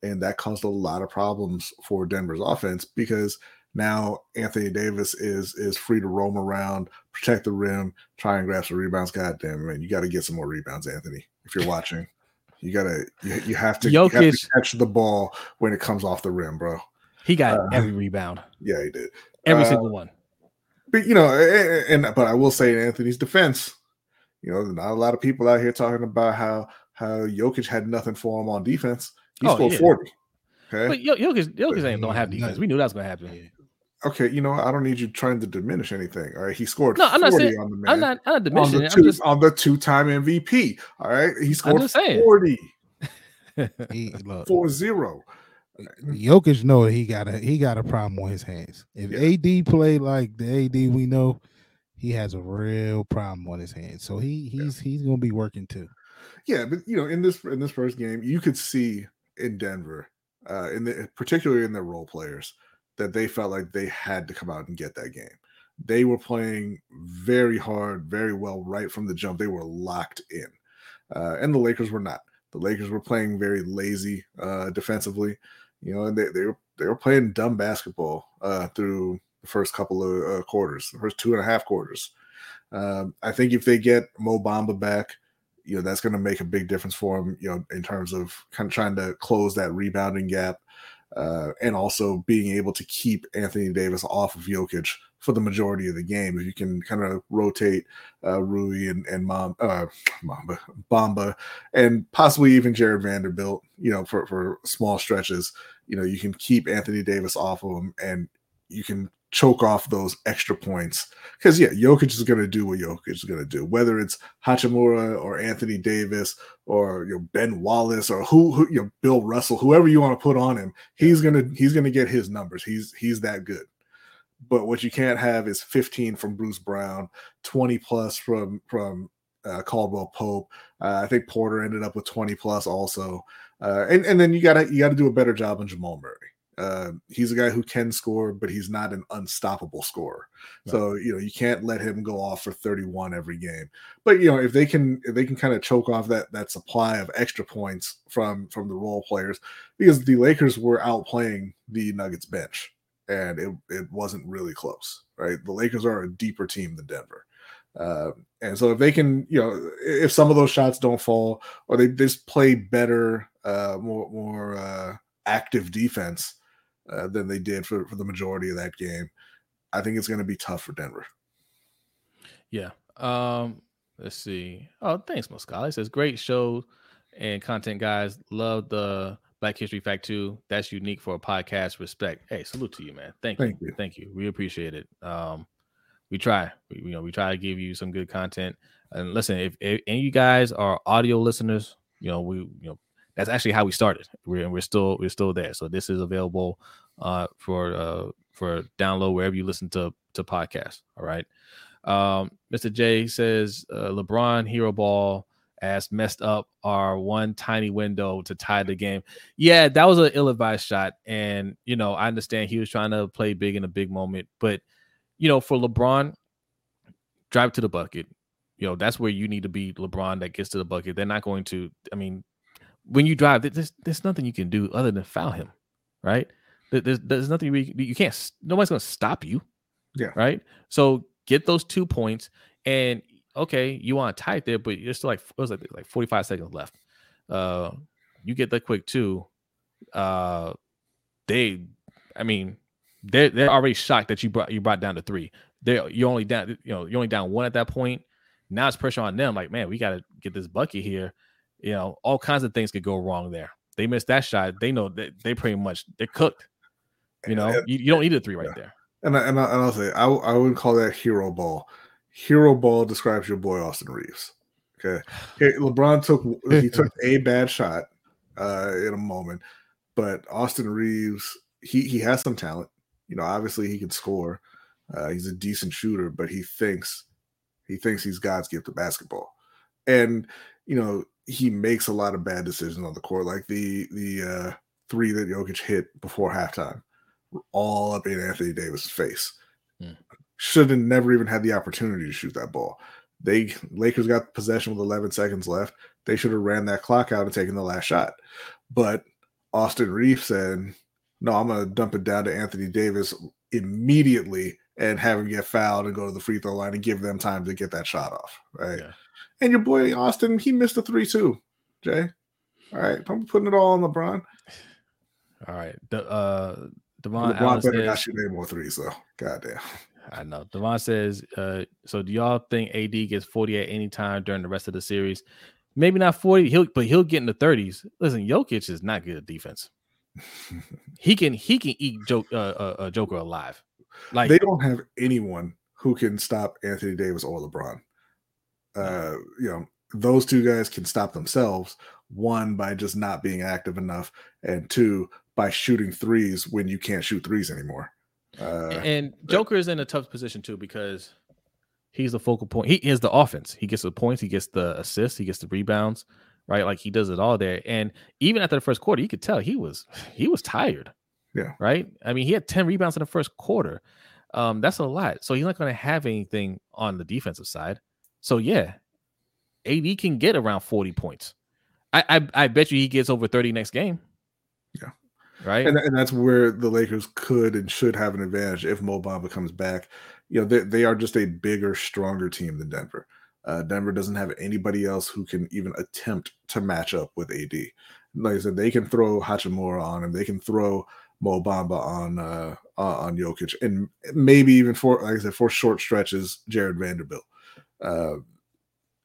and that caused a lot of problems for Denver's offense because now Anthony Davis is is free to roam around, protect the rim, try and grab some rebounds. God damn man, you got to get some more rebounds, Anthony. If you're watching, you gotta you, you have to you have to catch the ball when it comes off the rim, bro. He got Uh, every rebound, Yeah, he did. every uh, single one. But you know, and, and but I will say in Anthony's defense, you know, not a lot of people out here talking about how how Jokic had nothing for him on defense. He Oh, scored yeah. 40. Okay. But Jokic, Jokic ain't don't have Yeah, defense. no. We knew that was gonna happen. Okay, you know? I don't need you trying to diminish anything. All right, he scored No, I'm not 40 saying- on the man. I'm not. I'm not on diminishing the it. two I'm just. on the two-time MVP. All right, he scored just saying. 40 He, look, four zero. Jokic know he got a he got a problem on his hands. If Yeah. AD played like the AD we know, he has a real problem on his hands. So he he's he's gonna be working too. Yeah, but you know, in this in this first game, you could see in Denver, uh, in the particularly in their role players, that they felt like they had to come out and get that game. They were playing very hard, very well right from the jump. They were locked in, uh, and the Lakers were not. The Lakers were playing very lazy uh, defensively, you know, and they, they were they were playing dumb basketball uh, through first couple of uh, quarters, the first two and a half quarters. Um, I think if they get Mo Bamba back, you know that's going to make a big difference for him. You know, in terms of kind of trying to close that rebounding gap, uh, and also being able to keep Anthony Davis off of Jokic for the majority of the game. If you can kind of rotate uh, Rui and and Mom, uh, Mamba, Bamba, and possibly even Jarred Vanderbilt, you know, for for small stretches, you know, you can keep Anthony Davis off of him, and you can choke off those extra points because yeah, Jokic is going to do what Jokic is going to do, whether it's Hachimura or Anthony Davis or you know Ben Wallace or who, who you know Bill Russell, whoever you want to put on him, he's gonna he's gonna get his numbers. He's he's that good. But what you can't have is 15 from Bruce Brown, 20 plus from from uh, Caldwell Pope. Uh, I think Porter ended up with 20 plus also, uh, and and then you gotta you gotta do a better job on Jamal Murray. Uh, he's a guy who can score, but he's not an unstoppable scorer. So you know you can't let him go off for 31 every game. But you know if they can if they can kind of choke off that that supply of extra points from from the role players, because the Lakers were outplaying the Nuggets bench, and it it wasn't really close. Right, the Lakers are a deeper team than Denver. Uh, and so if they can, you know, if some of those shots don't fall, or they just play better, uh, more more uh, active defense uh, than they did for, for the majority of that game, I think it's going to be tough for Denver. Yeah. Um. Let's see. Oh, thanks, Moscali. Says great show and content, guys. Love the Black History Fact too. That's unique for a podcast. Respect. Hey, salute to you, man. Thank, Thank you. you. Thank you. We appreciate it. Um, we try. We, you know, we try to give you some good content. And listen, if, if any of you guys are audio listeners, you know, we you know that's actually how we started. We're we're still we're still there. So this is available uh for uh for download wherever you listen to to podcasts. All right. Um, Mr. J says uh, LeBron hero ball as messed up our one tiny window to tie the game. Yeah, that was an ill-advised shot, and you know I understand he was trying to play big in a big moment, but you know for LeBron, drive to the bucket. You know that's where you need to be. LeBron that gets to the bucket. They're not going to. I mean, when you drive, there's there's nothing you can do other than foul him, right? There's there's nothing we, you can't. Nobody's going to stop you. Yeah. Right. So get those two points, and okay, you want to tie it there, but you're still like it was like like 45 seconds left. Uh, you get that quick too. Uh, they, I mean, they're they're already shocked that you brought you brought down to three. They're you're only down, you know, you're only down one at that point. Now it's pressure on them. Like, man, we got to get this bucket here. You know, all kinds of things could go wrong there. They missed that shot. They know that they pretty much they're cooked. You know, And- you, you don't need a three right Yeah. there. And I, and, I, and I'll say I, I would call that hero ball. Hero ball describes your boy Austin Reaves. Okay, LeBron took he took a bad shot uh, in a moment, but Austin Reaves he he has some talent. You know, obviously he can score. Uh, he's a decent shooter, but he thinks he thinks he's God's gift to basketball, and you know he makes a lot of bad decisions on the court, like the the uh, three that Jokic hit before halftime all up in Anthony Davis' face. Hmm. Should have never even had the opportunity to shoot that ball. They Lakers got possession with 11 seconds left. They should have ran that clock out and taken the last shot. But Austin Reaves said, "No, I'm going to dump it down to Anthony Davis immediately and have him get fouled and go to the free throw line and give them time to get that shot off." Right. Yeah. And your boy Austin, he missed a three too. Jay. All right, I'm putting it all on LeBron. All right. The uh Devon LeBron Allen better not says, shoot any more threes though. Goddamn. I know. Devon says, uh, so do y'all think AD gets 40 at any time during the rest of the series? Maybe not 40, he'll but he'll get in the 30s. Listen, Jokic is not good at defense. he can he can eat joke uh, uh, uh, Joker alive. Like they don't have anyone who can stop Anthony Davis or LeBron. Uh, you know, those two guys can stop themselves. One by just not being active enough, and two by shooting threes when you can't shoot threes anymore. Uh, and Joker is in a tough position too because he's the focal point. He is the offense. He gets the points. He gets the assists. He gets the rebounds. Right, like he does it all there. And even after the first quarter, you could tell he was he was tired. Yeah. Right. I mean, he had ten rebounds in the first quarter. Um, that's a lot. So he's not going to have anything on the defensive side. So yeah, AD can get around forty points. I I, I bet you he gets over thirty next game. Yeah right? And, and that's where the Lakers could and should have an advantage if Mo Bamba comes back. You know, they, they are just a bigger, stronger team than Denver. Uh, Denver doesn't have anybody else who can even attempt to match up with AD. Like I said, they can throw Hachimura on him. They can throw Mo Bamba on uh, on Jokic, and maybe even for like I said for short stretches, Jarred Vanderbilt. Uh,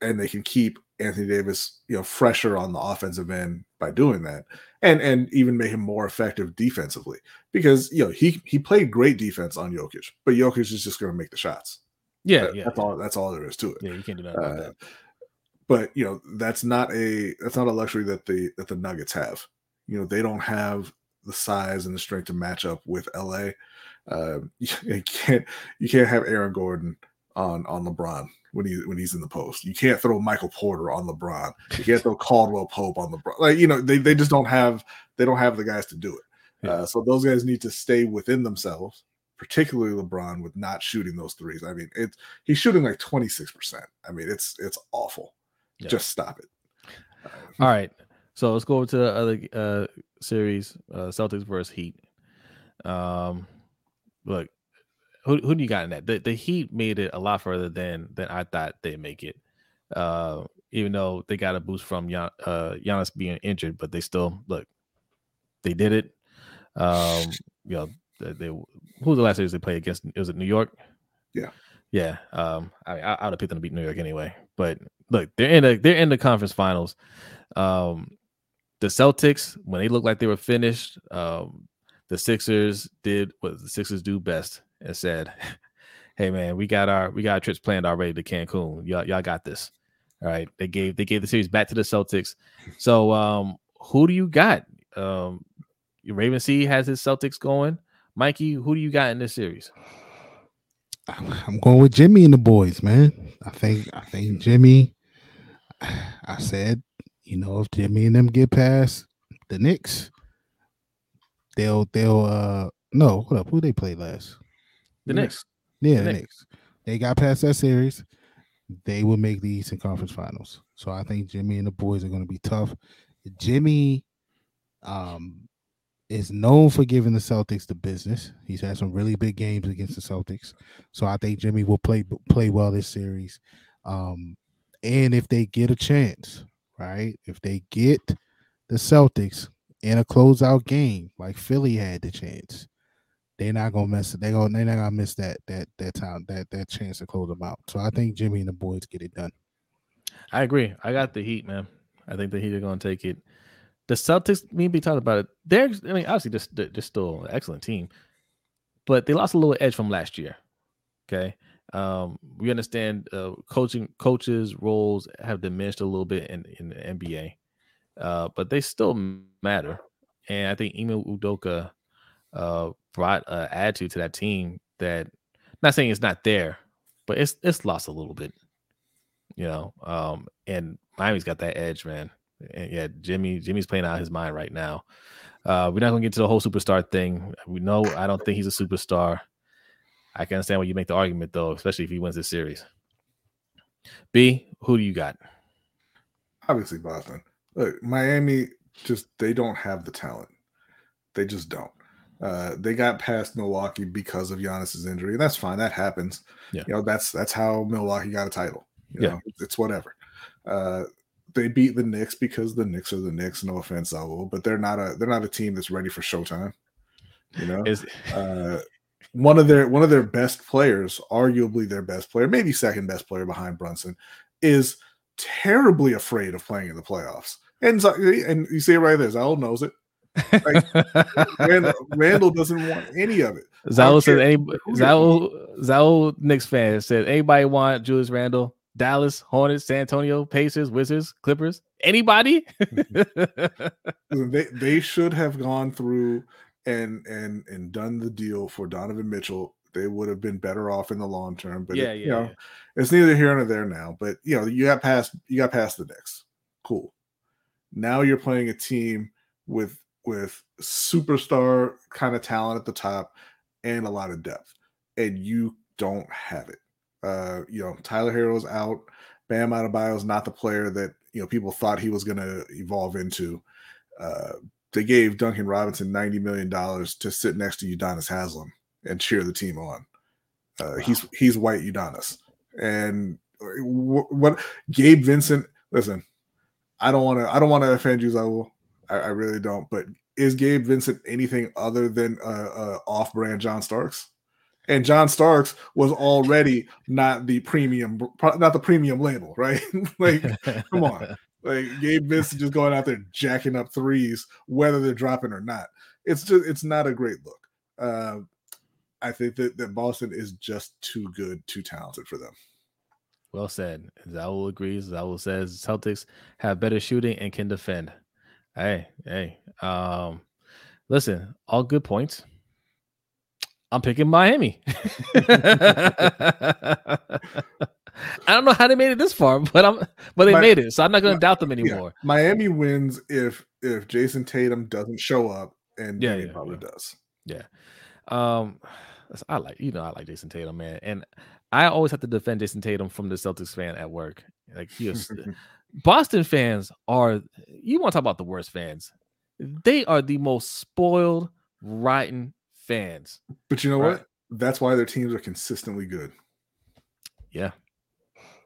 and they can keep Anthony Davis, you know, fresher on the offensive end by doing that and and even make him more effective defensively because you know he he played great defense on Jokic, but Jokic is just going to make the shots. Yeah, that, yeah, that's all. That's all there is to it. Yeah, you can't do that. Uh, that. But you know that's not a that's not a luxury that the that the Nuggets have. You know they don't have the size and the strength to match up with LA. Uh, you can't you can't have Aaron Gordon on on LeBron when he when he's in the post. You can't throw Michael Porter on LeBron. You can't throw Caldwell Pope on LeBron. Like you know, they, they just don't have they don't have the guys to do it. Uh, so those guys need to stay within themselves, particularly LeBron with not shooting those threes. I mean, it's he's shooting like 26%. I mean, it's it's awful. Yeah. Just stop it. All right. So let's go over to the other uh series, uh Celtics versus Heat. Um look, who who do you got in that? The the Heat made it a lot further than than I thought they'd make it. Uh, even though they got a boost from Gian, uh, Giannis being injured, but they still look. They did it. Um, you know, they, they who was the last series they played against? Was it New York? Yeah, yeah. Um, I mean, I, I would have picked them to beat New York anyway. But look, they're in the they're in the conference finals. Um, the Celtics when they looked like they were finished, um, the Sixers did what the Sixers do best and said, "Hey man, we got our we got our trips planned already to Cancun. Y'all y'all got this." All right, they gave they gave the series back to the Celtics. So um, who do you got? Um, Raven C has his Celtics going. Mikey, who do you got in this series? I'm going with Jimmy and the boys, man. I think I think Jimmy. I said, you know, if Jimmy and them get past the Knicks, they'll they'll uh no, hold up, who they play last? The Knicks. Yeah, the, the Knicks. Knicks. They got past that series. They will make the Eastern Conference Finals. So I think Jimmy and the boys are going to be tough. Jimmy um, is known for giving the Celtics the business. He's had some really big games against the Celtics. So I think Jimmy will play play well this series. Um, and if they get a chance, right? If they get the Celtics in a closeout game like Philly had the chance, they're not gonna miss it. They gonna they're not gonna miss that that that time that that chance to close them out. So I think Jimmy and the boys get it done. I agree. I got the Heat, man. I think the Heat are gonna take it. The Celtics, me be talking about it. They're, I mean, obviously, just they're, they're still an excellent team, but they lost a little edge from last year. Okay, um, we understand uh, coaching coaches' roles have diminished a little bit in, in the NBA, uh, but they still matter. And I think Ime Udoka uh, brought an attitude to that team that not saying it's not there, but it's it's lost a little bit. You know, um, and Miami's got that edge, man. And yeah, Jimmy Jimmy's playing out his mind right now. Uh, we're not gonna get to the whole superstar thing. We know I don't think he's a superstar. I can understand why you make the argument though, especially if he wins this series. B, who do you got? Obviously Boston. Look, Miami just they don't have the talent. They just don't. Uh, they got past Milwaukee because of Giannis's injury, and that's fine. That happens. Yeah. You know, that's that's how Milwaukee got a title. You know, yeah. it's whatever. Uh, they beat the Knicks because the Knicks are the Knicks. No offense, Alvo, but they're not a they're not a team that's ready for Showtime. You know, Is, uh, one of their one of their best players, arguably their best player, maybe second best player behind Brunson, is terribly afraid of playing in the playoffs. And and you see it right there. Zal knows it. Like, Randle, Randle doesn't want any of it. Zao said any Zao Zao Knicks fan said anybody want Julius Randle? Dallas, Hornets, San Antonio, Pacers, Wizards, Clippers. Anybody? they they should have gone through and and and done the deal for Donovan Mitchell. They would have been better off in the long term. But yeah, it, yeah, you know, yeah. it's neither here nor there now. But you know, you got past you got past the Knicks. Cool. Now you're playing a team with with superstar kind of talent at the top and a lot of depth, and you don't have it. Uh, you know, Tyler Herro's out. Bam Adebayo is not the player that you know people thought he was going to evolve into. Uh, they gave Duncan Robinson ninety million dollars to sit next to Udonis Haslem and cheer the team on. Uh, wow. He's he's white Udonis, and w- what Gabe Vincent. Listen, I don't want to I don't want to offend you, Zoe. I, I really don't. But is Gabe Vincent anything other than uh, uh, off-brand John Starks? And John Starks was already not the premium, not the premium label, right? like, come on, like Gabe Vincent just going out there jacking up threes, whether they're dropping or not. It's just, it's not a great look. Uh, I think that, that Boston is just too good, too talented for them. Well said. Zaul agrees. Zaul says Celtics have better shooting and can defend. Hey, hey. Um, listen, all good points. I'm picking Miami. I don't know how they made it this far, but I'm but they My, made it, so I'm not going to doubt them anymore. Yeah. Miami wins if if Jayson Tatum doesn't show up, and yeah, he yeah probably yeah. does. Yeah, um, I like you know I like Jayson Tatum, man, and I always have to defend Jayson Tatum from the Celtics fan at work. Like he is, Boston fans are you want to talk about the worst fans? They are the most spoiled, rotten fans. But you know right? what? That's why their teams are consistently good. Yeah.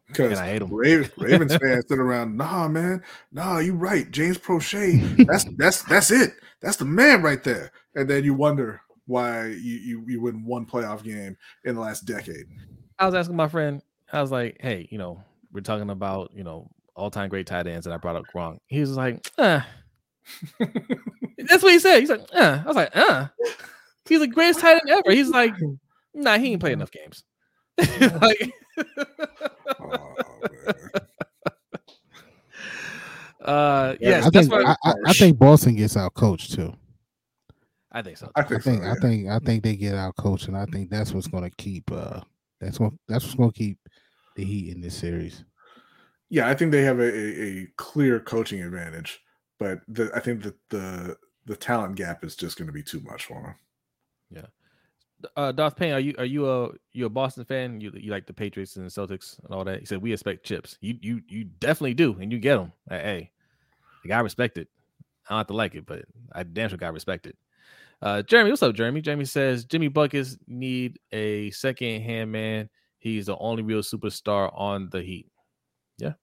Because I hate them. Ravens, Ravens fans sit around, nah, man, nah, you right. James Proche, that's that's that's it. That's the man right there. And then you wonder why you, you you win one playoff game in the last decade. I was asking my friend, I was like, hey, you know, we're talking about, you know, all-time great tight ends, and I brought up wrong. He was like, uh. That's what he said. He's like, uh. I was like, uh. He's the greatest tight end ever. He's like, nah, he ain't played enough games. like, oh, uh, yes, I think I, I, I, think Boston gets out coached too. I think so. I think I think, so, yeah. I think I think they get out coached, and I think that's what's going to keep. uh That's what that's what's going to keep the Heat in this series. Yeah, I think they have a, a, a clear coaching advantage, but the, I think that the the talent gap is just going to be too much for them. Yeah. Uh, Payne, are you are you a you a Boston fan? You you like the Patriots and the Celtics and all that? He said we expect chips. You you you definitely do, and you get them. Hey, like, I respect it. I don't have to like it, but I damn sure got respect it. Uh, Jeremy, what's up, Jeremy? Jeremy says Jimmy Buckets need a second hand man. He's the only real superstar on the Heat. Yeah.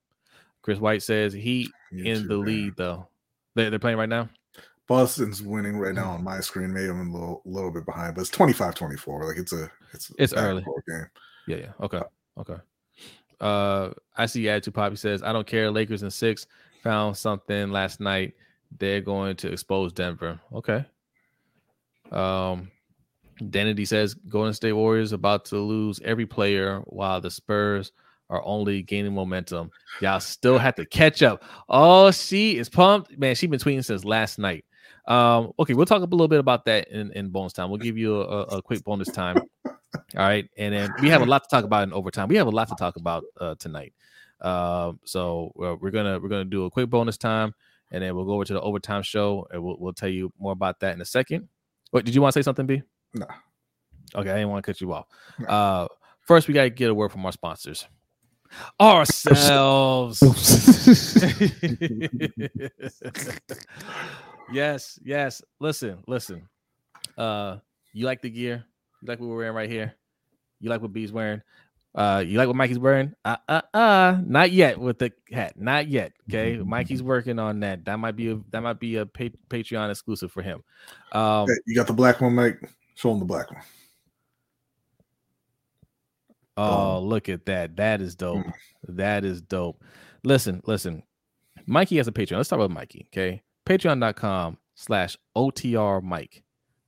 Chris White says he Me in too, the man. lead though. They, they're playing right now. Boston's winning right now on my screen. Maybe I'm a little, little bit behind, but it's 25-24. Like it's a it's a It's early. game. Yeah, yeah. Okay. Okay. Uh I see attitude poppy says, I don't care. Lakers and six found something last night. They're going to expose Denver. Okay. Um Danity says Golden State Warriors about to lose every player while the Spurs are only gaining momentum. Y'all still have to catch up. Oh, she is pumped. Man, she been tweeting since last night. Um, okay, we'll talk a little bit about that in, in bonus time. We'll give you a, a quick bonus time. All right, and then we have a lot to talk about in overtime. We have a lot to talk about uh, tonight. Um, so uh, we're gonna we're gonna do a quick bonus time, and then we'll go over to the overtime show, and we'll we'll tell you more about that in a second. What did you want to say something, B? No. Okay, I didn't want to cut you off. No. Uh, first, we got to get a word from our sponsors. Ourselves. yes, yes. Listen, listen. Uh, you like the gear? You like what we're wearing right here? You like what B's wearing? Uh, you like what Mikey's wearing? Uh, uh, uh, not yet with the hat. Not yet. Okay, Mikey's working on that. That might be a that might be a pa- Patreon exclusive for him. Um, Hey, you got the black one, Mike? Show him the black one. Oh, look at that. That is dope. Mm. That is dope. Listen, listen. Mikey has a Patreon. Let's talk about Mikey. Okay. Patreon.com slash OTR Mike.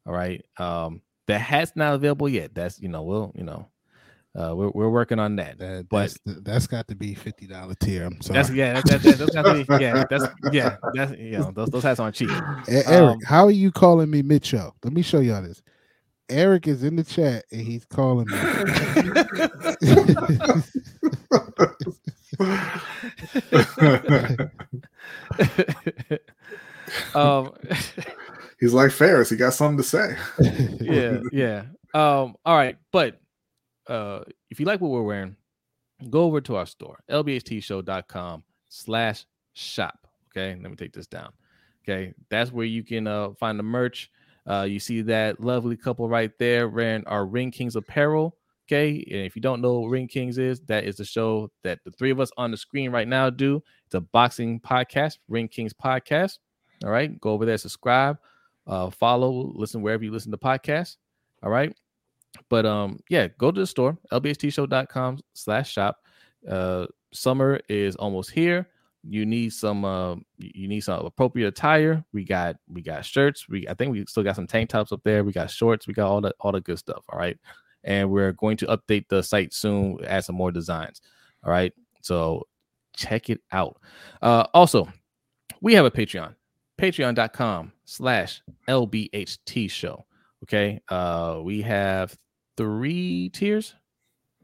All right. Um, the hat's not available yet. That's you know, we'll you know, uh, we're, we're working on that. That, but that's, that's got to be fifty dollar tier. I'm sorry. that's yeah, that, that, that, that's got to be yeah, that's yeah, that's you know, those those hats aren't cheap. Eric, Um, how are you calling me show? Let me show y'all this. Eric is in the chat and he's calling me. um, He's like Ferris. He got something to say. yeah, yeah. Um, all right, but uh if you like what we're wearing, go over to our store, lbhtshow.com slash shop. Okay, let me take this down. Okay, that's where you can uh find the merch. Uh you see that lovely couple right there wearing our Ring Kings apparel. Okay, and if you don't know what Ring Kings is, that is the show that the three of us on the screen right now do. It's a boxing podcast, Ring Kings podcast. All right, go over there, subscribe, uh, follow, listen wherever you listen to podcasts. All right. But um, yeah, go to the store, lbhtshow.com slash shop. Uh summer is almost here. You need some uh you need some appropriate attire. We got we got shirts. We I think we still got some tank tops up there. We got shorts, we got all the all the good stuff. All right. And we're going to update the site soon, add some more designs. All right. So check it out. Uh also, we have a Patreon patreon.com slash lbht show okay uh we have three tiers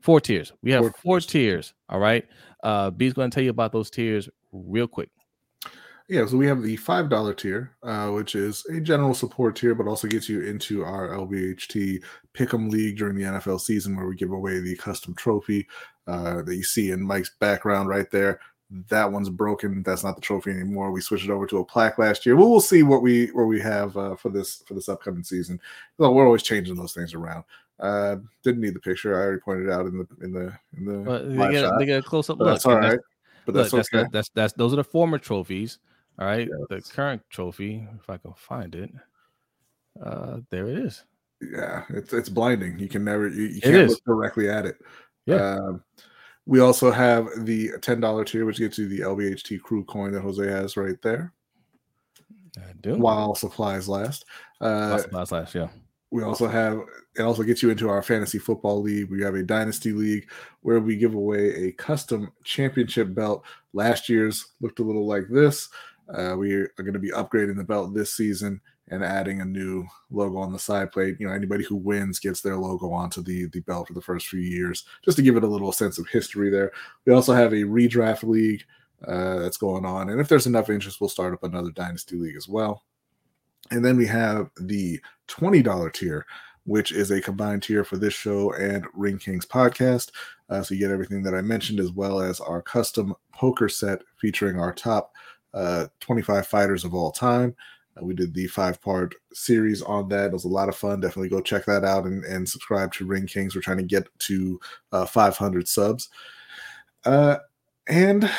four tiers we have Four four, tiers all right uh b's going to tell you about those tiers real quick Yeah, so we have the five dollar tier, uh, which is a general support tier, but also gets you into our LBHT Pick'em League during the NFL season, where we give away the custom trophy uh, that you see in Mike's background right there. That one's broken. That's not the trophy anymore. We switched it over to a plaque last year. Well, we'll see what we what we have uh, for this for this upcoming season. Well, we're always changing those things around. Uh, didn't need the picture. I already pointed out in the in the in the. but they get, they get a close-up look that's all right. But look, that's that's, okay. that's, that's that's those are the former trophies all right? The current trophy if i can find it uh there it is. Yeah it's it's blinding. You can never you, you can't look directly at it. Yeah. um, we also have the $10 tier which gets you the lbht crew coin that jose has right there. I do. While supplies last. Uh, last, last, last yeah we also have it also gets you into our fantasy football league. We have a dynasty league where we give away a custom championship belt. Last year's looked a little like this. Uh, we are going to be upgrading the belt this season and adding a new logo on the side plate. You know anybody who wins gets their logo onto the the belt for the first few years just to give it a little sense of history there. We also have a redraft league uh, that's going on. And if there's enough interest we'll start up another dynasty league as well and then we have the $20 tier, which is a combined tier for this show and Ring Kings podcast. Uh, so you get everything that I mentioned, as well as our custom poker set featuring our top uh, 25 fighters of all time. Uh, we did the five part series on that. It was a lot of fun. Definitely go check that out and, and subscribe to Ring Kings. We're trying to get to uh, 500 subs. Uh, and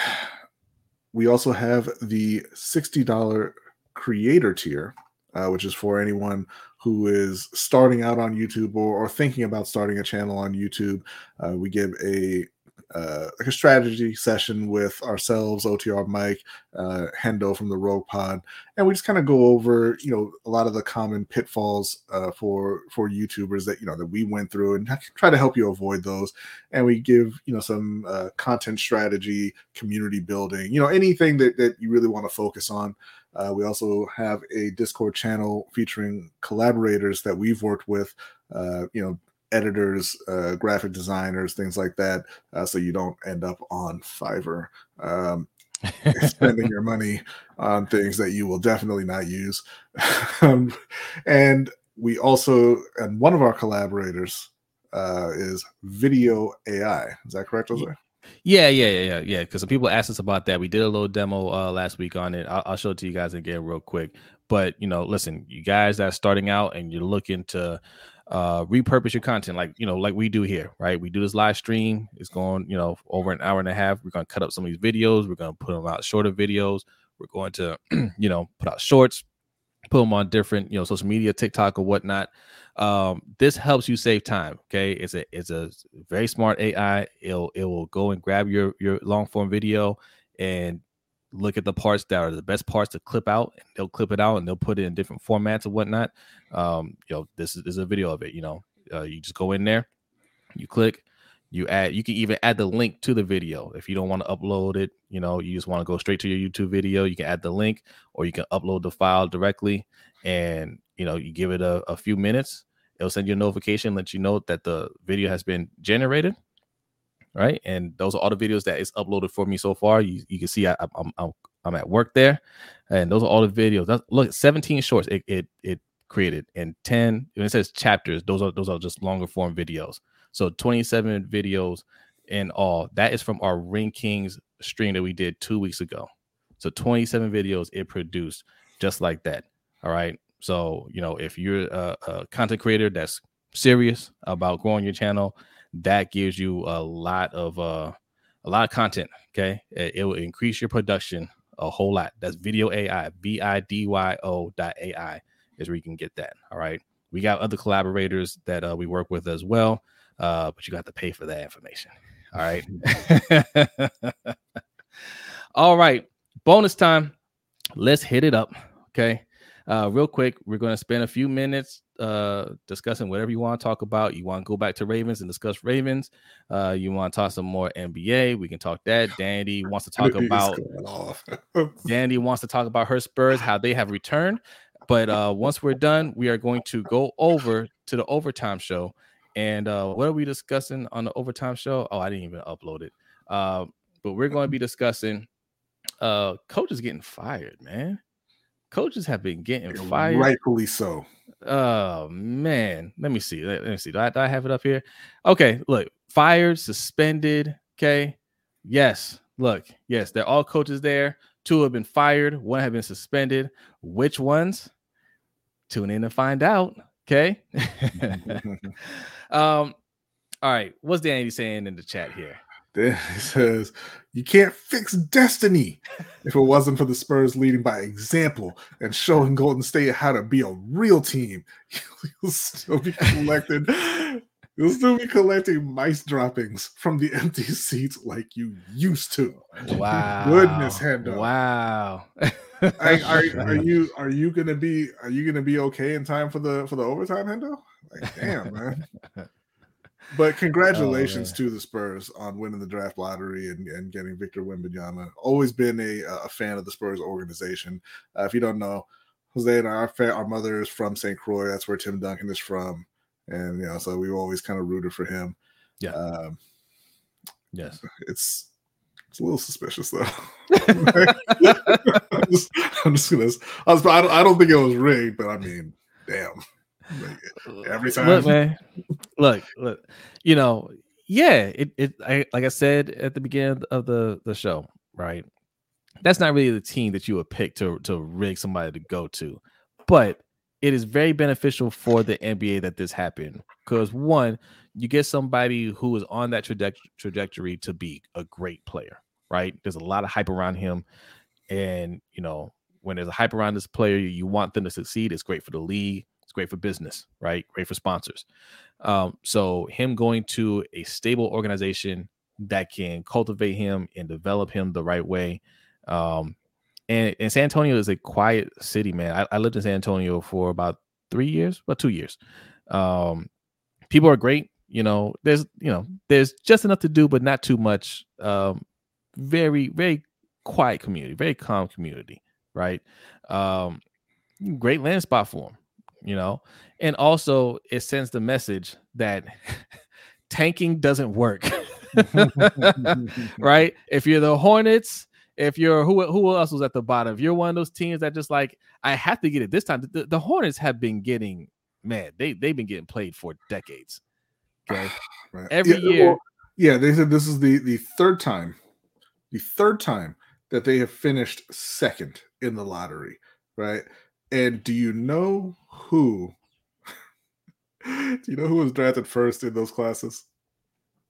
we also have the $60 creator tier, uh, which is for anyone who is starting out on YouTube or, or thinking about starting a channel on YouTube. Uh, we give a uh, like a strategy session with ourselves, OTR Mike, uh, Hendo from the Rogue Pod, and we just kind of go over, you know, a lot of the common pitfalls uh, for for YouTubers that you know that we went through, and try to help you avoid those. And we give you know some uh, content strategy, community building, you know, anything that that you really want to focus on. Uh, we also have a Discord channel featuring collaborators that we've worked with, uh, you know, editors, uh, graphic designers, things like that, uh, so you don't end up on Fiverr um, spending your money on things that you will definitely not use. um, and we also, and one of our collaborators uh, is Vidyo AI. Is that correct, Jose? Yeah, yeah, yeah, yeah. Because some people asked us about that. We did a little demo uh, last week on it. I'll, I'll show it to you guys again real quick. But you know, listen, you guys that starting out and you're looking to uh, repurpose your content, like you know, like we do here, right? We do this live stream. It's going, you know, over an hour and a half. We're gonna cut up some of these videos. We're gonna put them out shorter videos. We're going to, you know, put out shorts, put them on different, you know, social media, TikTok or whatnot. Um, this helps you save time. Okay, it's a it's a very smart AI. It'll it will go and grab your your long form video and look at the parts that are the best parts to clip out. And they'll clip it out and they'll put it in different formats and whatnot. Um, you know, this is, this is a video of it. You know, uh, you just go in there, you click, you add. You can even add the link to the video if you don't want to upload it. You know, you just want to go straight to your YouTube video. You can add the link, or you can upload the file directly, and you know, you give it a, a few minutes. It'll send you a notification, let you know that the video has been generated right? And those are all the videos that is uploaded for me so far. You, you can see I, am I'm, I'm at work there, and those are all the videos. Look, 17 shorts it, it it created, and 10 when it says chapters, those are those are just longer form videos. So 27 videos in all. That is from our Ring Kings stream that we did two weeks ago. So 27 videos it produced just like that. All right. So you know if you're a, a content creator that's serious about growing your channel that gives you a lot of uh a lot of content. Okay, it, it will increase your production a whole lot. That's Vidyo AI, V I D Y O dot AI is where you can get that. All right. We got other collaborators that uh, we work with as well, uh, but you got to pay for that information. All right. All right. Bonus time. Let's hit it up. Okay. Uh, real quick, we're going to spend a few minutes uh, discussing whatever you want to talk about. You want to go back to Ravens and discuss Ravens. Uh, you want to talk some more NBA. We can talk that. Dandy wants to talk about. Dandy wants to talk about her Spurs, how they have returned. But uh, once we're done, we are going to go over to the overtime show. And uh, what are we discussing on the overtime show? Oh, I didn't even upload it. Uh, but we're going to be discussing uh, coaches getting fired, man coaches have been getting fired. Rightfully so. Oh man, let me see. Let, me see. Do I, do I have it up here? Okay, look, fired, suspended. Okay, yes. Look, yes, they're all coaches there. Two have been fired. One have been suspended. Which ones? Tune in to find out. Okay. um. All right. What's Danny saying in the chat here? Then he says, You can't fix destiny if it wasn't for the Spurs leading by example and showing Golden State how to be a real team. You'll still be collecting. You'll still be collecting mice droppings from the empty seats like you used to. Wow! Goodness, Hendo. Wow! I, are, are you are you gonna be are you gonna be okay in time for the for the overtime, Hendo? Like, damn, man. But congratulations oh, to the Spurs on winning the draft lottery and, and getting Victor Wembanyama. Always been a, a fan of the Spurs organization. Uh, if you don't know, Jose and our our mother is from St. Croix. That's where Tim Duncan is from, and you know, so we've always kind of rooted for him. Yeah. Um, yes. It's it's a little suspicious though. I'm, just, I'm just gonna. I, was, I, don't, I don't think it was rigged, but I mean, damn. Every time. Look, man. Look, look. You know, yeah, it, it I, like I said at the beginning of the the show, right? That's not really the team that you would pick to to rig somebody to go to. But it is very beneficial for the NBA that this happened because one, you get somebody who is on that trajectory to be a great player, right? There's a lot of hype around him, and you know when there's a hype around this player, you want them to succeed. It's great for the league. It's great for business, right? Great for sponsors. Um, so him going to a stable organization that can cultivate him and develop him the right way. Um, and, and San Antonio is a quiet city, man. I, I, lived in San Antonio for about three years, about two years. Um, people are great. You know, there's you know, there's just enough to do, but not too much. Um, very, very quiet community, very calm community, right? Um, great land spot for him you know, and also it sends the message that tanking doesn't work. right? If you're the Hornets, if you're who who else was at the bottom, if you're one of those teams that just like I have to get it this time. The, the Hornets have been getting man, they they've been getting played for decades. Okay, every yeah, year. Well, yeah, they said this is the the third time, the third time that they have finished second in the lottery, right? And do you know who? do you know who was drafted first in those classes?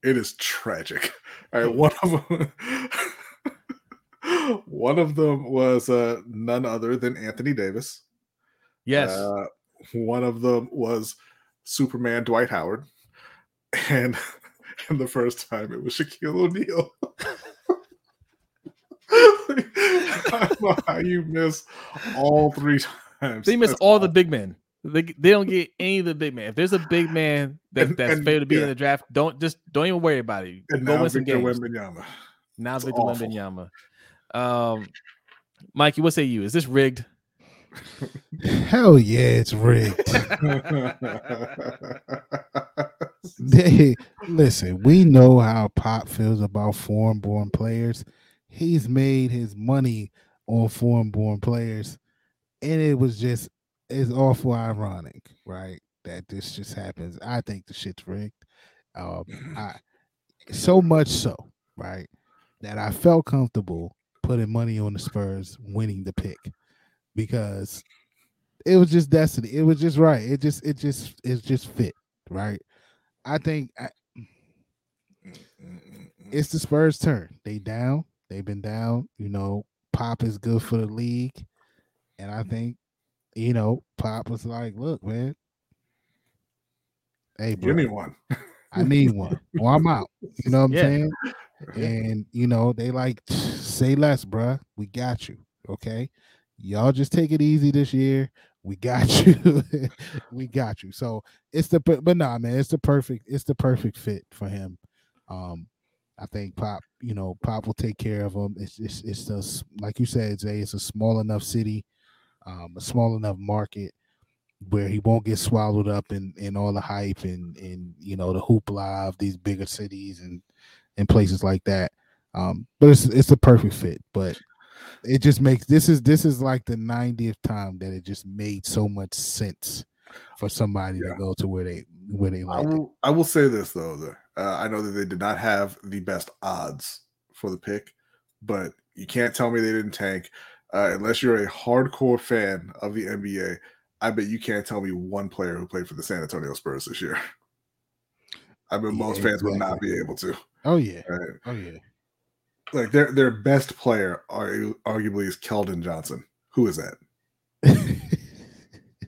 It is tragic. All right, one of them. one of them was uh, none other than Anthony Davis. Yes. Uh, one of them was Superman Dwight Howard, and and the first time it was Shaquille O'Neal. I don't know How you miss all three times? They miss That's all the big men. They, they don't get any of the big men. If there's a big man that, And- that's and- favored to be yeah. in the draft, don't just don't even worry about it. And Go now win some Victor games. Wembanyama. Now It's Victor awful. Wembanyama. Um, Mikey, what say you? Is this rigged? Hell yeah, it's rigged. They, listen, we know how Pop feels about foreign born players. He's made his money on foreign born players. And it was just it's awful ironic, right? That this just happens. I think the shit's rigged. Um I so much so, right? That I felt comfortable putting money on the Spurs winning the pick because it was just destiny. It was just right. It just it just it just fit, right? I think I, it's the Spurs' turn. They down. They've been down. You know, Pop is good for the league, and I think, you know, Pop was like, "Look, man, hey, bro, Give me one. I need one. Well, I'm out. You know what I'm Yeah. saying? And you know, they like say less, bruh. We got you. Okay. Y'all just take it easy this year. We got you. we got you. So it's the per- but nah, man, it's the perfect, it's the perfect fit for him. Um, I think Pop, you know, Pop will take care of him. It's it's it's just like you said, Zay, it's a small enough city, um, a small enough market where he won't get swallowed up in in all the hype and and you know the hoopla of these bigger cities and and places like that. Um, but it's it's a perfect fit. But it just makes this is this is like the 90th time that it just made so much sense for somebody Yeah. to go to where they where they I like it. will, I will say this though. Uh, I know that they did not have the best odds for the pick, but you can't tell me they didn't tank uh, unless you're a hardcore fan of the NBA. I bet you can't tell me one player who played for the San Antonio Spurs this year. I bet most Yeah, fans would not be able to. Oh yeah, Right? oh yeah. Like their their best player, are, arguably, is Keldon Johnson. Who is that?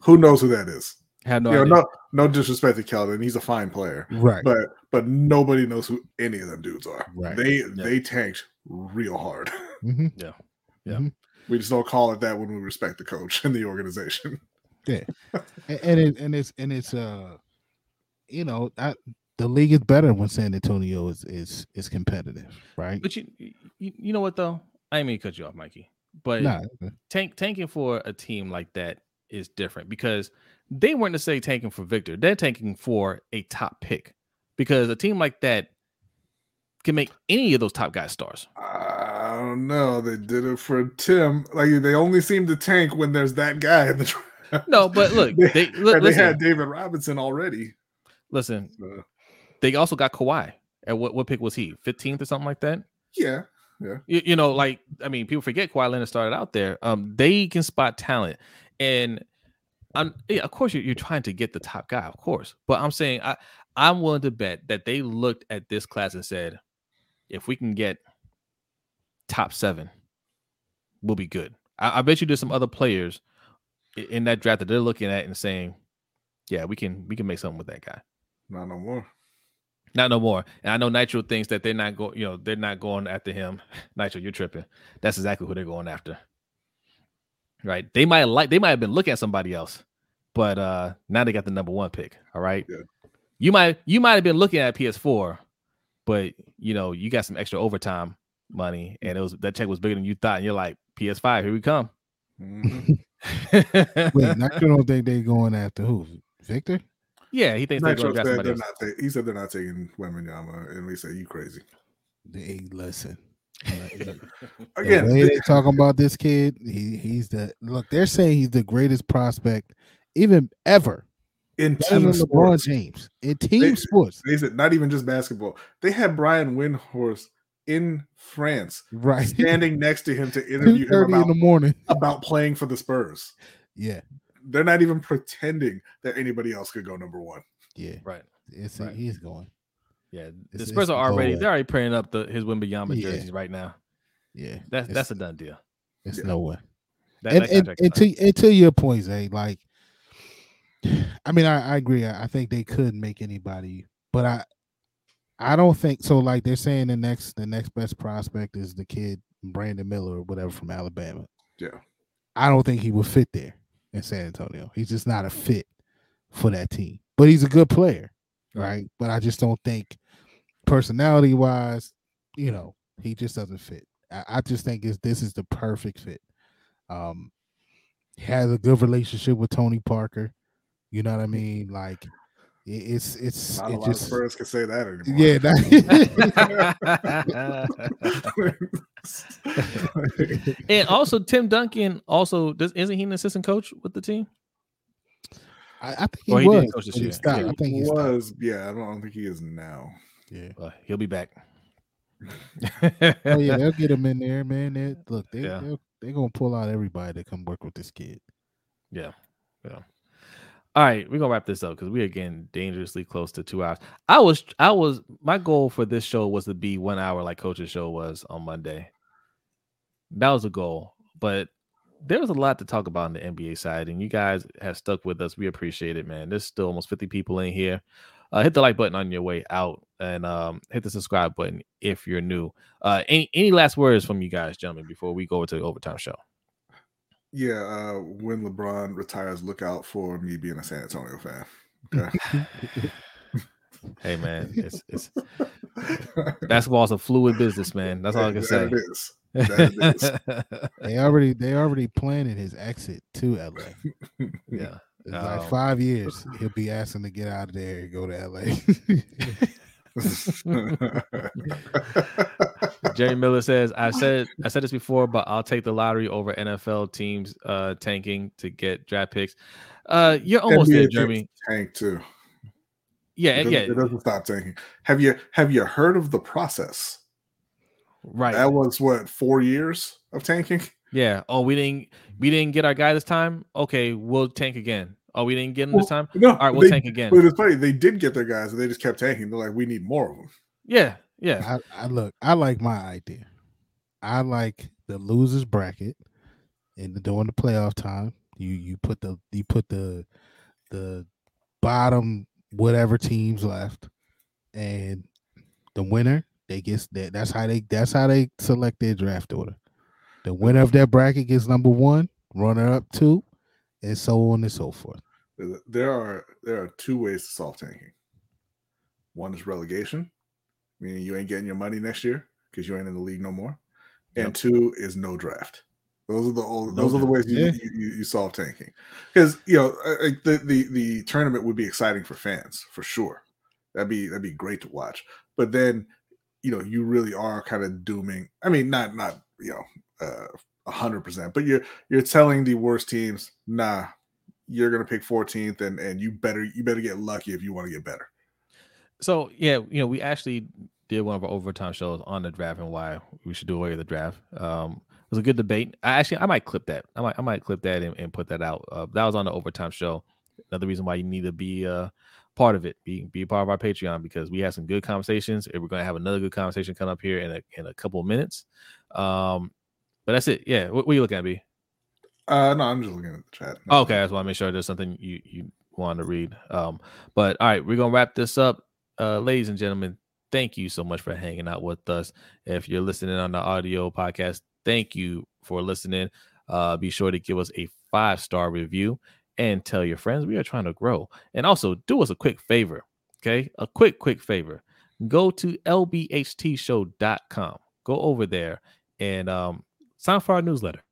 Who knows who that is? Have no you know, no, no disrespect to Keldon, he's a fine player. right. but but nobody knows who any of them dudes are. Right. They they tanked real hard. Mhm. Yeah. Yeah. Mhm. We just don't call it that when we respect the coach and the organization. and, and it and it's and it's uh you know I, the league is better when San Antonio is is is competitive, right? But you, you you know what though? I didn't mean to cut you off, Mikey. But Nah, tank tanking for a team like that is different because they weren't necessarily tanking for Victor. They're tanking for a top pick because a team like that can make any of those top guys stars. I don't know. They did it for Tim. Like they only seem to tank when there's that guy in the draft. No, but look, they, they look, and they had David Robinson already. listen. So, They also got Kawhi. At what what pick was he? Fifteenth or something like that. yeah, You, you know, like I mean, people forget Kawhi Leonard started out there. Um, they can spot talent, and I'm yeah, of course you're, you're trying to get the top guy, of course. But I'm saying I I'm willing to bet that they looked at this class and said, if we can get top seven, we'll be good. I, I bet you there's some other players in that draft that they're looking at and saying, yeah, we can we can make something with that guy. not no more. Not no more. And I know Nitro thinks that they're not going, you know, they're not going after him. Nitro, you're tripping. That's exactly who they're going after. Right. They might like they might have been looking at somebody else, but uh now they got the number one pick. All right. Yeah. You might you might have been looking at PS4, but you know, you got some extra overtime money and it was that check was bigger than you thought, and you're like, PS5, here we come. Mhm. Wait, now you don't think they're going after who? Victor? yeah, he thinks they're going to draft said somebody they're not ta- he said they're not taking Wembanyama, and we say you crazy. They listen. the Again, way th- they talking about this kid, he he's the look. They're saying he's the greatest prospect, even ever. in Better than team LeBron sports, James in team They- sports, they said not even just basketball. They had Brian Windhorst in France right? standing next to him to interview him thirty in about, the morning. about playing for the Spurs. Yeah, They're not even pretending that anybody else could go number one. yeah. Right. It's Right. he's going. Yeah. The It's- Spurs it's are already nowhere. they're already printing up the his Wembanyama Yeah. jerseys right now. Yeah, That's it's, that's a done deal. it's yeah. nowhere. That, and, that and, and to and to your point, Zay, like, I mean, I, I agree. I, I think they could make anybody, but I, I don't think so. Like they're saying, the next the next best prospect is the kid Brandon Miller or whatever from Alabama. Yeah. I don't think he would fit there in San Antonio. He's just not a fit for that team. But he's a good player, right? But I just don't think personality wise, you know, he just doesn't fit. I, I just think is this is the perfect fit. Um he has a good relationship with Tony Parker. You know what I mean? Like it's it's Not a it lot just of Spurs can say that anymore. yeah. that- and also Tim Duncan also does isn't he an assistant coach with the team? I, I think he, Or he was. coach this year. stopped. He I think he stopped. was. Yeah, I don't think he is now. Yeah. He'll be back. Oh yeah, they'll get him in there, man. They, look, they Yeah. they're, they're gonna pull out everybody that come work with this kid. Yeah. Yeah. All right, we're gonna wrap this up because we are getting dangerously close to two hours. I was I was my goal for this show was to be one hour like Coach's show was on Monday. That was a goal, but there was a lot to talk about on the NBA side, and you guys have stuck with us. We appreciate it, man. There's still almost 50 people in here. Uh, hit the like button on your way out and um, hit the subscribe button if you're new. Uh, any any last words from you guys, gentlemen, before we go over to the overtime show? Yeah, uh, when LeBron retires, look out for me being a San Antonio fan. Okay. Hey man, it's it's basketball's a fluid business, man. That's all I can That say. it is. That it is. They already they already planning his exit to LA. yeah. It's like Um, five years. He'll be asking to get out of there and go to LA. Jerry Miller says, I said I said this before, but I'll take the lottery over NFL teams uh tanking to get draft picks. Uh you're almost NBA there, Jeremy. Tank too. Yeah, It yeah, it doesn't stop tanking. Have you have you heard of the process? right. That was what four years of tanking. Yeah. Oh, we didn't we didn't get our guy this time. Okay, we'll tank again. Oh, we didn't get him this time. No, All right, we'll they, tank again. But it's funny. They did get their guys, and they just kept tanking. They're like, we need more of them. Yeah, yeah. I, I look, I like my idea. I like the losers bracket, and during the playoff time, you you put the you put the the bottom whatever teams left, and the winner they gets that. That's how they that's how they select their draft order. The winner of that bracket gets number one, runner up two, and so on and so forth. There- are there are two ways to solve tanking. One is relegation, meaning you ain't getting your money next year because you ain't in the league no more. And Yep. two is no draft. Those are the old, No those are the ways you, Yeah. you, you, you solve tanking. Because you know the, the the tournament would be exciting for fans for sure. That'd be that'd be great to watch. But then you know you really are kind of dooming. I mean, not not you know uh, hundred percent, but you're you're telling the worst teams, nah, you're gonna pick 14th, and and you better you better get lucky if you want to get better. So yeah, you know, we actually did one of our overtime shows on the draft and why we should do away with the draft. Um, it was a good debate. I actually I might clip that. I might I might clip that and, and put that out. Uh, that was on the overtime show. Another reason why you need to be uh part of it, be be part of our Patreon because we had some good conversations, and we're gonna have another good conversation come up here in a in a couple of minutes. Um, but that's it. Yeah, what, what are you looking at, B? Uh, no, I'm just looking at the chat. Oh, okay, I just want to make sure there's something you you want to read. Um, but all right, we're gonna wrap this up, uh, ladies and gentlemen. Thank you so much for hanging out with us. If you're listening on the audio podcast, thank you for listening. Uh, be sure to give us a five star review and tell your friends. We are trying to grow, and also do us a quick favor. Okay, a quick quick favor. Go to lbhtshow.com. Go over there and um, sign up for our newsletter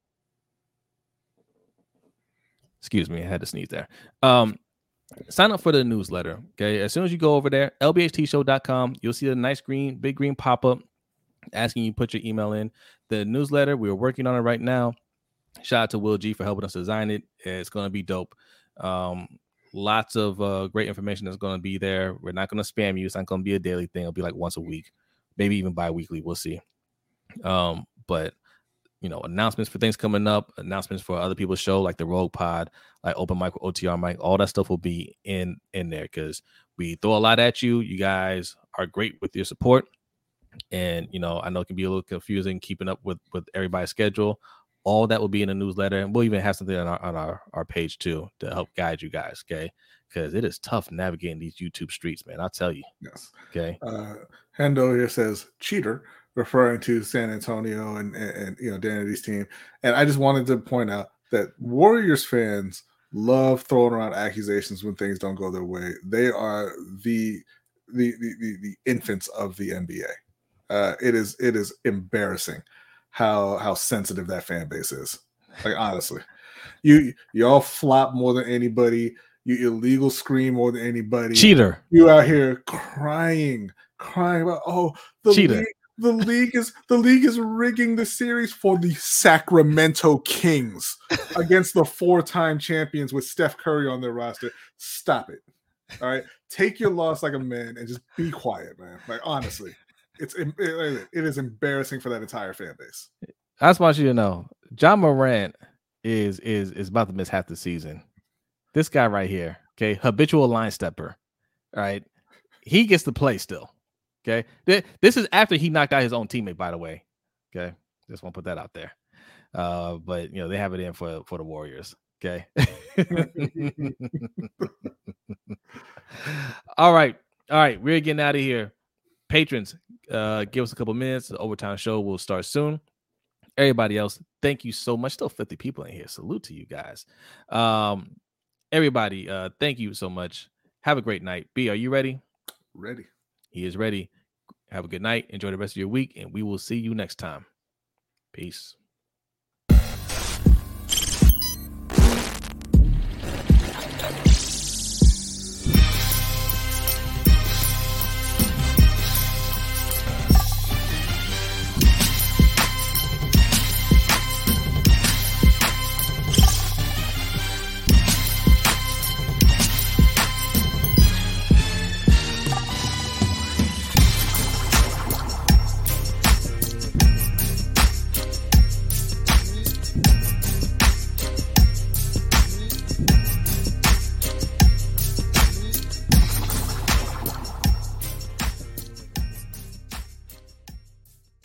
excuse me, I had to sneeze there. Um, sign up for the newsletter. Okay. As soon as you go over there, lbhtshow.com, you'll see a nice green, big green pop up asking you put your email in. The newsletter, we're working on it right now. Shout out to Will G for helping us design it. It's going to be dope. Um, lots of uh, great information that's going to be there. We're not going to spam you. It's not going to be a daily thing. It'll be like once a week, maybe even bi weekly. We'll see. Um, but you know, announcements for things coming up, announcements for other people's show, like the Rogue Pod, like Open Mic, OTR Mike, all that stuff will be in in there because we throw a lot at you. You guys are great with your support, and you know, I know it can be a little confusing keeping up with with everybody's schedule. All that will be in the newsletter, and we'll even have something on our on our, our page too to help guide you guys. Okay, because it is tough navigating these YouTube streets, man. I'll tell you. Yes. Okay, Uh, Hendo here says cheater. Referring to San Antonio and, and, and you know Danity's team. And I just wanted to point out that Warriors fans love throwing around accusations when things don't go their way. They are the the the, the, the infants of the NBA. Uh, it is it is embarrassing how how sensitive that fan base is. Like honestly, you y'all flop more than anybody. You illegal scream more than anybody. Cheater. You out here crying, crying about oh the Cheater. league, the league is the league is rigging the series for the Sacramento Kings against the four-time champions with Steph Curry on their roster. Stop it. All right. Take your loss like a man and just be quiet, man. Like honestly, it's it, it is embarrassing for that entire fan base. I just want you to know, Ja Morant is is is about to miss half the season. This guy right here, okay, habitual line stepper. All right, he gets to play still. Okay, this is after he knocked out his own teammate, by the way. Okay, just want to put that out there. Uh, but you know they have it in for for the Warriors. Okay. all right, all right, we're getting out of here. Patrons, uh, give us a couple minutes. The overtime show will start soon. Everybody else, thank you so much. Still 50 people in here. Salute to you guys. Um, everybody, uh, thank you so much. Have a great night. B, are you ready? Ready. He is ready. Have a good night. Enjoy the rest of your week, and we will see you next time. Peace.